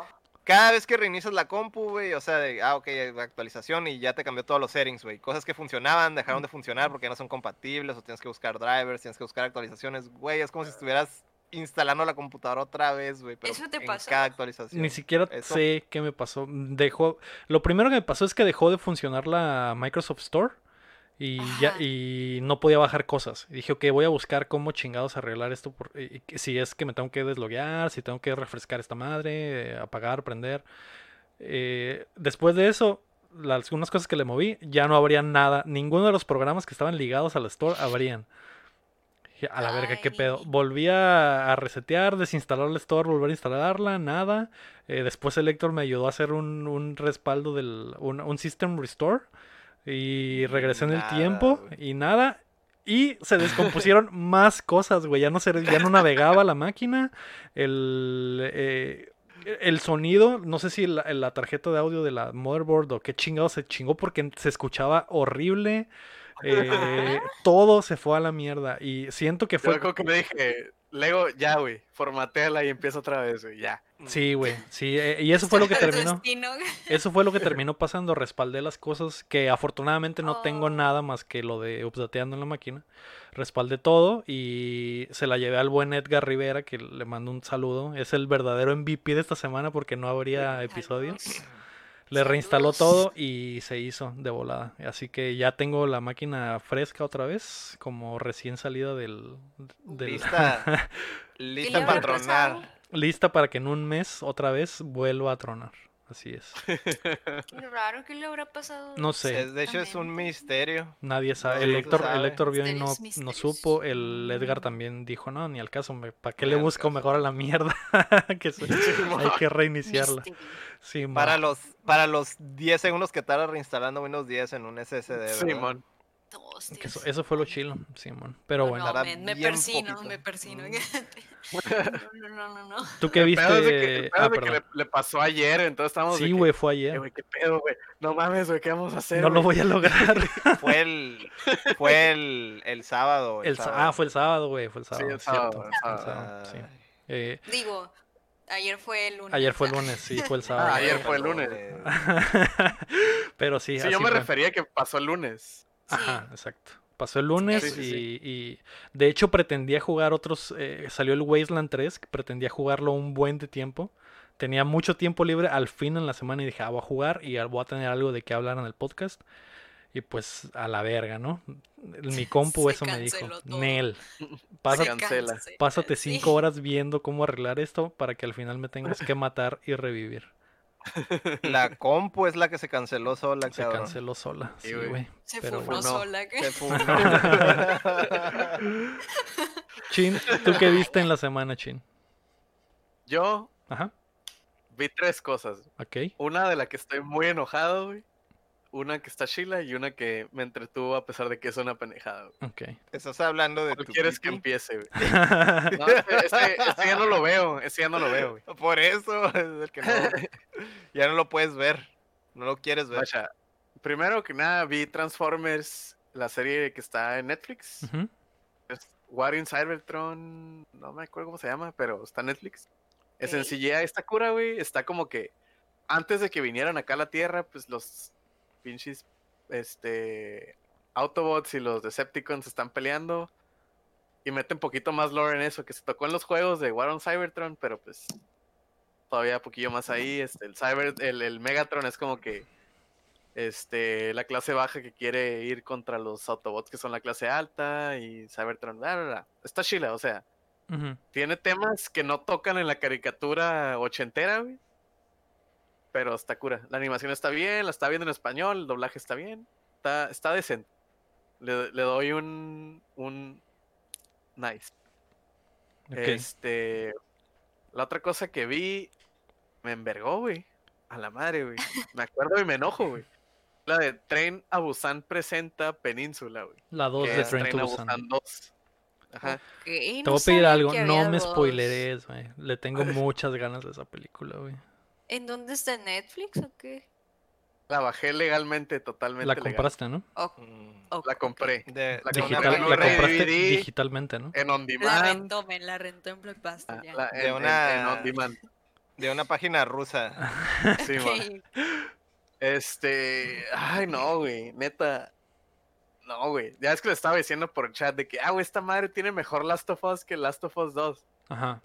B: Cada vez que reinicias la compu, güey, o sea, de, ah, ok, actualización y ya te cambió todos los settings, güey. Cosas que funcionaban dejaron de funcionar porque ya no son compatibles o tienes que buscar drivers, tienes que buscar actualizaciones, güey. Es como si estuvieras instalando la computadora otra vez, güey. Pero
D: ¿Eso te
B: en cada actualización.
A: Ni siquiera
B: Eso-
A: sé qué me pasó. Dejó. Lo primero que me pasó es que dejó de funcionar la Microsoft Store. Y ya, y no podía bajar cosas. Y dije, ok, voy a buscar cómo chingados arreglar esto. por- y- y que si es que me tengo que desloguear, si tengo que refrescar esta madre, eh, apagar, prender. Eh, después de eso, las algunas cosas que le moví, ya no habría nada. Ninguno de los programas que estaban ligados al store abrían. Dije, A la verga, qué pedo. Volví a, a resetear, desinstalar la store, volver a instalarla, nada. Eh, después el Héctor me ayudó a hacer un, un respaldo del. Un, un system restore. Y regresé en el
B: Nada,
A: tiempo y nada. Y se descompusieron más cosas, güey. Ya no, se, ya no navegaba la máquina. El, eh, el sonido, no sé si la, la tarjeta de audio de la motherboard o qué chingado se chingó porque se escuchaba horrible. Eh, todo se fue a la mierda. Y siento que
C: Yo
A: fue.
C: recuerdo que me dije, Lego, ya, güey, formateala y empieza otra vez, güey, ya.
A: Sí, güey. Sí, eh, y eso fue lo que terminó. Eso fue lo que terminó pasando. Respaldé las cosas que afortunadamente no tengo
D: Oh.
A: nada más que lo de updateando en la máquina. Respaldé todo y se la llevé al buen Edgar Rivera, que le mando un saludo. Es el verdadero MVP de esta semana porque no habría episodio. Le reinstaló todo y se hizo de volada. Así que ya tengo la máquina fresca otra vez, como recién salida del... del-
B: Lista,
D: ¿Qué
B: lista para tronar.
A: lista para que en un mes otra vez vuelva a tronar. Así es.
D: Qué raro que le habrá pasado.
A: No sé.
B: De hecho, es un misterio.
A: Nadie sabe.
B: No
A: El Héctor, el
B: sabe.
A: Héctor vio y no, no supo. El Edgar también dijo, no, ni al caso. ¿Para qué
B: Ni
A: le busco
B: caso.
A: mejor a la mierda? que se- hay que reiniciarla. Sí.
B: Para los, para los 10 segundos que tarda reinstalando Windows 10 en un SSD.
C: Simón.
A: Que eso, eso fue lo chilo, Simón. Pero
D: No,
A: bueno,
D: no,
B: Estará
D: me, persino,
B: poquito.
D: me persino.
B: Mm.
D: No, no, no, no, no.
A: ¿tú qué
C: El pedo es de que, el
A: viste?
C: pedo
A: Ah,
C: es de que le, le pasó ayer, entonces estamos de
A: Sí, güey, fue
C: "Eh,
A: ayer.
C: güey, qué pedo, güey. No mames, güey, ¿qué vamos a hacer?
A: No lo
C: güey?"
A: voy a lograr.
B: Fue el, fue el, el sábado.
A: El
B: sábado.
A: ah, fue el sábado, güey. Fue el
C: Sí,
A: sábado.
C: el sábado,
A: cierto,
C: el
A: el
C: sábado.
A: sábado, sí. Eh,
D: Digo, ayer fue el lunes.
A: ayer fue el lunes, sí, fue el sábado.
C: Ah, ayer
B: Ay,
C: fue el lunes.
A: Pero sí,
C: Sí,
A: así
C: yo me
A: fue.
C: refería a que pasó el lunes.
D: Sí.
A: Ajá, exacto. Pasó el lunes
C: Sí, sí,
A: y,
C: sí.
A: y de hecho pretendía jugar otros, eh, salió el Wasteland 3, que pretendía jugarlo un buen de tiempo. Tenía mucho tiempo libre al fin en la semana y dije, ah, voy a jugar y voy a tener algo de qué hablar en el podcast. Y pues a la verga, ¿no? Mi compu eso me dijo,
D: todo.
A: Nel, pásate, pásate cinco horas viendo cómo arreglar esto para que al final me tengas que matar y revivir.
B: La compu es la que se canceló sola,
A: Se
B: cabrón.
A: canceló sola,
C: Sí, güey.
A: güey.
D: Se
A: Pero
D: funó
A: bueno.
D: sola. ¿qué?
B: Se funó.
A: Chin, ¿tú qué viste en la semana, Chin?
C: Yo
A: Ajá,
C: vi tres cosas.
A: ok.
C: Una de la que estoy muy enojado, güey. Una que está chila y una que me entretuvo a pesar de que es una pendejada.
A: Ok.
B: Estás hablando de
C: ¿Cuál
B: tu
C: quieres que empiece, güey? No, ese- ese ya no lo veo, ese ya no lo veo, güey.
B: Por eso es el que no, ya no lo puedes ver. No lo quieres ver.
C: Vaya, primero que nada vi Transformers, la serie que está en Netflix.
A: Ujú.
C: Es War in Cybertron, no me acuerdo cómo se llama, pero está en Netflix. Es en. CGI, está cura, güey. Está como que antes de que vinieran acá a la Tierra, pues los pinches este Autobots y los Decepticons están peleando y meten poquito más lore en eso que se tocó en los juegos de War on Cybertron, pero pues todavía poquillo más ahí. Este, el Cyber, el, el Megatron es como que este la clase baja que quiere ir contra los Autobots que son la clase alta y Cybertron, bla, bla, bla. Está chila, o sea, tiene temas que no tocan en la caricatura ochentera, güey. Pero está cura. La animación está bien, la está viendo en español, el doblaje está bien. Está, está decente. Le, le doy un, un nice. Este. La otra cosa que vi me envergó, güey. A la madre, güey. Me acuerdo y me enojo, güey. La de Tren a Busan presenta Península, güey.
A: La 2
C: que
A: de Train to
C: a
A: Busan.
C: Busan 2. Ajá.
D: Ok,
A: Te
D: no
A: voy a pedir algo, no me spoileres, güey. Le tengo muchas ganas de esa película, güey.
D: ¿En dónde está ¿En Netflix o qué?
C: La bajé legalmente, totalmente
A: La
C: legal.
A: compraste, ¿no?
D: O-
B: Mm,
D: o-
C: La compré.
B: De,
C: La
B: de
C: compré
B: una,
C: en
A: Digital, la compraste
C: DVD.
A: digitalmente, ¿no?
C: En on
D: La
C: demand.
D: rentó, me la rentó en Blockbuster
C: ah,
D: ya.
C: la-
B: De
C: en, en-
B: una-
C: en on demand.
B: de una página rusa.
C: Sí,
D: Ok,
C: man. Este. Ay, no, güey. Neta. No, güey. Ya es que le estaba diciendo por chat de que, ah, güey, esta madre tiene mejor Last of Us que Last of Us 2.
A: Ajá.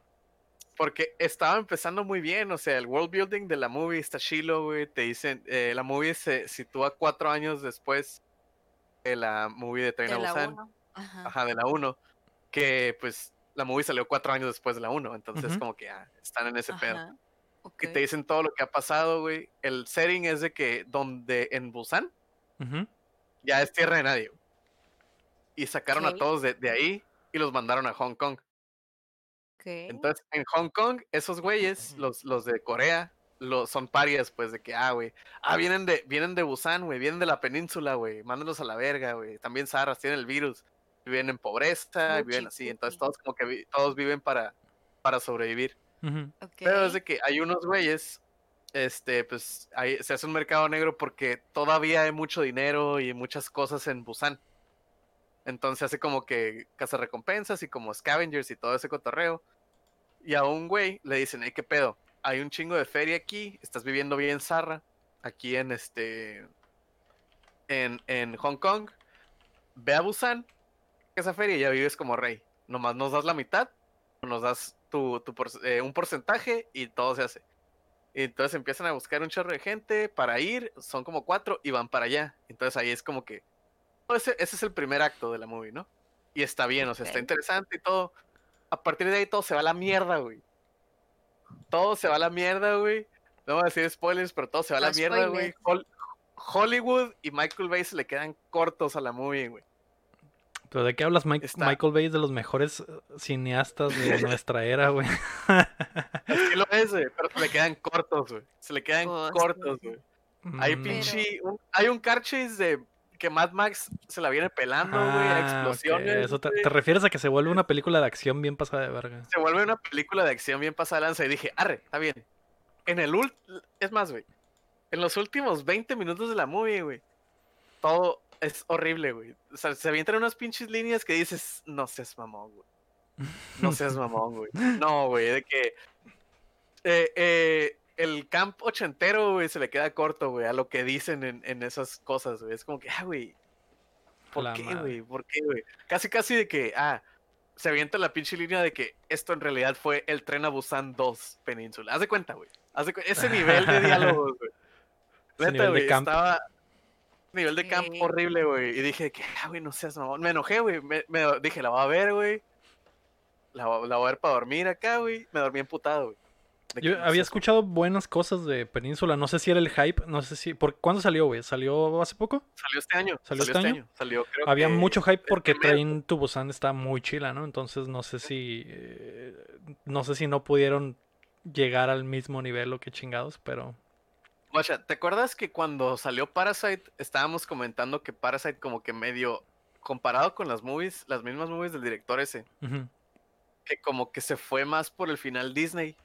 C: Porque estaba empezando muy bien, o sea, el world building de la movie está chilo, güey. Te dicen, eh, la movie se sitúa cuatro años después de la movie de Train
D: de
C: Busan.
D: uno. Ajá.
C: Ajá, de la 1. Que pues la movie salió cuatro años después de la 1. Entonces,
A: Ujú.
C: como que ah, están en ese pedo.
D: Ajá. ok.
C: Que te dicen todo lo que ha pasado, güey. El setting es de que donde en Busan ya es tierra de nadie. güey. Y sacaron a todos de, de ahí y los mandaron a Hong Kong. Entonces, en Hong Kong, esos güeyes, los, los de Corea, los, son parias, pues, de que, ah, güey. Ah, vienen de, vienen de Busan, güey. Vienen de la península, güey. Mándalos a la verga, güey. También Saras tienen el virus. Viven en pobreza,
D: Fuchi,
C: viven así. Entonces, todos como que vi- todos viven para, para sobrevivir. Pero es de que hay unos güeyes, este, pues, ahí se hace un mercado negro porque todavía hay mucho dinero y muchas cosas en Busan. Entonces hace como que caza recompensas y como scavengers y todo ese cotorreo. Y a un güey le dicen, hey, ¿qué pedo? Hay un chingo de feria aquí, estás viviendo bien zarra, aquí en este... En, en Hong Kong. Ve a Busan, esa feria y ya vives como rey. Nomás nos das la mitad, nos das tu, tu por- eh, un porcentaje y todo se hace. Y entonces empiezan a buscar un chorro de gente para ir, son como cuatro y van para allá. Entonces ahí es como que... Ese, ese es el primer acto de la movie, ¿no? Y está bien, o sea, está interesante y todo. A partir de ahí todo se va a la mierda, güey. Todo se va a la mierda, güey. No voy a decir spoilers, pero todo se va a la
D: No
C: mierda, güey. Hol- Hollywood y Michael Bay se le quedan cortos a la movie, güey.
A: ¿Pero de qué hablas, Mike-
C: Está-
A: Michael Bay? Es de los mejores eh, cineastas de nuestra era, güey.
C: Es que lo es, güey, pero se le quedan cortos, güey. Se le quedan cortos, güey. Hay
A: Mm,
C: pinche. un- hay un car chase de que Mad Max se la viene pelando, güey. a
A: ah,
C: explosiones.
A: eso te, te refieres a que se vuelve una película de acción bien pasada de verga.
C: Se vuelve una película de acción bien pasada de lanza. Y dije, arre, está bien. En el ult. Es más, güey. En los últimos 20 minutos de la movie, güey. Todo es horrible, güey. O sea, se avientan unas pinches líneas que dices, no seas mamón, güey. No seas mamón, güey. No, güey, de que. eh, eh, el camp ochentero, güey, se le queda corto, güey, a lo que dicen en, en esas cosas, güey. Es como que, ah, güey. ¿Por
A: La
C: qué,
A: madre.
C: güey? ¿Por qué, güey? Casi, casi de que, ah, se avienta la pinche línea de que esto en realidad fue el tren a Busan 2 Península. Haz de cuenta, güey. Haz de cu- Ese nivel de diálogos, güey. Neta,
A: nivel de
C: güey,
A: camp.
C: estaba. Nivel de camp
D: Sí.
C: horrible, güey. Y dije que, ah, güey, no seas mamón. Me enojé, güey. Me, me- dije, la voy a ver, güey. La, voy- la voy a ver para dormir acá, güey. Me dormí emputado, güey.
A: Yo había escuchado buenas cosas de Península. No sé si era el hype. No sé si. ¿por ¿Cuándo salió, güey? ¿Salió hace poco?
C: Salió este año.
A: ¿Salió este año?
C: Salió, creo
A: Había
C: que
A: mucho hype porque Train to Busan está muy chila, ¿no? Entonces no sé si. eh, no sé si no pudieron llegar al mismo nivel o qué chingados, pero.
C: Guacha, ¿te acuerdas que cuando salió Parasite estábamos comentando que Parasite como que medio comparado con las movies, las mismas movies del director ese, que como que se fue más por el final Disney,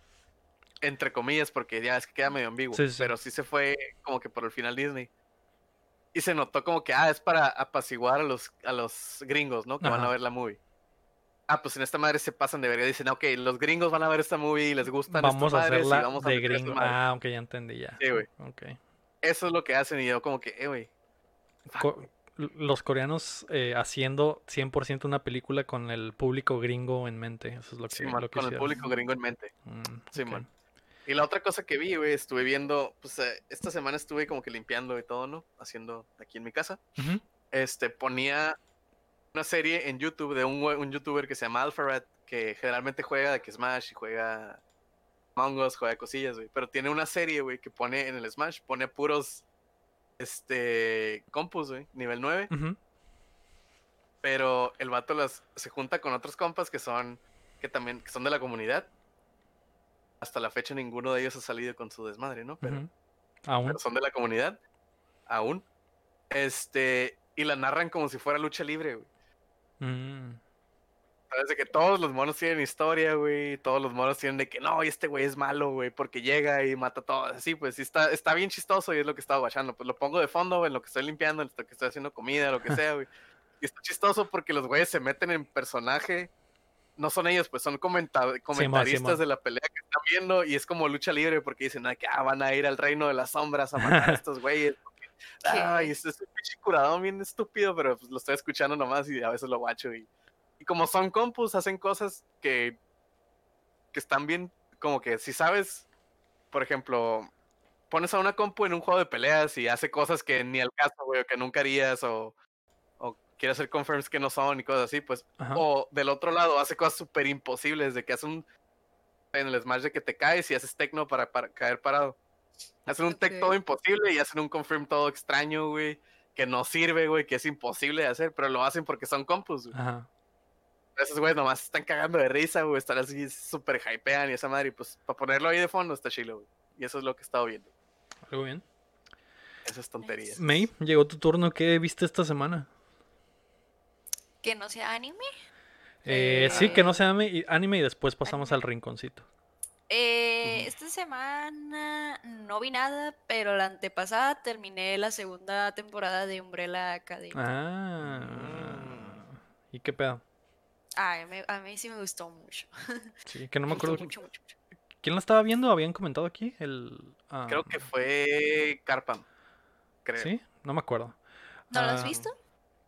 C: entre comillas, porque ya es que queda medio ambiguo,
A: Sí, sí,
C: pero sí se fue como que por el final Disney. Y se notó como que, ah, es para apaciguar a los, a los gringos, ¿no? Que van a
A: Ajá.
C: ver la movie. Ah, pues en esta madre se pasan de verga. Dicen, ok, los gringos van a ver esta movie y les gustan
A: Vamos a
C: madres y
A: hacerla
C: vamos a
A: de gringo.
C: madres".
A: Ah, aunque ya entendí ya.
C: Sí, güey.
A: Ok.
C: Eso es lo que hacen y yo como que, eh, güey.
A: Co-
C: güey".
A: los coreanos eh, haciendo 100% una película con el público gringo en mente. Eso es lo que,
C: Sí, man,
A: lo que
C: con el
A: hicieron.
C: público gringo en mente.
A: Mm,
C: Sí,
A: ok.
C: man. Y la otra cosa que vi, güey, estuve viendo, pues eh, esta semana estuve como que limpiando y todo, ¿no? Haciendo aquí en mi casa. Este, ponía una serie en YouTube de un, un youtuber que se llama Alpharat, que generalmente juega de que Smash y juega Among Us, juega cosillas, güey. Pero tiene una serie, güey, que pone en el Smash, pone puros, este, compus, güey, nivel 9.
A: Ujú.
C: pero el vato las se junta con otros compas que son que también que son de la comunidad. Hasta la fecha ninguno de ellos ha salido con su desmadre, ¿no? Pero.
A: Aún.
C: pero son de la comunidad aún. Este, y la narran como si fuera lucha libre, güey.
A: Mm.
C: Sabes de que todos los monos tienen historia, güey. Todos los monos tienen de que no, y este güey es malo, güey, porque llega y mata a todos. Así, pues sí está, está bien chistoso y es lo que estaba guachando. Pues lo pongo de fondo, güey, en lo que estoy limpiando, en lo que estoy haciendo comida, lo que sea, güey. Y está chistoso porque los güeyes se meten en personaje. No son ellos, pues son comenta- comentaristas de la pelea que están viendo y es como lucha libre porque dicen "Ah, que ah, van a ir al reino de las sombras a matar a estos güeyes. Ay, es, es un pinche curadón bien estúpido, pero pues lo estoy escuchando nomás y a veces lo guacho. Y, y como son compus, hacen cosas que, que están bien, como que si sabes, por ejemplo, pones a una compu en un juego de peleas y hace cosas que ni al caso, güey, o que nunca harías, o quiere hacer confirms que no son y cosas así, pues
A: Ajá.
C: o del otro lado, hace cosas súper imposibles de que hace un. En el Smash de que te caes y haces tecno para, para caer parado. Hacen un tech
D: Ok.
C: todo imposible y hacen un confirm todo extraño, güey. Que no sirve, güey, que es imposible de hacer, pero lo hacen porque son compus, güey.
A: Ajá.
C: Esos güeyes nomás están cagando de risa, güey. Están así súper hypean y esa madre. Y pues para ponerlo ahí de fondo está chilo, güey. Y eso es lo que he estado viendo.
A: Algo bien.
C: Esas tonterías.
A: May, llegó tu turno. ¿Qué viste esta semana?
D: Que no sea anime.
A: Eh, sí, que no
D: Eh.
A: sea anime y, anime y después pasamos al rinconcito.
D: Eh. Esta semana no vi nada, pero la antepasada terminé la segunda temporada de Umbrella Academy.
A: Ah. ¿Y qué pedo?
D: Ay, me- a mí sí me gustó mucho.
A: Sí, que no me acuerdo.
D: mucho, mucho, mucho.
A: ¿Quién la estaba viendo? ¿Habían comentado aquí? El,
C: Creo
A: ah,
C: que fue Carpam. Creo.
A: ¿Sí? No me acuerdo.
D: ¿No lo has
A: Ah,
D: visto?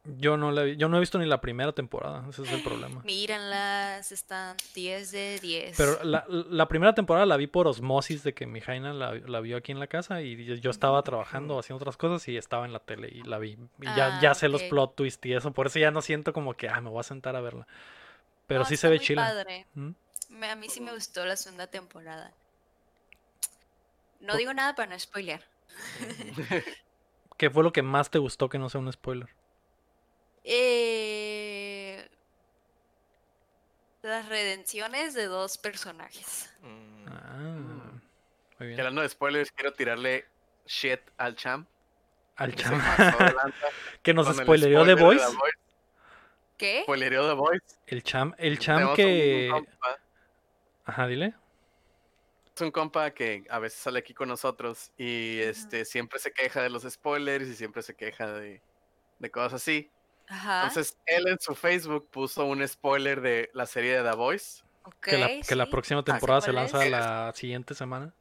A: Yo no, la yo no he visto ni la primera temporada, ese es el problema.
D: Mírenlas, están 10 de 10.
A: Pero la, la primera temporada la vi por osmosis de que mi Jaina la, la vio aquí en la casa y yo, estaba trabajando haciendo otras cosas y estaba en la tele y la vi. Y ya,
D: Ah,
A: ya sé los plot twists y eso, por eso ya no siento como que, ah, me voy a sentar a verla. Pero
D: No,
A: sí se ve chila. ¿Mm?
D: A mí sí me gustó la segunda temporada. No digo nada para no spoilear.
A: ¿Qué fue lo que más te gustó que no sea un spoiler?
D: Eh, Las redenciones de dos personajes.
B: Mm,
A: Ah, muy
C: Y
A: bien.
C: hablando de spoilers, quiero tirarle shit al champ.
A: Al
C: que lanza
A: que nos spoilereó The Voice.
D: ¿Qué?
C: Spoilereó The Voice.
A: El cham, el cham
C: Tenemos un-
A: que.
C: un
A: Ajá, dile.
C: Es un compa que a veces sale aquí con nosotros y este siempre se queja de los spoilers y siempre se queja de, de cosas así.
D: Ajá.
C: Entonces, él en su Facebook puso un spoiler de la serie de The Voice.
D: ok,
A: Que la, que la
D: sí.
A: próxima
D: sé
A: temporada se
D: es.
A: lanza la siguiente semana.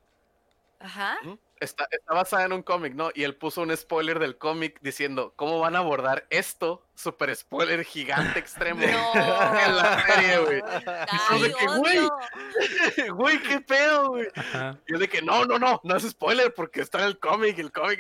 D: Ajá.
C: Está, está basada en un cómic, ¿no? Y él puso un spoiler del cómic diciendo cómo van a abordar esto, super spoiler gigante extremo.
D: No.
C: En la serie, güey.
D: Ay,
C: de que, güey. Güey, qué pedo, güey. Y yo de que no, no, no, no es spoiler porque está en el cómic, el cómic.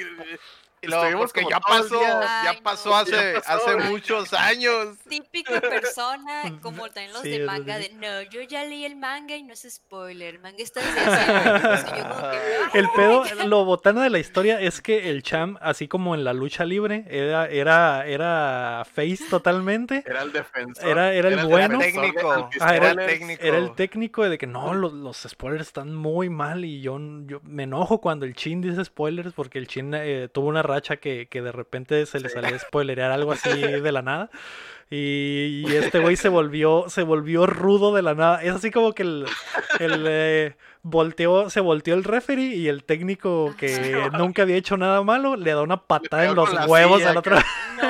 C: Estuvimos
B: ya
C: el
B: pasó,
C: día-
B: ya pasó hace,
C: Ya pasó,
B: hace
C: güey.
B: muchos años.
D: Típica persona, como también los
A: Sí,
D: de manga, de no, yo ya leí el manga y no es spoiler. El manga está hace años", y yo como que,
A: El
D: "Ay,
A: pedo,
D: ya".
A: lo botana de la historia es que el Cham, así como en la lucha libre, era, era, era face totalmente.
C: Era el defensor.
A: Era- era el
C: el
A: bueno.
B: Técnico.
A: Ah, era el
B: técnico.
A: Era el técnico de que no, los, los spoilers están muy mal y yo, yo me enojo cuando el Chin dice spoilers porque el Chin eh, tuvo una racha que, que de repente se le
C: Sí.
A: salía a spoilerear algo así de la nada. Y, y este güey se volvió, se volvió rudo de la nada. Es así como que el, el, eh, volteó, se volteó el referee y el técnico que
D: Ajá.
A: nunca había hecho nada malo le da una patada en los huevos
C: silla
A: al otro.
D: No.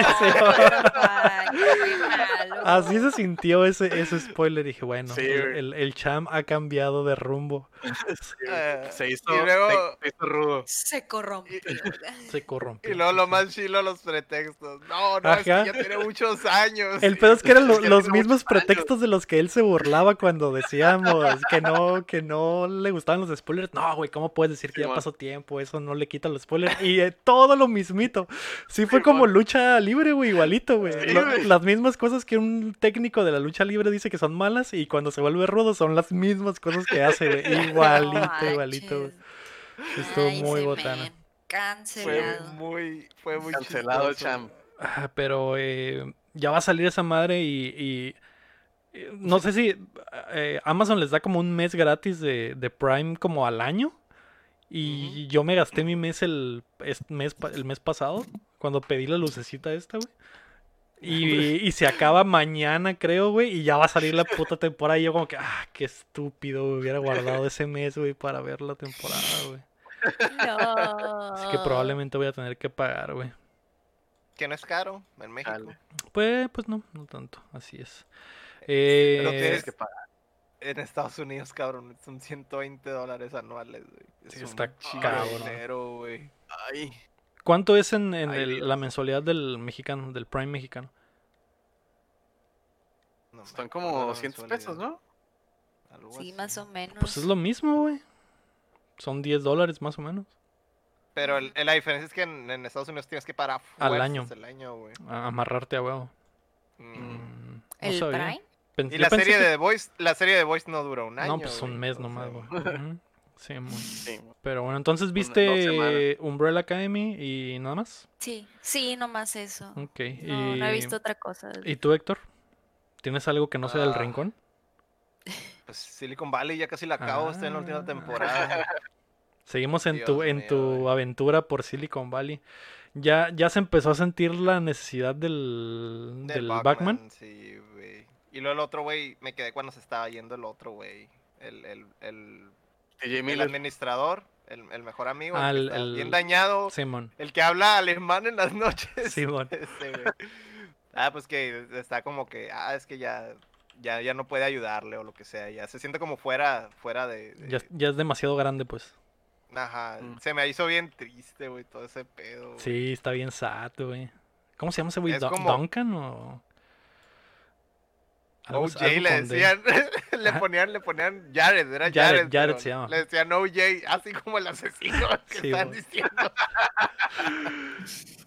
A: Así se sintió ese, ese spoiler. Dije, bueno,
C: Sí,
A: el, el, el Cham ha cambiado de rumbo.
B: Eh,
C: se hizo,
B: y luego-
C: se, se hizo rudo.
D: Se corrompió.
A: Se corrompió.
B: Y luego lo más chilo los pretextos. No, no, es que ya tiene muchos años.
A: El pedo es que eran lo- los mismos
C: años.
A: pretextos de los que él se burlaba cuando decíamos que no, que no le gustaban los spoilers. No, güey, ¿cómo puedes decir que ya pasó tiempo? Eso no le quita los spoilers. Y eh, todo lo mismito. Sí fue como lucha libre, güey, igualito, güey.
C: Sí,
A: Lo-
C: güey.
A: las mismas cosas que un técnico de la lucha libre dice que son malas y cuando se vuelve rudo son las mismas cosas que hace, güey. Igualito,
D: No
A: igualito. Estuvo
D: Ay,
A: muy botana.
B: Fue
D: Cancelado.
B: muy, fue muy
C: Cancelado el
B: chistoso.
C: champ.
A: Ah, Pero eh, ya va a salir esa madre y, y, eh, no sé si eh, Amazon les da como un mes gratis de, de Prime como al año. Y yo me gasté mi mes el, es- mes el mes pasado cuando pedí la lucecita esta, güey. Y, y se acaba mañana, creo, güey. Y ya va a salir la puta temporada. Y yo como que, ah, qué estúpido. güey, Hubiera guardado ese mes, güey, para ver la temporada, güey.
D: No.
A: Así que probablemente voy a tener que pagar, güey.
B: Que no es caro en México.
C: Dale.
A: Pues, pues no, no tanto. Así es.
B: Pero
A: Eh,
B: tienes
C: que pagar.
B: En Estados Unidos, cabrón, son 120 dólares anuales, güey. Es
A: Sí,
B: un
A: está
B: chingo
A: cabrón.
B: dinero, güey.
C: Ay,
A: ¿Cuánto es en, en
C: Ay,
A: el- la mensualidad del mexicano, del Prime mexicano?
B: No me
C: están como
B: la
C: 200 pesos. ¿no?
B: Algo
D: Sí,
B: así.
D: más o menos.
A: Pues es lo mismo, güey. Son 10 dólares más o menos.
B: Pero el- la diferencia es que en, en Estados Unidos tienes que pagar a
A: Al año.
B: el año, güey.
A: A amarrarte a huevo.
B: Mm.
A: Mm, no
D: ¿El
A: sabía.
D: Prime?
A: Pen-
B: Y la serie
A: que-
B: de The Voice, la serie de The Voice no dura un año.
A: No, pues un
B: güey,
A: mes
B: o
A: nomás,
B: sea,
A: güey. Sí, mon.
C: Sí.
A: Pero bueno, entonces viste. Umbrella Academy y nada más.
D: Sí, sí, nomás eso.
A: Ok.
D: No, no he
A: y-
D: visto otra cosa.
A: ¿Y tú, Héctor? ¿Tienes algo que no sea del
B: Ah.
A: rincón?
B: Pues Silicon Valley ya casi la acabo, está en la última
A: Ah.
B: temporada.
A: Seguimos en tu, en
B: mío,
A: tu aventura por Silicon Valley. Ya, ya se empezó a sentir la necesidad del, del, Batman.
B: Sí, güey. Y luego el otro, güey, me quedé cuando se estaba yendo el otro, güey. El, el, el, el
C: Miller.
B: administrador, el, el mejor amigo, el
A: Ah,
B: bien dañado,
A: Simón.
B: el que habla alemán en las noches.
A: Simón.
B: Güey. Ah, pues que está como que, ah, es que ya, ya, ya no puede ayudarle o lo que sea, ya se siente como fuera, fuera de... de-
A: Ya, ya es demasiado grande, pues.
B: Ajá,
C: Mm.
B: se me hizo bien triste, güey, todo ese pedo.
A: Sí, está bien sad, güey. ¿Cómo se llama ese güey?
B: Es
A: Dun-
B: como-
A: ¿Duncan o...?
B: OJ
A: algo
B: le decían, le ponían, le ponían Jared, era
A: Jared,
B: Jared.
A: Se llama.
B: Le decían OJ, así como el asesino que
A: Sí,
B: están diciendo.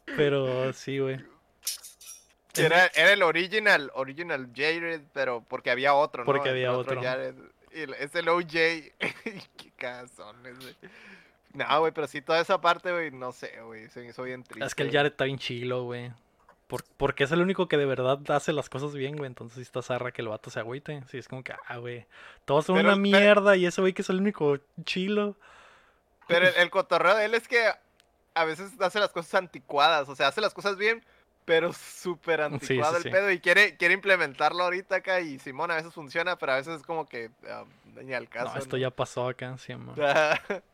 A: Pero sí, güey.
B: Era, era el original, original Jared, pero porque había otro, ¿no?
A: Porque había otro.
B: Jared. Y es el OJ. Qué cagazones, güey. No, güey, pero sí, toda esa parte, güey, no sé, güey, se me hizo bien triste.
A: Es que el. Jared está bien chilo, güey. Por- porque es el único que de verdad hace las cosas bien, güey. Entonces sí está zarra que el vato se agüite. Sí, es como que, ah, güey. Todos son
B: Pero-
A: una
B: pero-
A: mierda y ese güey que es el único chilo.
B: Pero el, el cotorreo de él es que a veces hace las cosas anticuadas, o sea, hace las cosas bien, pero súper anticuado
A: sí,
B: el
A: sí.
B: pedo y quiere, quiere implementarlo ahorita acá y Simón a veces funciona, pero a veces es como que ah, ni al caso.
A: no, esto
B: ¿no?
A: ya pasó acá, sí, man.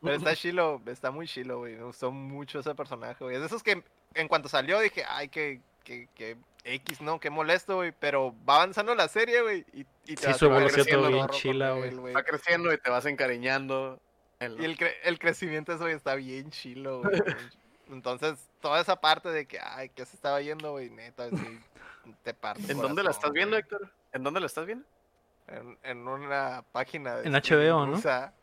B: Pero está chilo, está muy chilo, güey. Me gustó mucho ese personaje, güey. Es de esos que en cuanto salió dije, ay, que, que, que X, ¿no? Qué molesto, güey. Pero va avanzando la serie, güey. Y, y te
A: Sí,
B: vas-
A: su
C: evolución
B: creciendo
C: bien
A: chila, güey.
C: Va creciendo y te vas encariñando. en
B: Y el, cre- el crecimiento de eso güey, está bien chilo, güey. Entonces, toda esa parte de que, ay, que se estaba yendo, güey, neta, sí, te parte.
C: ¿En dónde la estás viendo. Héctor? ¿En dónde la estás viendo?
B: En, en una página de
A: En HBO, ¿no?
B: rusa.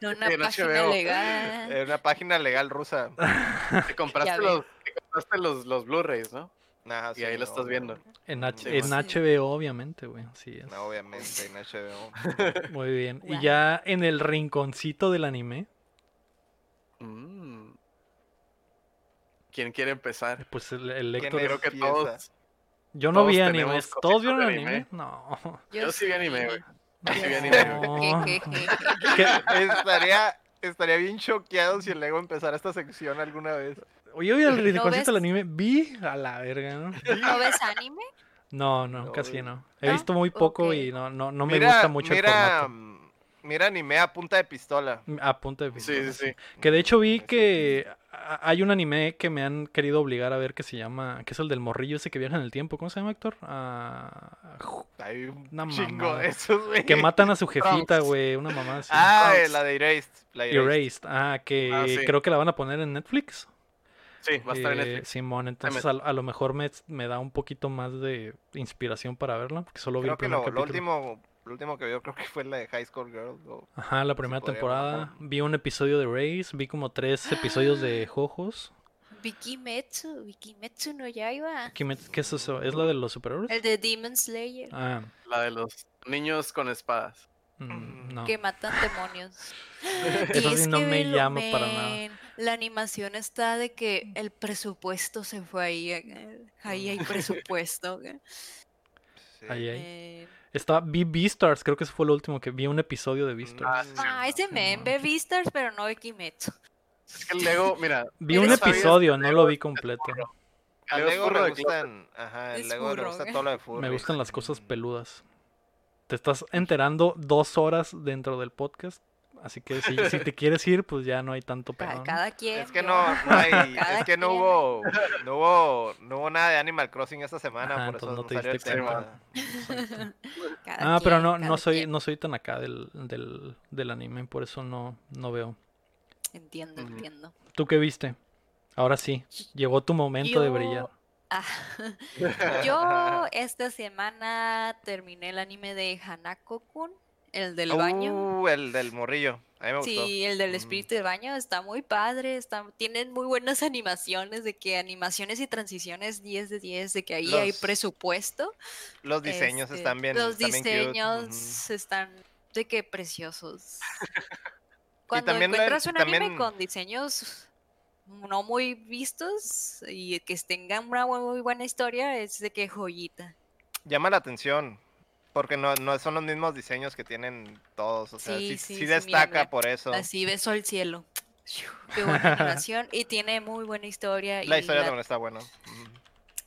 D: En una
C: sí, en
D: página
C: HBO.
D: legal.
B: En una página legal rusa.
C: Te compraste los, te compraste los, los Blu-rays, ¿no?
B: Ajá,
C: Y ahí lo estás viendo.
A: En, H-
B: Sí,
A: en. HBO, obviamente, güey. Así es.
B: No, obviamente, en HBO.
A: Muy bien. Y
D: Guau.
A: ya en el rinconcito del anime,
C: Mm. ¿Quién quiere empezar?
A: pues el, el
B: ¿Quién
A: Héctor.
B: es?
C: Creo que
B: empieza?
C: todos.
A: Yo no
C: todos
A: vi animes. ¿Todos vieron anime?
C: anime?
A: No.
C: Yo sí vi anime, güey.
A: No.
C: sí vi anime,
B: estaría, estaría bien choqueado si el Lego empezara esta sección alguna vez.
A: Oye, oye, el rinconcito
D: ves?
A: del anime, vi a la verga, ¿no?
D: ¿No ves anime?
A: No, no,
B: No,
A: casi no. He
D: ¿No?
A: visto muy poco y no, no, no me
B: Mira-
A: gusta mucho el
B: mira,
A: formato.
B: mm, Mira anime a punta de pistola.
A: A punto de
C: Sí,
A: pistola,
C: sí, sí.
A: Que de hecho vi
B: Sí.
A: que hay un anime que me han querido obligar a ver que se llama, que es el del morrillo ese que viaja en el tiempo. ¿Cómo se llama, Héctor? Ah,
B: Hay un
A: Una
B: chingo
A: mamada.
B: de esos, güey.
A: que matan a su jefita, güey. Una mamá así.
B: Ah,
C: Trunks.
B: la de Erased. La de Erased.
A: Erased. Ah, que
C: Ah, sí.
A: creo que la van a poner en Netflix.
C: Sí, va a estar en
A: Eh,
C: Netflix.
A: Simón, entonces a, a lo mejor me, me da un poquito más de inspiración para verla, porque solo vi el
B: que
A: primer
B: lo
A: capítulo.
B: último, lo último que vio creo que fue la de High School Girl. o-
A: Ajá, la primera temporada.
B: bajar.
A: Vi un episodio de Race, vi como tres episodios de Jojos.
D: Vikimetsu, Vikimetsu no Yaiba.
A: ¿Qué, me- qué es eso? ¿Es la de los superhéroes?
D: El de Demon Slayer.
A: Ah,
C: La de los niños con espadas.
A: mm, no.
D: Que matan demonios.
A: Eso sí
D: es
A: no
D: que
A: me
D: velo,
A: llama para nada.
D: La animación está de que el presupuesto se fue ahí. eh, Ahí hay presupuesto.
B: sí.
A: Ahí.
D: Eh,
A: Estaba, vi Beastars, creo que ese fue lo último que vi un episodio de Beastars.
B: Mm,
D: Ah, ese me
A: no.
D: ve Beastars, pero no Vikimetsu.
C: Es que el Lego, mira,
A: Vi un episodio, no lo vi completo.
C: furro.
B: A
C: Lego furro de closet.
B: gustan. Ajá, el Lego le
D: furro,
B: gusta
D: ¿eh?
B: todo lo de
A: Me
B: furries.
A: gustan las cosas peludas. Te estás enterando dos horas dentro del podcast. Así que si, si te quieres ir, pues ya no hay tanto pedo.
D: Cada, quien.
B: Es que no, no hay,
D: Cada
B: es que no hubo, no hubo, no hubo nada de Animal Crossing esta semana,
A: Ajá,
B: por eso
A: entonces no
B: no
A: te
B: el
A: diste
B: tema.
D: cada
A: Ah, pero no, no soy,
D: quien.
A: no soy tan acá del, del, del anime, por eso no, no veo.
D: Entiendo, entiendo.
A: ¿Tú qué viste? Ahora sí, llegó tu momento de brillar.
D: Ah, Yo esta semana terminé el anime de Hanako-kun, el del baño.
B: Uh, el del morrillo. A mí me gustó.
D: Sí, el del espíritu del baño está muy padre, está, tienen muy buenas animaciones, de que animaciones y transiciones 10 de 10, de que ahí hay presupuesto.
B: Los diseños
D: este,
B: están bien.
D: Los
B: están bien cute,
D: diseños están de que preciosos. Cuando
B: la-
D: encuentras un anime con diseños no muy vistos y que tengan una muy, muy buena historia, es de que joyita.
B: Llama la atención. Porque no, no son los mismos diseños que tienen todos. O sea,
D: Sí,
B: sí,
D: sí,
B: sí
D: sí,
B: destaca
D: mira,
B: por eso.
D: Así beso el cielo. Qué buena animación y tiene muy buena historia.
B: La
D: y
B: historia
D: la-
B: también está buena.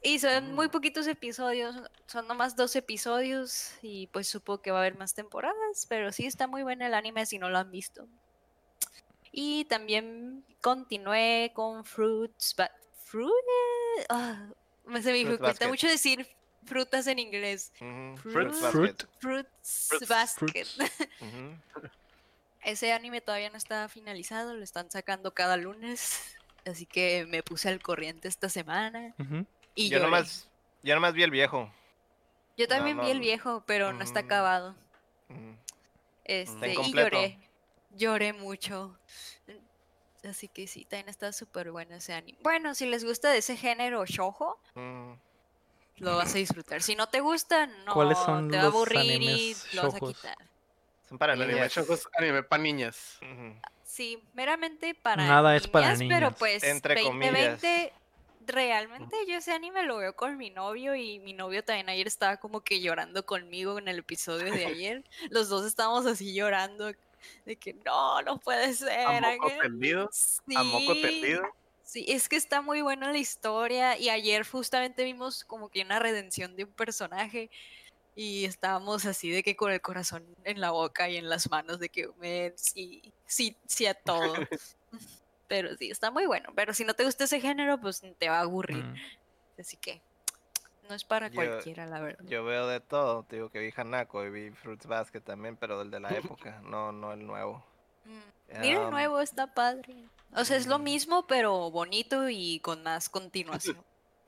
D: Y son muy
B: Mm.
D: poquitos episodios, son nomás dos episodios y pues supongo que va a haber más temporadas, pero sí está muy bueno el anime si no lo han visto. Y también continué con Fruits, Ba- Fruit, ah, Me- Se me dificulta mucho decir frutas en inglés. Fruit-.
A: Fruit.
D: Fruits
C: Fruits.
D: Basket.
B: Ujú.
D: Ese anime todavía no está finalizado, lo están sacando cada lunes. Así que me puse al corriente esta semana.
A: Ujú.
D: Y
B: Yo
D: lloré.
B: nomás, yo nomás vi el viejo.
D: Yo también
B: no,
D: vi el viejo, pero no está
B: Mm.
D: acabado.
B: Ujú.
D: Este, y lloré. Lloré mucho. Así que sí, también está súper bueno ese anime. Bueno, si les gusta de ese género shoujo,
B: Mm.
D: Lo vas a disfrutar. Si no te gusta, no
A: ¿Cuáles son
D: te va a
A: los
D: aburrir y lo vas a quitar.
B: Son para
C: El anime
B: niñas.
C: es anime para niñas.
D: Sí, meramente para
A: Nada es para
D: pero
A: niñas.
D: pues
B: Entre
D: 2020 realmente yo ese anime lo veo con mi novio y mi novio también ayer estaba como que llorando conmigo en el episodio de ayer. Los dos estábamos así llorando de que no, no puede ser.
C: A moco
D: Ángel".
C: tendido. A moco tendido.
D: Sí, es que está muy buena la historia y ayer justamente vimos como que una redención de un personaje y estábamos así de que con el corazón en la boca y en las manos de que "Men, sí, sí, sí a todo. Pero sí, está muy bueno. Pero si no te gusta ese género, pues te va a aburrir.
A: Mm.
D: Así que no es para
B: Yo-
D: cualquiera, la verdad.
B: Yo veo de todo. Te digo que vi Hanako y vi Fruits Basket también, pero del de la época, no, no el nuevo.
D: Mm, Mira el nuevo, está padre. O sea, es lo mismo, pero bonito y con más continuación.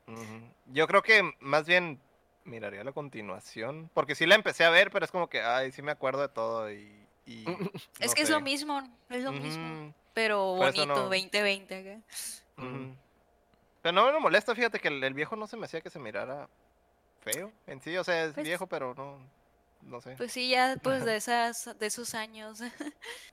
B: Yo creo que más bien miraría la continuación, porque sí la empecé a ver, pero es como que, ay, sí me acuerdo de todo y... y
D: es
B: no
D: que es lo mismo, es lo mismo. Pero
B: Por
D: bonito,
B: no-
D: 2020. acá.
B: ujú. Pero no me molesta, fíjate que el, el viejo no se me hacía que se mirara feo en sí, o sea, es
D: Pues-
B: viejo, pero no, no sé.
D: Pues sí, ya después de esas, de esos años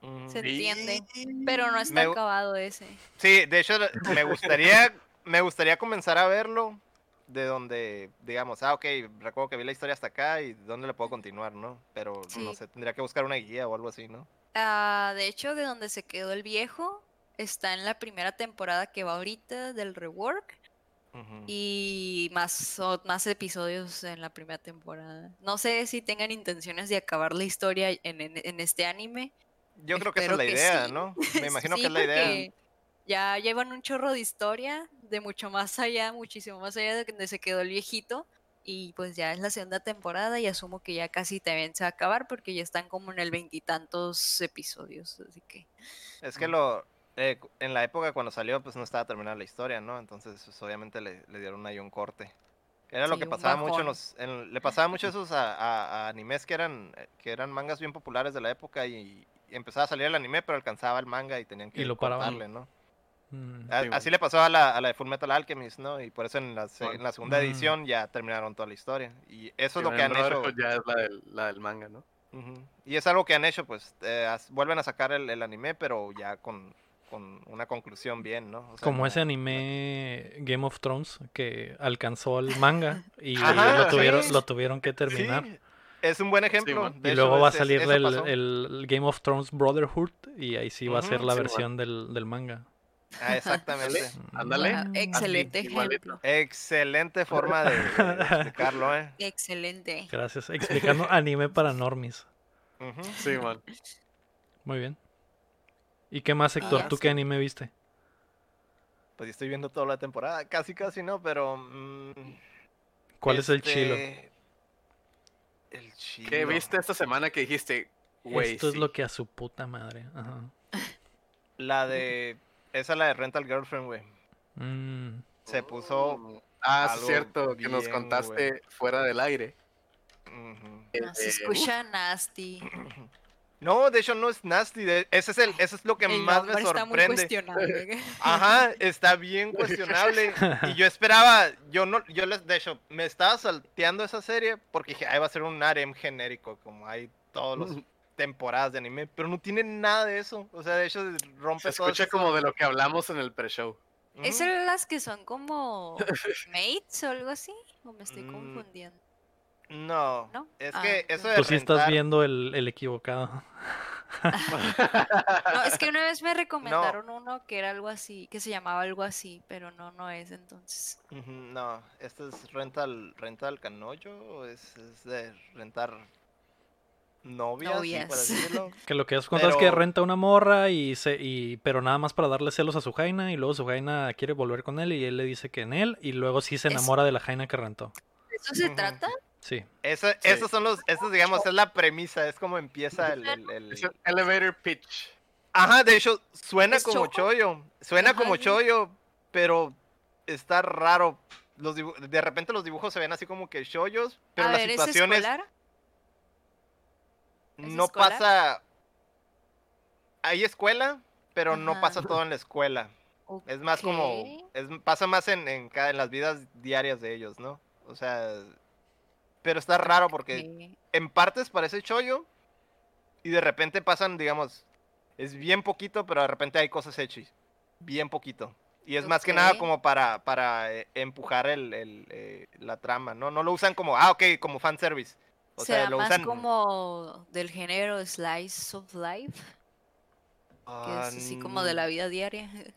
B: Ujú.
D: se entiende. Pero no está
B: Me
D: acabado ese.
B: Sí, de hecho, me gustaría, me gustaría comenzar a verlo de donde, digamos, ah, ok, recuerdo que vi la historia hasta acá y dónde le puedo continuar, ¿no? Pero no sé, tendría que buscar una guía o algo así, ¿no?
D: Ah, de hecho, de donde se quedó el viejo, está en la primera temporada que va ahorita del rework. Y más, más episodios en la primera temporada. No sé si tengan intenciones de acabar la historia en, en- en este anime.
B: Yo creo que esa es la idea,
D: sí.
B: ¿no? Me imagino
D: Sí,
B: que es la idea.
D: Ya llevan un chorro de historia, de mucho más allá, muchísimo más allá de donde se quedó el viejito. Y pues ya es la segunda temporada y asumo que ya casi también se va a acabar porque ya están como en el veintitantos episodios. Así que
B: Es que lo, eh, en la época cuando salió, pues no estaba terminada la historia, ¿no? Entonces, pues, obviamente le, le dieron ahí un corte. Era lo
D: Sí,
B: que
D: un
B: pasaba mucho en los, en- le pasaba mucho esos a, a- a animes que eran, eh, que eran mangas bien populares de la época y, y empezaba a salir el anime, pero alcanzaba el manga y tenían que
A: lo paraban.
B: cortarle, ¿no?
A: Mm.
B: A-
C: Sí,
B: así
C: bueno.
B: le pasó a la, a la de Full Metal Alchemist, ¿no? Y por eso en la, en la segunda
A: Mm.
B: edición ya terminaron toda la historia. Y eso es lo
C: Sí,
B: que han hecho.
C: Ya es la del, la del manga, ¿no?
B: Ujú. Y es algo que han hecho, pues, eh, vuelven a sacar el, el anime, pero ya con, con una conclusión bien, ¿no? O sea,
A: Como ese anime Game of Thrones que alcanzó el manga y
B: Ajá,
A: lo, tuvieron,
B: sí.
A: lo tuvieron que
B: Sí,
A: terminar.
B: es un buen ejemplo.
A: y
B: hecho,
A: luego va a
B: es-
A: salir el, el Game of Thrones Brotherhood y ahí sí va a ser la versión del, del manga.
B: Ah, exactamente.
C: Ándale.
D: excelente ejemplo.
B: Excelente forma de, de explicarlo, ¿eh?
D: Excelente.
A: Gracias. Explicando anime para normies.
B: Ujú.
C: Sí, man.
A: Muy bien. ¿Y qué más, Héctor? ¿Tú qué anime viste?
B: Pues yo estoy viendo toda la temporada, casi casi no, pero... mm,
A: ¿Cuál es el chilo?
B: este, El chilo.
C: ¿Qué viste esta semana que dijiste? Güey,
A: Esto es lo que a su puta madre. Ajá.
B: La de... Esa es la de Rental Girlfriend, güey.
A: Mm,
B: Se puso...
C: Ah, es cierto, que nos contaste fuera del aire.
B: ujú.
D: No, se
C: Eh,
D: escucha nasty.
B: No, de hecho no es nasty. de- ese es el, eso es lo que
D: El
B: más me
D: nombre está muy
B: sorprende.
D: cuestionable.
B: Ajá, está bien cuestionable. Y yo esperaba, yo no, yo les, de hecho, me estaba salteando esa serie porque dije, ahí va a ser un harem genérico, como hay todas las temporadas de anime, pero no tiene nada de eso. O sea, de hecho, rompe
C: Se
B: todo
C: escucha
B: eso.
C: como de lo que hablamos en el pre-show.
B: Ujú.
D: ¿Es el- las que son como mates o algo así? ¿O me estoy
B: Mm,
D: confundiendo?
B: No,
D: ¿No?
B: es
D: Ah,
B: que eso de
A: Tú sí estás viendo el, el equivocado.
D: No, es que una vez me recomendaron uno que era algo así, que se llamaba algo así, pero no, no es entonces.
B: No, esto es rental, rental canoyo o es, es de rentar novias, sí,
D: Novias.
B: decirlo.
A: Que lo que has contado es que
B: Pero-
A: renta una morra y se y pero nada más para darle celos a su jaina y luego su jaina quiere volver con él y él le dice que en él y luego sí se
D: Es-
A: enamora de la jaina que rentó.
D: ¿De eso se trata?
A: Sí.
B: Esa- Esos son los, esos digamos, es la premisa, es como empieza el... el- el-
C: Es el elevator pitch.
B: Ajá, de hecho, suena
D: ¿Es
B: como
D: choco?
B: chollo, suena
D: Ajá,
B: como
D: sí.
B: chollo, pero está raro. Los de repente los dibujos se ven así como que chollos, pero
D: a
B: las
D: ver, ¿es
B: situaciones
D: escolar? ¿Es
B: no
D: escolar?
B: pasa... Hay escuela, pero no pasa todo en la escuela. Es más como, es, pasa más en, en, cada- en las vidas diarias de ellos, ¿no? O sea, pero está raro porque en partes parece chollo y de repente pasan, digamos, es bien poquito, pero de repente hay cosas hechas, bien poquito. Y es más que nada como para, para eh, empujar el, el, eh, la trama, ¿no? No lo usan como, ah, ok, como fanservice. O
D: ¿Será
B: sea, lo
D: más
B: usan...
D: como del género Slice of Life? Que
B: Ah,
D: es así como de la vida diaria.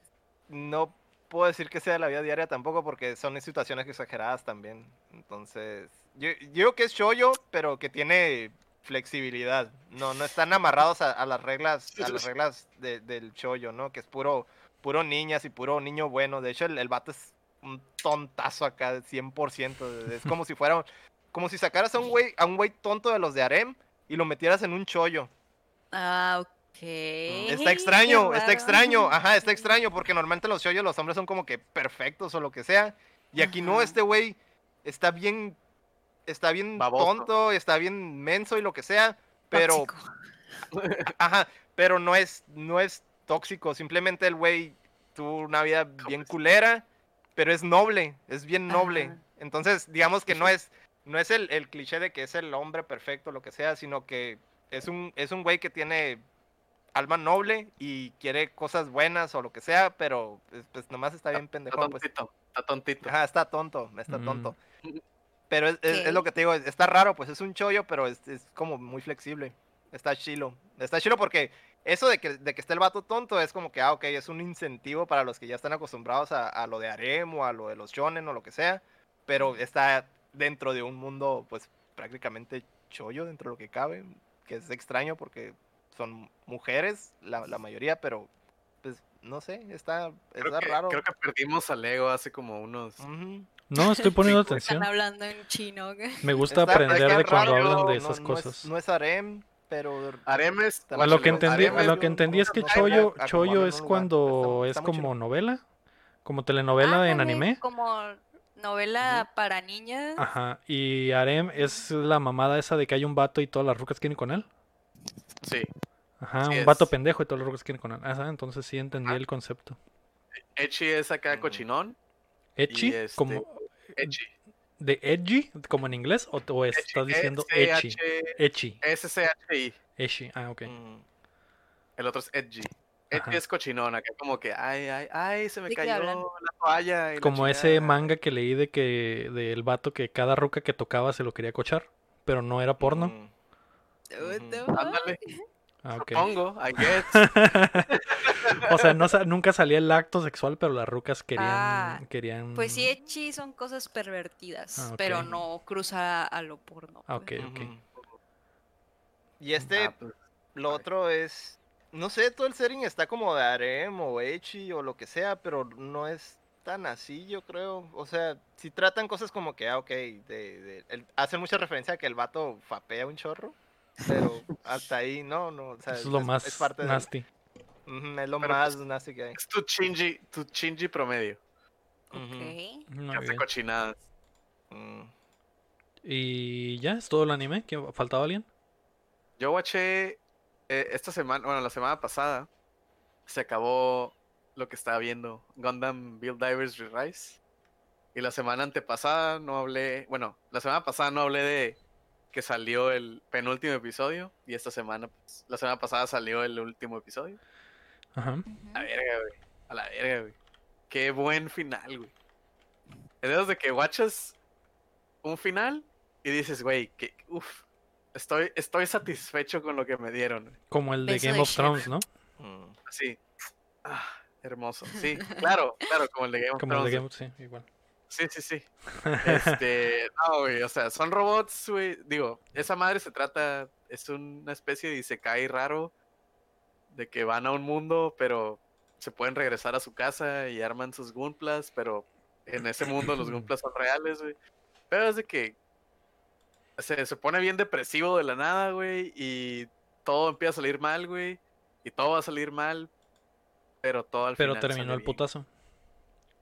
B: No puedo decir que sea de la vida diaria tampoco porque son situaciones exageradas también. Entonces, yo, yo digo que es chollo, pero que tiene flexibilidad. No, no están amarrados a, a las reglas, a las reglas de- del chollo, ¿no? Que es puro, puro niñas y puro niño bueno. De hecho, el, el vato es un tontazo acá, 100%. Es como si fuera, un- como si sacaras a un güey, a un güey tonto de los de Arem y lo metieras en un chollo.
D: Ah, ok.
B: Está extraño,
D: qué
B: está
D: raro.
B: extraño, ajá, está extraño porque normalmente los shoyos los hombres son como que perfectos o lo que sea. Y aquí no, este güey está bien, está bien
C: Baboso.
B: tonto, está bien menso y lo que sea, pero,
D: Tóxico.
B: ajá, pero no es, no es tóxico, simplemente el güey tuvo una vida bien culera, pero es noble, es bien noble.
D: Ajá.
B: Entonces, digamos que no es, no es el, el cliché de que es el hombre perfecto, lo que sea, sino que es un, es un güey que tiene alma noble y quiere cosas buenas o lo que sea, pero pues, pues, nomás está bien
C: Está
B: pendejón. Pues.
C: tontito. Está tontito.
B: Ajá, está tonto, está
A: Mm.
B: tonto. Pero es, es- es lo que te digo, es- está raro, pues es un chollo, pero es, es como muy flexible. Está chilo. Está chilo porque eso de que, de que esté el vato tonto es como que, ah, ok, es un incentivo para los que ya están acostumbrados a, a lo de harem o a lo de los shonen o lo que sea, pero está dentro de un mundo, pues, prácticamente chollo dentro de lo que cabe, que es extraño porque son mujeres, la, la mayoría, pero, pues, no sé, está,
C: Creo
B: está
C: que,
B: raro.
C: creo que perdimos a Lego hace como unos.
A: No, estoy poniendo
C: Sí,
A: atención.
D: Están hablando en chino.
A: Me gusta
B: Está-
A: aprender de cuando
B: raro,
A: hablan de
B: no-
A: esas
B: no
A: cosas.
B: Es, no es harem, pero...
C: Aremes.
B: Está
A: A lo que entendí, a lo que entendí es que
B: no,
A: chollo,
B: en
A: es cuando
B: Está-
A: es como novela, como telenovela en
D: Ándale,
A: anime.
D: Como novela para niñas.
A: Ajá. Y harem es la mamada esa de que hay un vato y todas las rucas quieren con él.
C: Sí.
A: Ajá, un vato
C: es.
A: pendejo y todas las rucas quieren con él. Ajá, entonces sí entendí
C: Ajá.
A: el concepto.
C: Echi es acá cochinón.
A: Echi,
C: este,
A: como
C: Echi.
A: de edgy, como en inglés, o, o estás diciendo echi. Echi,
C: S-C-H-I.
A: echi. Ah, ok.
B: Mm,
C: El otro es edgy. Edgy
A: Ajá.
C: es cochinón, acá como que, ay, ay, ay, se me
D: ¿De qué
C: cayó la toalla. y la
A: Como ese
C: chingada".
A: manga que leí de que del vato que cada ruca que tocaba se lo quería cochar, pero no era porno.
B: mm.
D: Fuck?
C: Ándale,
A: Ah, ok.
C: supongo, I guess.
A: O sea, no, nunca salía el acto sexual, pero las rucas querían
D: Ah,
A: querían
D: Pues sí, echi son cosas pervertidas,
A: Ah,
D: pero
A: ok.
D: no cruza a lo porno.
A: Ah, ok,
D: pues.
A: ok.
B: Ujú. Y este,
C: Ah, pues,
B: lo otro es, no sé, todo el setting está como de harem o echi o lo que sea, pero no es tan así, yo creo. O sea, si tratan cosas como que, ah, ok, de, de- el- hacen mucha referencia a que el vato fapea un chorro, pero hasta ahí no, no, o sea,
A: Eso es lo más
B: es parte del-
A: nasty.
B: Es lo
C: Pero,
B: más
C: pues,
B: que hay.
C: es tu chingy, tu chingy promedio.
D: Ok.
C: Hace cochinadas.
B: mm.
A: Y ya, es todo el anime. ¿Quién- ¿Faltaba alguien?
C: Yo watché eh, esta semana, bueno, la semana pasada, se acabó lo que estaba viendo, Gundam Build Divers Re-Rise. Y la semana antepasada no hablé, bueno, la semana pasada no hablé de que salió el penúltimo episodio. Y esta semana, pues, la semana pasada salió el último episodio.
A: Ajá.
C: A la verga, güey. A la verga, güey. Qué buen final, güey. Es de que watchas un final y dices, güey, que, uff, estoy, estoy satisfecho con lo que me dieron. güey.
A: Como el de
D: Beso
A: Game
D: de
A: of
D: chef.
A: Thrones, ¿no?
B: Mm.
C: Así. Ah, hermoso. Sí, claro, claro, como el de Game of
A: Como el de
C: Thrones,
A: Game of sí, igual.
C: Sí, sí, sí. Este, no, güey, o sea, son robots, güey. Digo, esa madre se trata es una especie de Isekai raro de que van a un mundo, pero se pueden regresar a su casa y arman sus Gunplas, pero en ese mundo los Gunplas son reales, güey. Pero es de que se, se pone bien depresivo de la nada, güey, y todo empieza a salir mal, güey, y todo va a salir mal, pero todo al
A: Pero
C: final
A: terminó
C: sale
A: el
C: bien.
A: putazo.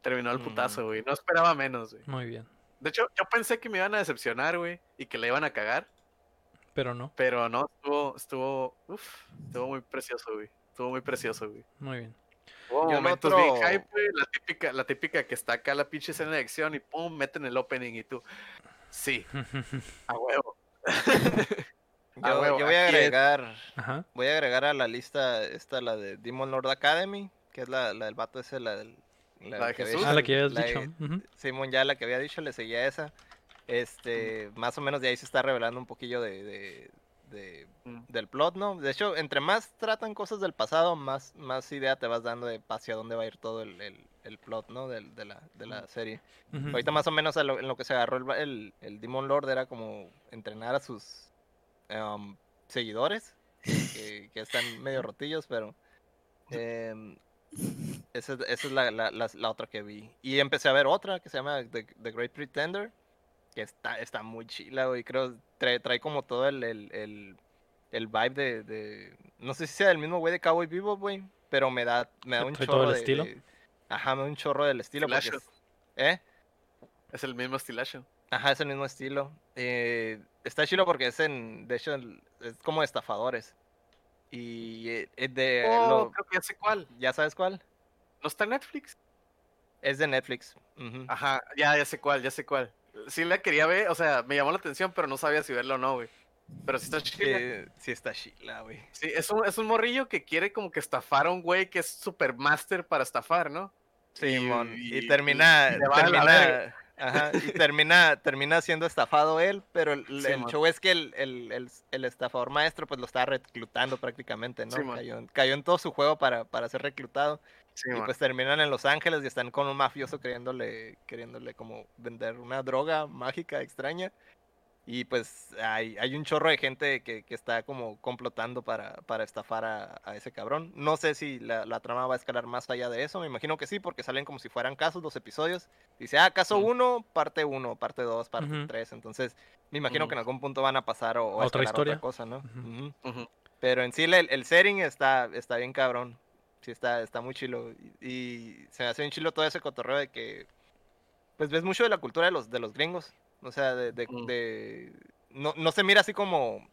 C: Terminó el
B: Mm.
C: putazo, güey. No esperaba menos, güey.
A: Muy bien.
C: De hecho, yo pensé que me iban a decepcionar, güey, y que le iban a cagar,
A: Pero no.
C: pero no, estuvo, estuvo, uf, estuvo muy precioso, güey. Estuvo muy precioso, güey.
A: Muy bien.
C: Momentos
B: otro-
C: bien hype, güey. La típica, la típica que está acá la pinche escena de acción y pum, meten el opening y tú. Sí, a huevo.
B: Yo,
C: Ah, huevo,
B: yo voy a agregar,
A: Ajá.
B: voy a agregar a la lista esta, la de Demon Lord Academy, que es la, la del vato ese, la del...
C: La de
B: que había
C: Jesús.
B: dicho,
A: Ah, la que
B: la
A: dicho. Ujú.
B: Simón ya la que había dicho, le seguía esa. Este, más o menos de ahí se está revelando un poquillo de, de- de-
C: Mm.
B: del plot, ¿no? De hecho, entre más tratan cosas del pasado, más, más idea te vas dando de hacia dónde va a ir todo el, el- el plot, ¿no? De, la, de la serie.
A: Ujú.
B: Ahorita más o menos lo- en lo que se agarró el, el, Demon Lord era como entrenar a sus em, seguidores, que, que están medio rotillos, pero em, esa, es- esa es la, la- la- la otra que vi. Y empecé a ver otra que se llama The, The Great Pretender, que está, está muy chila, güey. Creo trae, trae como todo el, el, el, el vibe de, de- No sé si sea del mismo güey de Cowboy Vivo, güey, pero me da, me da un
A: ¿Trae todo
B: chorro
A: el
B: de-
A: estilo?
B: de- Ajá, me da un chorro del estilo. porque es- ¿Eh?
C: Es el mismo estilacho.
B: Ajá, es el mismo estilo. Eh, está chido porque es en, de hecho, es como estafadores. Y eh, es de,
C: Oh,
B: lo-
C: creo que ya sé cuál.
B: ¿ya sabes cuál?
C: ¿No está en Netflix?
B: Es de Netflix.
C: Ajá, ya, ya sé cuál, ya sé cuál. Sí la quería ver, o sea, me llamó la atención, pero no sabía si verla o no, güey. Pero sí está chida.
B: Eh, sí está chila, güey.
C: Sí, es un, es un morrillo que quiere como que estafar a un güey que es super master para estafar, ¿no?
B: Simón,
C: y-
B: y, termina,
C: y
B: termina, ajá, y termina, termina siendo estafado él, pero el, el show es que el, el, el, el estafador maestro pues lo estaba reclutando prácticamente, ¿no?
C: Simón.
B: cayó, cayó en todo su juego para, para ser reclutado.
C: Sí,
B: Y
C: man.
B: pues terminan en Los Ángeles y están con un mafioso queriéndole, queriéndole como vender una droga mágica extraña. Y pues hay, hay un chorro de gente que, que está como complotando para, para estafar a, a ese cabrón. No sé si la, la trama va a escalar más allá de eso. Me imagino que sí, porque salen como si fueran casos los episodios. Dice, ah, caso
C: Mm.
B: 1, parte 1, parte 2, parte
A: Ujú.
B: 3. Entonces, me imagino que en algún punto van a pasar o, o
A: Otra historia.
B: otra cosa, ¿no? Pero en sí el, el setting está, está bien cabrón. Sí, está, está muy chilo. Y, y se me hace bien chilo todo ese cotorreo de que. Pues ves mucho de la cultura de los, de los gringos. O sea, de. de-
C: Mm.
B: de- no, no se mira así como.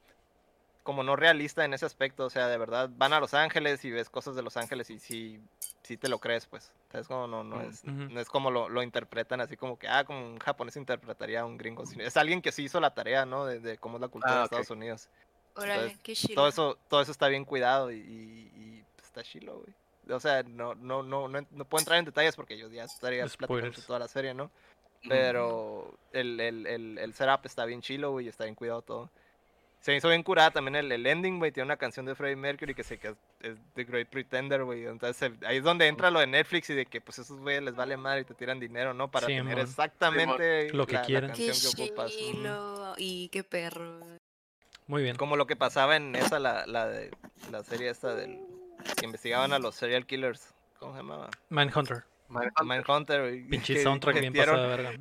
B: Como no realista en ese aspecto. O sea, de verdad, van a Los Ángeles y ves cosas de Los Ángeles y sí, sí te lo crees, pues. Es como no, no,
C: Mm.
B: es, no es como lo, lo interpretan así como que, ah, como un japonés interpretaría a un gringo. Es alguien que sí hizo la tarea, ¿no? De, de cómo es la cultura
C: Ah,
B: de. Estados Unidos.
D: Órale,
B: Entonces,
D: qué chido.
B: todo eso, todo eso está bien cuidado y, y- y, pues, está chilo, güey. O sea, no, no, no, no, no puedo entrar en detalles porque yo ya estaría platicando toda la serie, ¿no? Pero el, el, el, el setup está bien chilo, güey, y está bien cuidado todo. Se me hizo bien curada también el, el ending, güey. Tiene una canción de Freddie Mercury que sé que es, es The Great Pretender, güey. Entonces ahí es donde entra lo de Netflix y de que pues esos güeyes les vale madre y te tiran dinero, ¿no? Para tener
A: Simón.
B: exactamente
A: Lo que
B: la.
D: Qué
B: que ocupas.
D: Chilo. Y qué perro.
A: Muy bien.
B: Como lo que pasaba en esa, la, la, de, la serie esta del... Que investigaban a los serial killers. ¿Cómo se llamaba?
A: Mindhunter.
C: Mindhunter.
A: Pinche
B: que
A: soundtrack bien
B: metieron-
A: pasado de verga.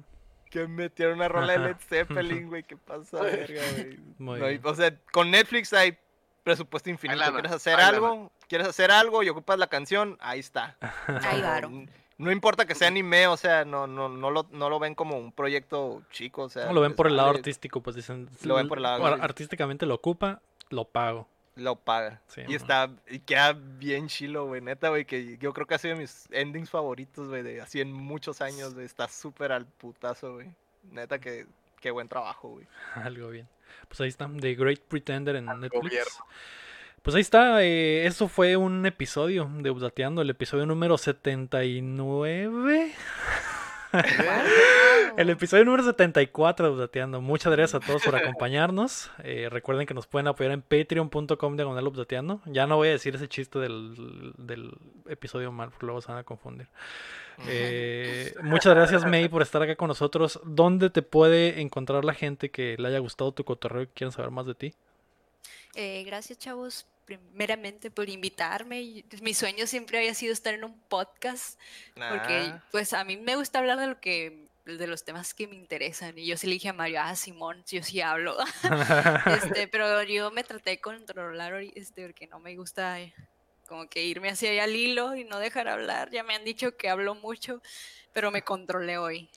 B: Que metieron una rola de
A: Ajá.
B: Led Zeppelin, güey. ¿Qué pasa, verga, güey?
A: Muy
B: No, y-
A: bien.
B: o sea, con Netflix hay presupuesto infinito.
C: lana,
B: ¿Quieres hacer algo? ¿Quieres hacer algo y ocupas la canción? Ahí está.
D: Ahí
B: No,
D: varo.
B: n- No importa que sea anime, o sea, no, no, no, lo, no lo ven como un proyecto chico, o sea.
A: No, lo ven por el lado artístico, pues dicen.
B: Lo ven por el lado.
A: Artísticamente lo ocupa, lo pago.
B: Lo paga.
A: Sí,
B: y
A: man.
B: está, y queda bien chilo, güey, neta, güey, que yo creo que ha sido de mis endings favoritos, güey, de así en muchos años, güey, está súper al putazo, güey. Neta, que, qué buen trabajo, güey.
A: Algo bien. Pues ahí está, The Great Pretender en Netflix.
C: gobierno.
A: Pues ahí está, eh, eso fue un episodio de Updateando, el episodio número 79. El episodio número 74 de Updateando. Muchas gracias a todos por acompañarnos. Eh, recuerden que nos pueden apoyar en patreon.com diagonal Updateando. Ya no voy a decir ese chiste del, del episodio mal, porque luego se van a confundir. Eh, muchas gracias, May, por estar acá con nosotros. ¿Dónde te puede encontrar la gente que le haya gustado tu cotorreo y quieran saber más de ti?
D: Eh, gracias, chavos, primeramente por invitarme. Mi sueño siempre había sido estar en un podcast, porque
B: Nah.
D: pues a mí me gusta hablar de lo que de los temas que me interesan y yo sí le dije a Mario, ah, Simón, yo sí hablo. este, pero yo me traté de controlar este, porque no me gusta eh, como que irme hacia allá al hilo y no dejar hablar. Ya me han dicho que hablo mucho, pero me controlé hoy.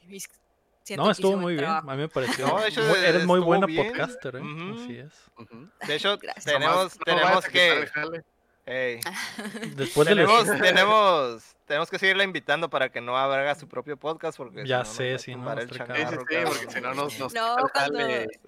D: Siento
A: No, estuvo muy bien.
D: trabajo.
A: A mí me pareció.
B: No, de hecho,
A: muy- eres muy buena
B: bien.
A: podcaster, ¿eh?
B: Ujú.
A: Así es.
C: Ujú.
B: De hecho,
D: Gracias.
B: tenemos,
C: no
B: tenemos que.
C: jale.
B: Ey,
A: Después del
B: tenemos,
A: est-
B: tenemos, tenemos que seguirla invitando para que no haga su propio podcast porque
A: Ya
B: si no,
A: sé, si no,
B: tumbar el
A: nuestra
C: Sí, sí,
B: changarro,
C: sí, porque
B: cabrón.
C: si no nos, nos
D: No, cuando,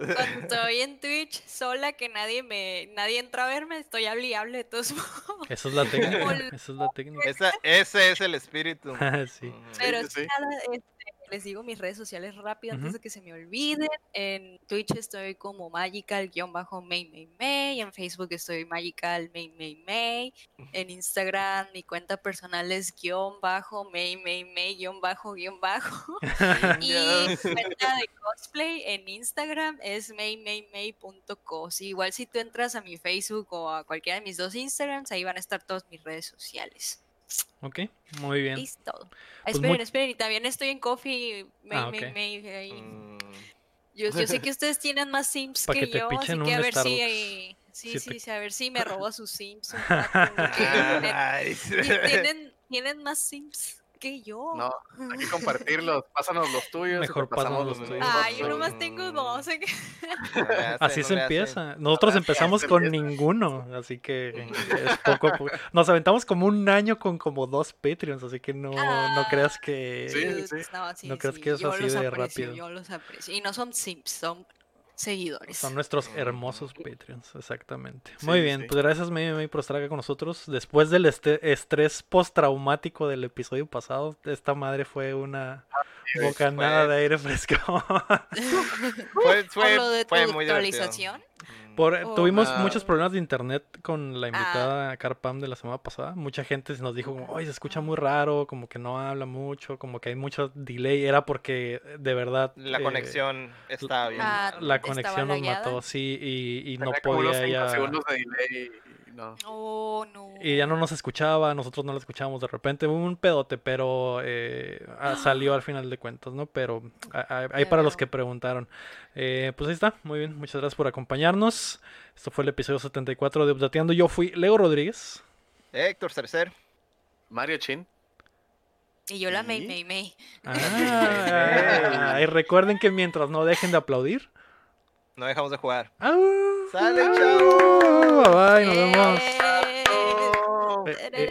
D: estoy en Twitch sola, que nadie me, nadie entra a verme, estoy hable y hable de todos modos.
A: Esa es la técnica. Esa es la técnica.
B: Esa- ese es el espíritu.
A: sí.
D: Pero
C: sí,
D: sí, nada, este, les digo mis redes sociales rápido antes
A: Ujú.
D: de que se me olviden. En Twitch estoy como magical-may may may. En Facebook estoy magical may may may. En Instagram mi cuenta personal es guion bajo may may may guion bajo guion bajo. Y mi cuenta de cosplay en Instagram es maymaymay.co. Sí, igual si tú entras a mi Facebook o a cualquiera de mis dos Instagrams, ahí van a estar todas mis redes sociales.
A: Ok, muy bien.
D: Listo.
A: Pues
D: esperen, esperen. Y también estoy en Coffee.
A: Ah.
B: Mm,
D: Yo, yo sé que ustedes tienen más Sims que, yo, así que a ver si.
A: Starbucks.
D: ahí- sí,
A: Si
D: sí,
A: te-
D: sí, a ver si me robo sus Sims. un rato, tienen, tienen más Sims que yo.
C: No, hay que compartirlos. Pásanos los tuyos.
A: Mejor
C: pasamos
A: los tuyos.
D: Ay, yo nomás tengo dos. ¿eh?
A: Así
B: no
A: se empieza. Nosotros empezamos con
C: empieza.
A: ninguno, así que es poco a poco. Nos aventamos como un año con como dos Patreons, así que no, no
D: Ah,
A: creas que...
C: Sí, sí,
D: Dudes,
C: sí.
D: No, sí,
A: No crees
D: sí,
A: que es
D: yo
A: así
D: los
A: de
D: aprecio,
A: rápido.
D: Yo los aprecio. Y no son Sims, son seguidores.
A: Son nuestros
B: Mm.
A: hermosos Patreons, exactamente.
C: Sí,
A: Muy bien,
C: sí.
A: pues gracias May por estar acá con nosotros. Después del este- estrés postraumático del episodio pasado, esta madre fue una
C: Sí,
A: bocanada
B: fue-
A: de aire fresco.
B: Fue,
D: Por
B: fue,
D: lo de tu
B: fue muy divertido.
D: actualización.
A: Por,
D: Oh,
A: tuvimos
C: ah.
A: muchos problemas de internet con
D: Ah.
A: la invitada Carpam de la semana pasada. Mucha gente nos dijo como, oye, se escucha muy raro, como que no habla mucho, como que hay mucho delay. Era porque de verdad
B: La
A: eh,
B: conexión estaba bien.
D: Ah,
A: la
D: estaba
A: conexión nos mató, sí, y, y no podía ella...
C: segundos de delay no.
D: Oh, no.
A: Y ya no nos escuchaba, nosotros no la escuchábamos de repente, hubo un pedote, pero eh, salió al final de cuentas, ¿no? Pero ah, ah, ahí para los que preguntaron. Eh, pues ahí está, muy bien, muchas gracias por acompañarnos. Esto fue el episodio 74 de Updateando. Yo fui Leo Rodríguez.
B: Héctor Tercer.
C: Mario Chin.
D: Y yo la
C: ¿Y?
D: May May May.
A: Ah, y recuerden que mientras no dejen de aplaudir.
B: No dejamos de jugar.
A: ¡au!
B: ¡Sale, chao!
A: Bye bye, nos vemos. Eh, eh,